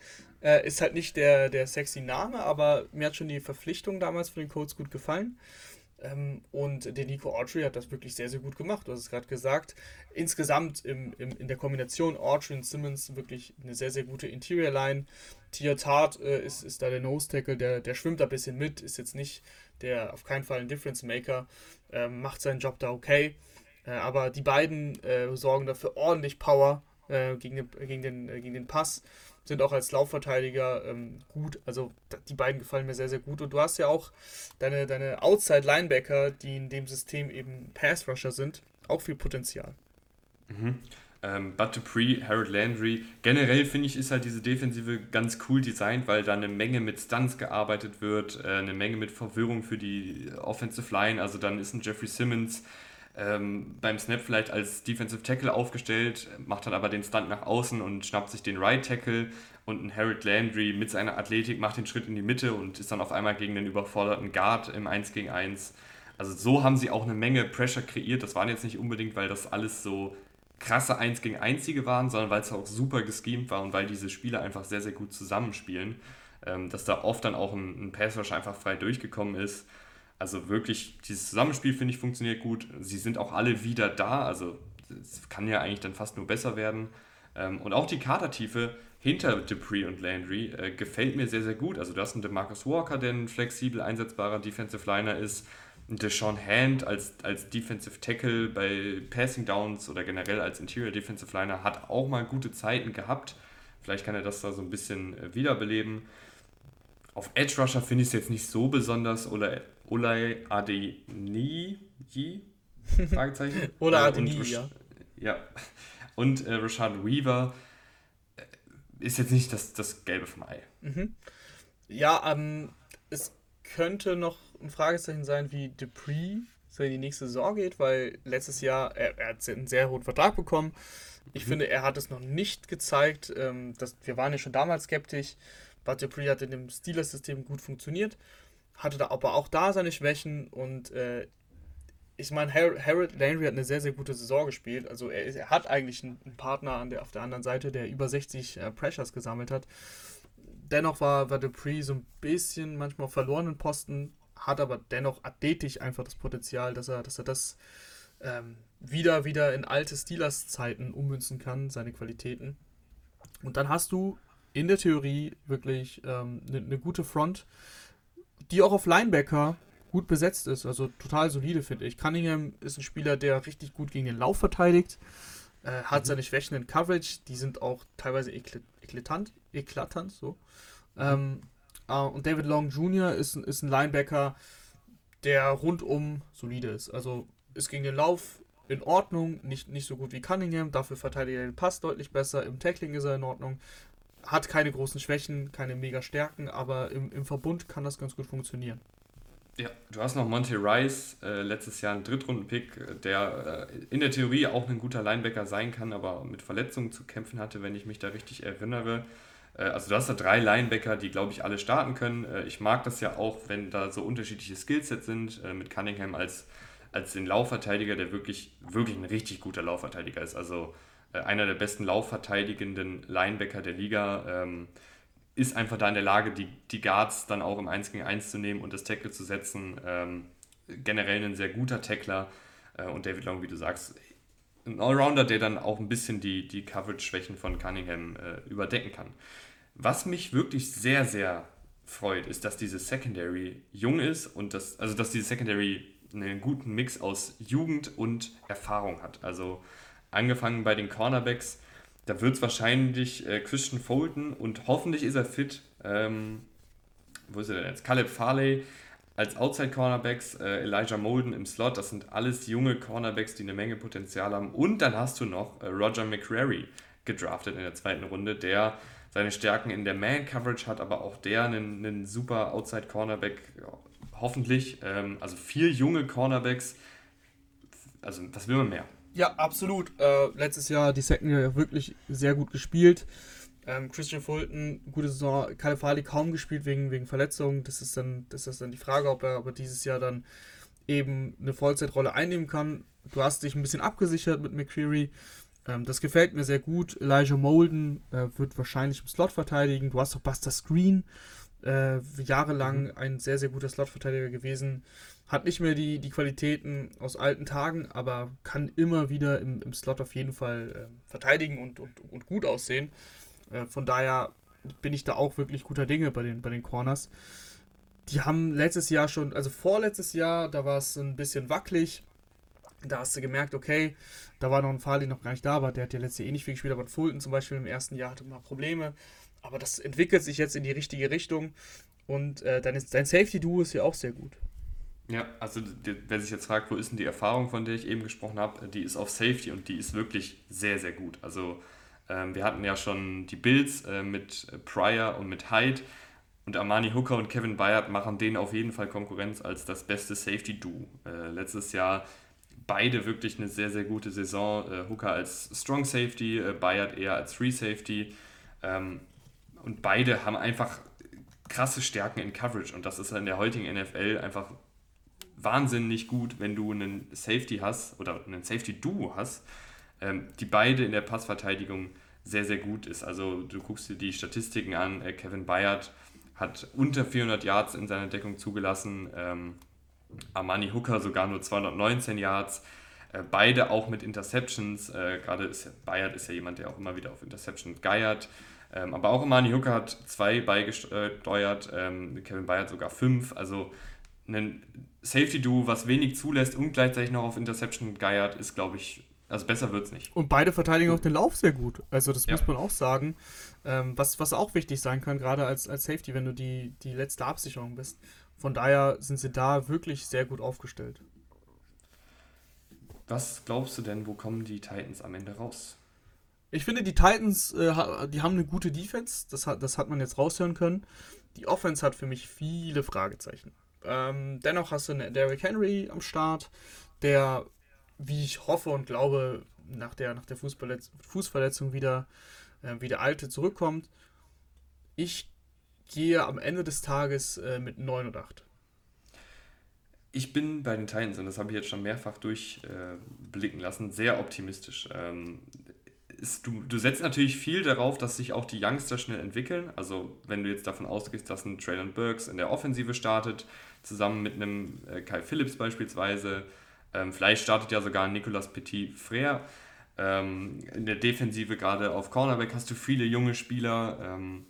Äh, ist halt nicht der, der sexy Name, aber mir hat schon die Verpflichtung damals von den Codes gut gefallen. Ähm, und der Nico Autry hat das wirklich sehr, sehr gut gemacht. Du hast es gerade gesagt. Insgesamt im, im, in der Kombination Autry und Simmons wirklich eine sehr, sehr gute Interior Line. Tia Tart äh, ist, ist da der Nose Tackle, der, der schwimmt da ein bisschen mit, ist jetzt nicht der auf keinen Fall ein Difference Maker, äh, macht seinen Job da okay. Äh, aber die beiden äh, sorgen dafür ordentlich Power äh, gegen, den, gegen, den, äh, gegen den Pass sind auch als Laufverteidiger ähm, gut. Also die beiden gefallen mir sehr, sehr gut. Und du hast ja auch deine, deine Outside-Linebacker, die in dem System eben Pass-Rusher sind, auch viel Potenzial. Mhm. Ähm, Bud Dupree, Harold Landry. Generell finde ich, ist halt diese Defensive ganz cool designt, weil da eine Menge mit Stunts gearbeitet wird, äh, eine Menge mit Verwirrung für die Offensive Line. Also dann ist ein Jeffrey Simmons ähm, beim Snap vielleicht als Defensive Tackle aufgestellt, macht dann aber den Stunt nach außen und schnappt sich den Right Tackle und ein Harold Landry mit seiner Athletik macht den Schritt in die Mitte und ist dann auf einmal gegen den überforderten Guard im 1 gegen 1. Also so haben sie auch eine Menge Pressure kreiert. Das waren jetzt nicht unbedingt, weil das alles so krasse 1 gegen 1 waren, sondern weil es auch super geschemt war und weil diese Spieler einfach sehr, sehr gut zusammenspielen. Ähm, dass da oft dann auch ein, ein Pass einfach frei durchgekommen ist. Also wirklich, dieses Zusammenspiel finde ich funktioniert gut. Sie sind auch alle wieder da, also es kann ja eigentlich dann fast nur besser werden. Ähm, und auch die Kadertiefe hinter Dupree und Landry äh, gefällt mir sehr, sehr gut. Also du hast einen DeMarcus Walker, der ein flexibel einsetzbarer Defensive Liner ist. Deshaun Hand als, als Defensive Tackle bei Passing Downs oder generell als Interior Defensive Liner hat auch mal gute Zeiten gehabt. Vielleicht kann er das da so ein bisschen äh, wiederbeleben. Auf Edge Rusher finde ich es jetzt nicht so besonders. Oder Olay Adeniyi? Fragezeichen. Oder äh, Adeniyi, ja. Ja. Und äh, Rashad Weaver äh, ist jetzt nicht das, das Gelbe vom Ei. Mhm. Ja, ähm, es könnte noch ein Fragezeichen sein, wie Dupree so in die nächste Saison geht, weil letztes Jahr, er, er hat einen sehr hohen Vertrag bekommen. Ich mhm. finde, er hat es noch nicht gezeigt. Ähm, dass, wir waren ja schon damals skeptisch. But Dupree hat in dem Steelers-System gut funktioniert, hatte da aber auch da seine Schwächen und äh, ich meine, Harold Landry hat eine sehr, sehr gute Saison gespielt. Also er, er hat eigentlich einen, Partner an der, auf der anderen Seite, der über 60 äh, Pressures gesammelt hat. Dennoch war, war Dupree so ein bisschen manchmal auf verlorenen Posten, hat aber dennoch athletisch einfach das Potenzial, dass er, dass er das ähm, wieder, wieder in alte Steelers-Zeiten ummünzen kann, seine Qualitäten. Und dann hast du in der Theorie wirklich eine ähm, ne, ne gute Front, die auch auf Linebacker gut besetzt ist. Also total solide, finde ich. Cunningham ist ein Spieler, der richtig gut gegen den Lauf verteidigt. Äh, hat mhm. seine Schwächen in Coverage, die sind auch teilweise eklatant, eklatant so. Mhm. Ähm, äh, und David Long Jr. ist, ist ein Linebacker, der rundum solide ist. Also ist gegen den Lauf in Ordnung, nicht, nicht so gut wie Cunningham, dafür verteidigt er den Pass deutlich besser, im Tackling ist er in Ordnung, hat keine großen Schwächen, keine mega Stärken, aber im, im Verbund kann das ganz gut funktionieren. Ja, du hast noch Monty Rice, äh, letztes Jahr ein Drittrunden-Pick, der äh, in der Theorie auch ein guter Linebacker sein kann, aber mit Verletzungen zu kämpfen hatte, wenn ich mich da richtig erinnere. Äh, also du hast da drei Linebacker, die, glaube ich, alle starten können. Äh, ich mag das ja auch, wenn da so unterschiedliche Skillsets sind, äh, mit Cunningham als, als den Laufverteidiger, der wirklich, wirklich ein richtig guter Laufverteidiger ist. Also äh, einer der besten laufverteidigenden Linebacker der Liga. Ähm, ist einfach da in der Lage, die, die Guards dann auch im 1 gegen 1 zu nehmen und das Tackle zu setzen. Ähm, generell ein sehr guter Tackler äh, und David Long, wie du sagst, ein Allrounder, der dann auch ein bisschen die, die Coverage-Schwächen von Cunningham äh, überdecken kann. Was mich wirklich sehr, sehr freut, ist, dass diese Secondary jung ist und dass, also dass diese Secondary einen guten Mix aus Jugend und Erfahrung hat. Also angefangen bei den Cornerbacks, da wird es wahrscheinlich äh, Christian Fulton und hoffentlich ist er fit. Ähm, wo ist er denn jetzt? Caleb Farley als Outside Cornerbacks, äh, Elijah Molden im Slot. Das sind alles junge Cornerbacks, die eine Menge Potenzial haben. Und dann hast du noch äh, Roger McCrary gedraftet in der zweiten Runde, der seine Stärken in der Man-Coverage hat, aber auch der einen, einen super Outside Cornerback, hoffentlich. Ähm, also vier junge Cornerbacks. Also, was will man mehr? Ja, absolut. Äh, letztes Jahr die Secondary wirklich sehr gut gespielt. Ähm, Christian Fulton, gute Saison, Kalifali kaum gespielt wegen, wegen Verletzungen. Das ist, dann, das ist dann die Frage, ob er aber dieses Jahr dann eben eine Vollzeitrolle einnehmen kann. Du hast dich ein bisschen abgesichert mit McCreary. Ähm, das gefällt mir sehr gut. Elijah Molden äh, wird wahrscheinlich im Slot verteidigen. Du hast auch Buster Screen, äh, jahrelang mhm. ein sehr, sehr guter Slot-Verteidiger gewesen. Hat nicht mehr die, die Qualitäten aus alten Tagen, aber kann immer wieder im, im Slot auf jeden Fall äh, verteidigen und, und, und gut aussehen. Äh, von daher bin ich da auch wirklich guter Dinge bei den, bei den Corners. Die haben letztes Jahr schon, also vorletztes Jahr, da war es ein bisschen wackelig. Da hast du gemerkt, okay, da war noch ein Fall, der noch gar nicht da war. Der hat ja letztes Jahr eh nicht viel gespielt, aber Fulton zum Beispiel im ersten Jahr hatte mal Probleme. Aber das entwickelt sich jetzt in die richtige Richtung. Und äh, dein, dein Safety-Duo ist ja auch sehr gut. Ja, also wer sich jetzt fragt, wo ist denn die Erfahrung, von der ich eben gesprochen habe, die ist auf Safety und die ist wirklich sehr, sehr gut. Also ähm, wir hatten ja schon die Bills äh, mit Pryor und mit Hyde und Armani Hooker und Kevin Bayard machen denen auf jeden Fall Konkurrenz als das beste Safety-Duo. Äh, letztes Jahr beide wirklich eine sehr, sehr gute Saison. Äh, Hooker als Strong Safety, äh, Bayard eher als Free Safety. Ähm, und beide haben einfach krasse Stärken in Coverage und das ist in der heutigen NFL einfach wahnsinnig gut, wenn du einen Safety hast oder einen Safety-Duo hast, ähm, die beide in der Passverteidigung sehr, sehr gut ist. Also du guckst dir die Statistiken an, äh, Kevin Bayard hat unter 400 Yards in seiner Deckung zugelassen, ähm, Armani Hooker sogar nur 219 Yards. Äh, beide auch mit Interceptions. Äh, Gerade ist Bayard ist ja jemand, der auch immer wieder auf Interception geiert. Ähm, aber auch Armani Hooker hat zwei beigesteuert, ähm, Kevin Bayard sogar fünf. Also ein Safety-Duo, was wenig zulässt und gleichzeitig noch auf Interception geiert, ist, glaube ich, also besser wird es nicht. Und beide verteidigen auch den Lauf sehr gut. Also das ja. muss man auch sagen. Ähm, was, was auch wichtig sein kann, gerade als, als Safety, wenn du die, die letzte Absicherung bist. Von daher sind sie da wirklich sehr gut aufgestellt. Was glaubst du denn, wo kommen die Titans am Ende raus? Ich finde, die Titans, äh, die haben eine gute Defense. Das hat, das hat man jetzt raushören können. Die Offense hat für mich viele Fragezeichen. Ähm, dennoch hast du einen Derrick Henry am Start, der, wie ich hoffe und glaube, nach der, nach der Fußverletz Fußverletzung wieder äh, wie der Alte zurückkommt. Ich gehe am Ende des Tages äh, mit 9 und 8. Ich bin bei den Titans, und das habe ich jetzt schon mehrfach durchblicken äh, lassen, sehr optimistisch. Ähm, ist, du, du setzt natürlich viel darauf, dass sich auch die Youngster schnell entwickeln. Also wenn du jetzt davon ausgehst, dass ein Traylon Burks in der Offensive startet, zusammen mit einem äh, Kai Phillips beispielsweise, ähm, vielleicht startet ja sogar Nicolas Petit-Frère. Ähm, in der Defensive, gerade auf Cornerback, hast du viele junge Spieler. Ähm,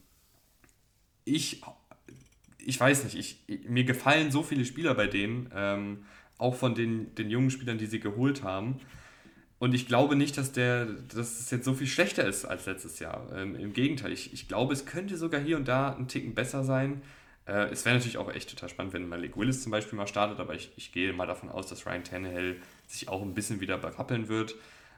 ich, ich weiß nicht, ich, mir gefallen so viele Spieler bei denen, ähm, auch von den, den jungen Spielern, die sie geholt haben. Und ich glaube nicht, dass, der, dass es jetzt so viel schlechter ist als letztes Jahr. Ähm, Im Gegenteil, ich, ich glaube, es könnte sogar hier und da ein Ticken besser sein. Äh, es wäre natürlich auch echt total spannend, wenn Malik Willis zum Beispiel mal startet, aber ich, ich gehe mal davon aus, dass Ryan Tannehill sich auch ein bisschen wieder berappeln wird.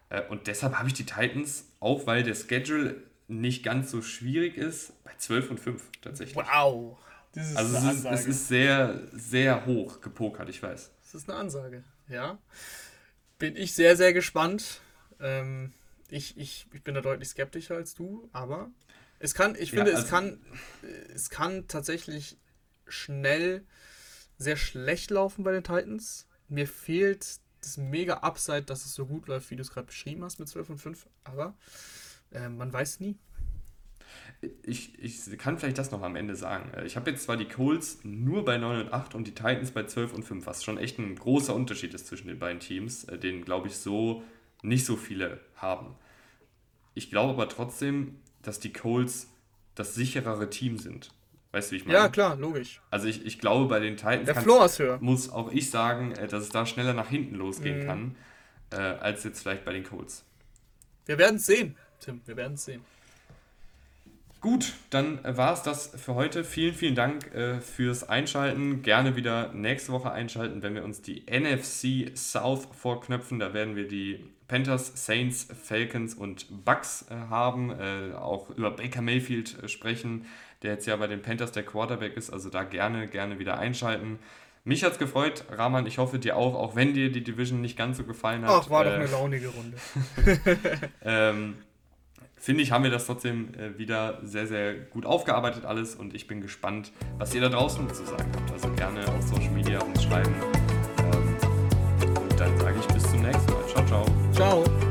Äh, und deshalb habe ich die Titans, auch weil der Schedule nicht ganz so schwierig ist, bei 12 und 5 tatsächlich. Wow! Das ist also eine es, ist, es ist sehr, sehr hoch gepokert, ich weiß. Das ist eine Ansage, ja. Bin ich sehr, sehr gespannt. Ähm, ich, ich, ich bin da deutlich skeptischer als du, aber es kann, ich finde, ja, also es kann, es kann tatsächlich schnell sehr schlecht laufen bei den Titans. Mir fehlt das mega Upside, dass es so gut läuft, wie du es gerade beschrieben hast mit 12 und 5, aber äh, man weiß nie. Ich, ich kann vielleicht das noch am Ende sagen. Ich habe jetzt zwar die Colts nur bei 9 und 8 und die Titans bei 12 und 5, was schon echt ein großer Unterschied ist zwischen den beiden Teams, äh, den glaube ich so nicht so viele haben. Ich glaube aber trotzdem, dass die Colts das sicherere Team sind. Weißt du, wie ich meine? Ja, klar, logisch. Also ich, ich glaube, bei den Titans Der Floor ist höher. muss auch ich sagen, äh, dass es da schneller nach hinten losgehen mhm. kann, äh, als jetzt vielleicht bei den Colts. Wir werden es sehen, Tim. Wir werden es sehen. Gut, dann war es das für heute. Vielen, vielen Dank äh, fürs Einschalten. Gerne wieder nächste Woche einschalten, wenn wir uns die NFC South vorknöpfen. Da werden wir die Panthers, Saints, Falcons und Bucks äh, haben. Äh, auch über Baker Mayfield äh, sprechen, der jetzt ja bei den Panthers der Quarterback ist. Also da gerne, gerne wieder einschalten. Mich hat es gefreut, Rahman, ich hoffe dir auch, auch wenn dir die Division nicht ganz so gefallen hat. Ach, war doch äh, eine launige Runde. ähm, finde ich, haben wir das trotzdem äh, wieder sehr, sehr gut aufgearbeitet alles und ich bin gespannt, was ihr da draußen zu sagen habt. Also gerne auf Social Media uns schreiben. Ähm, und dann sage ich bis zum nächsten Mal. Ciao, ciao. Ciao.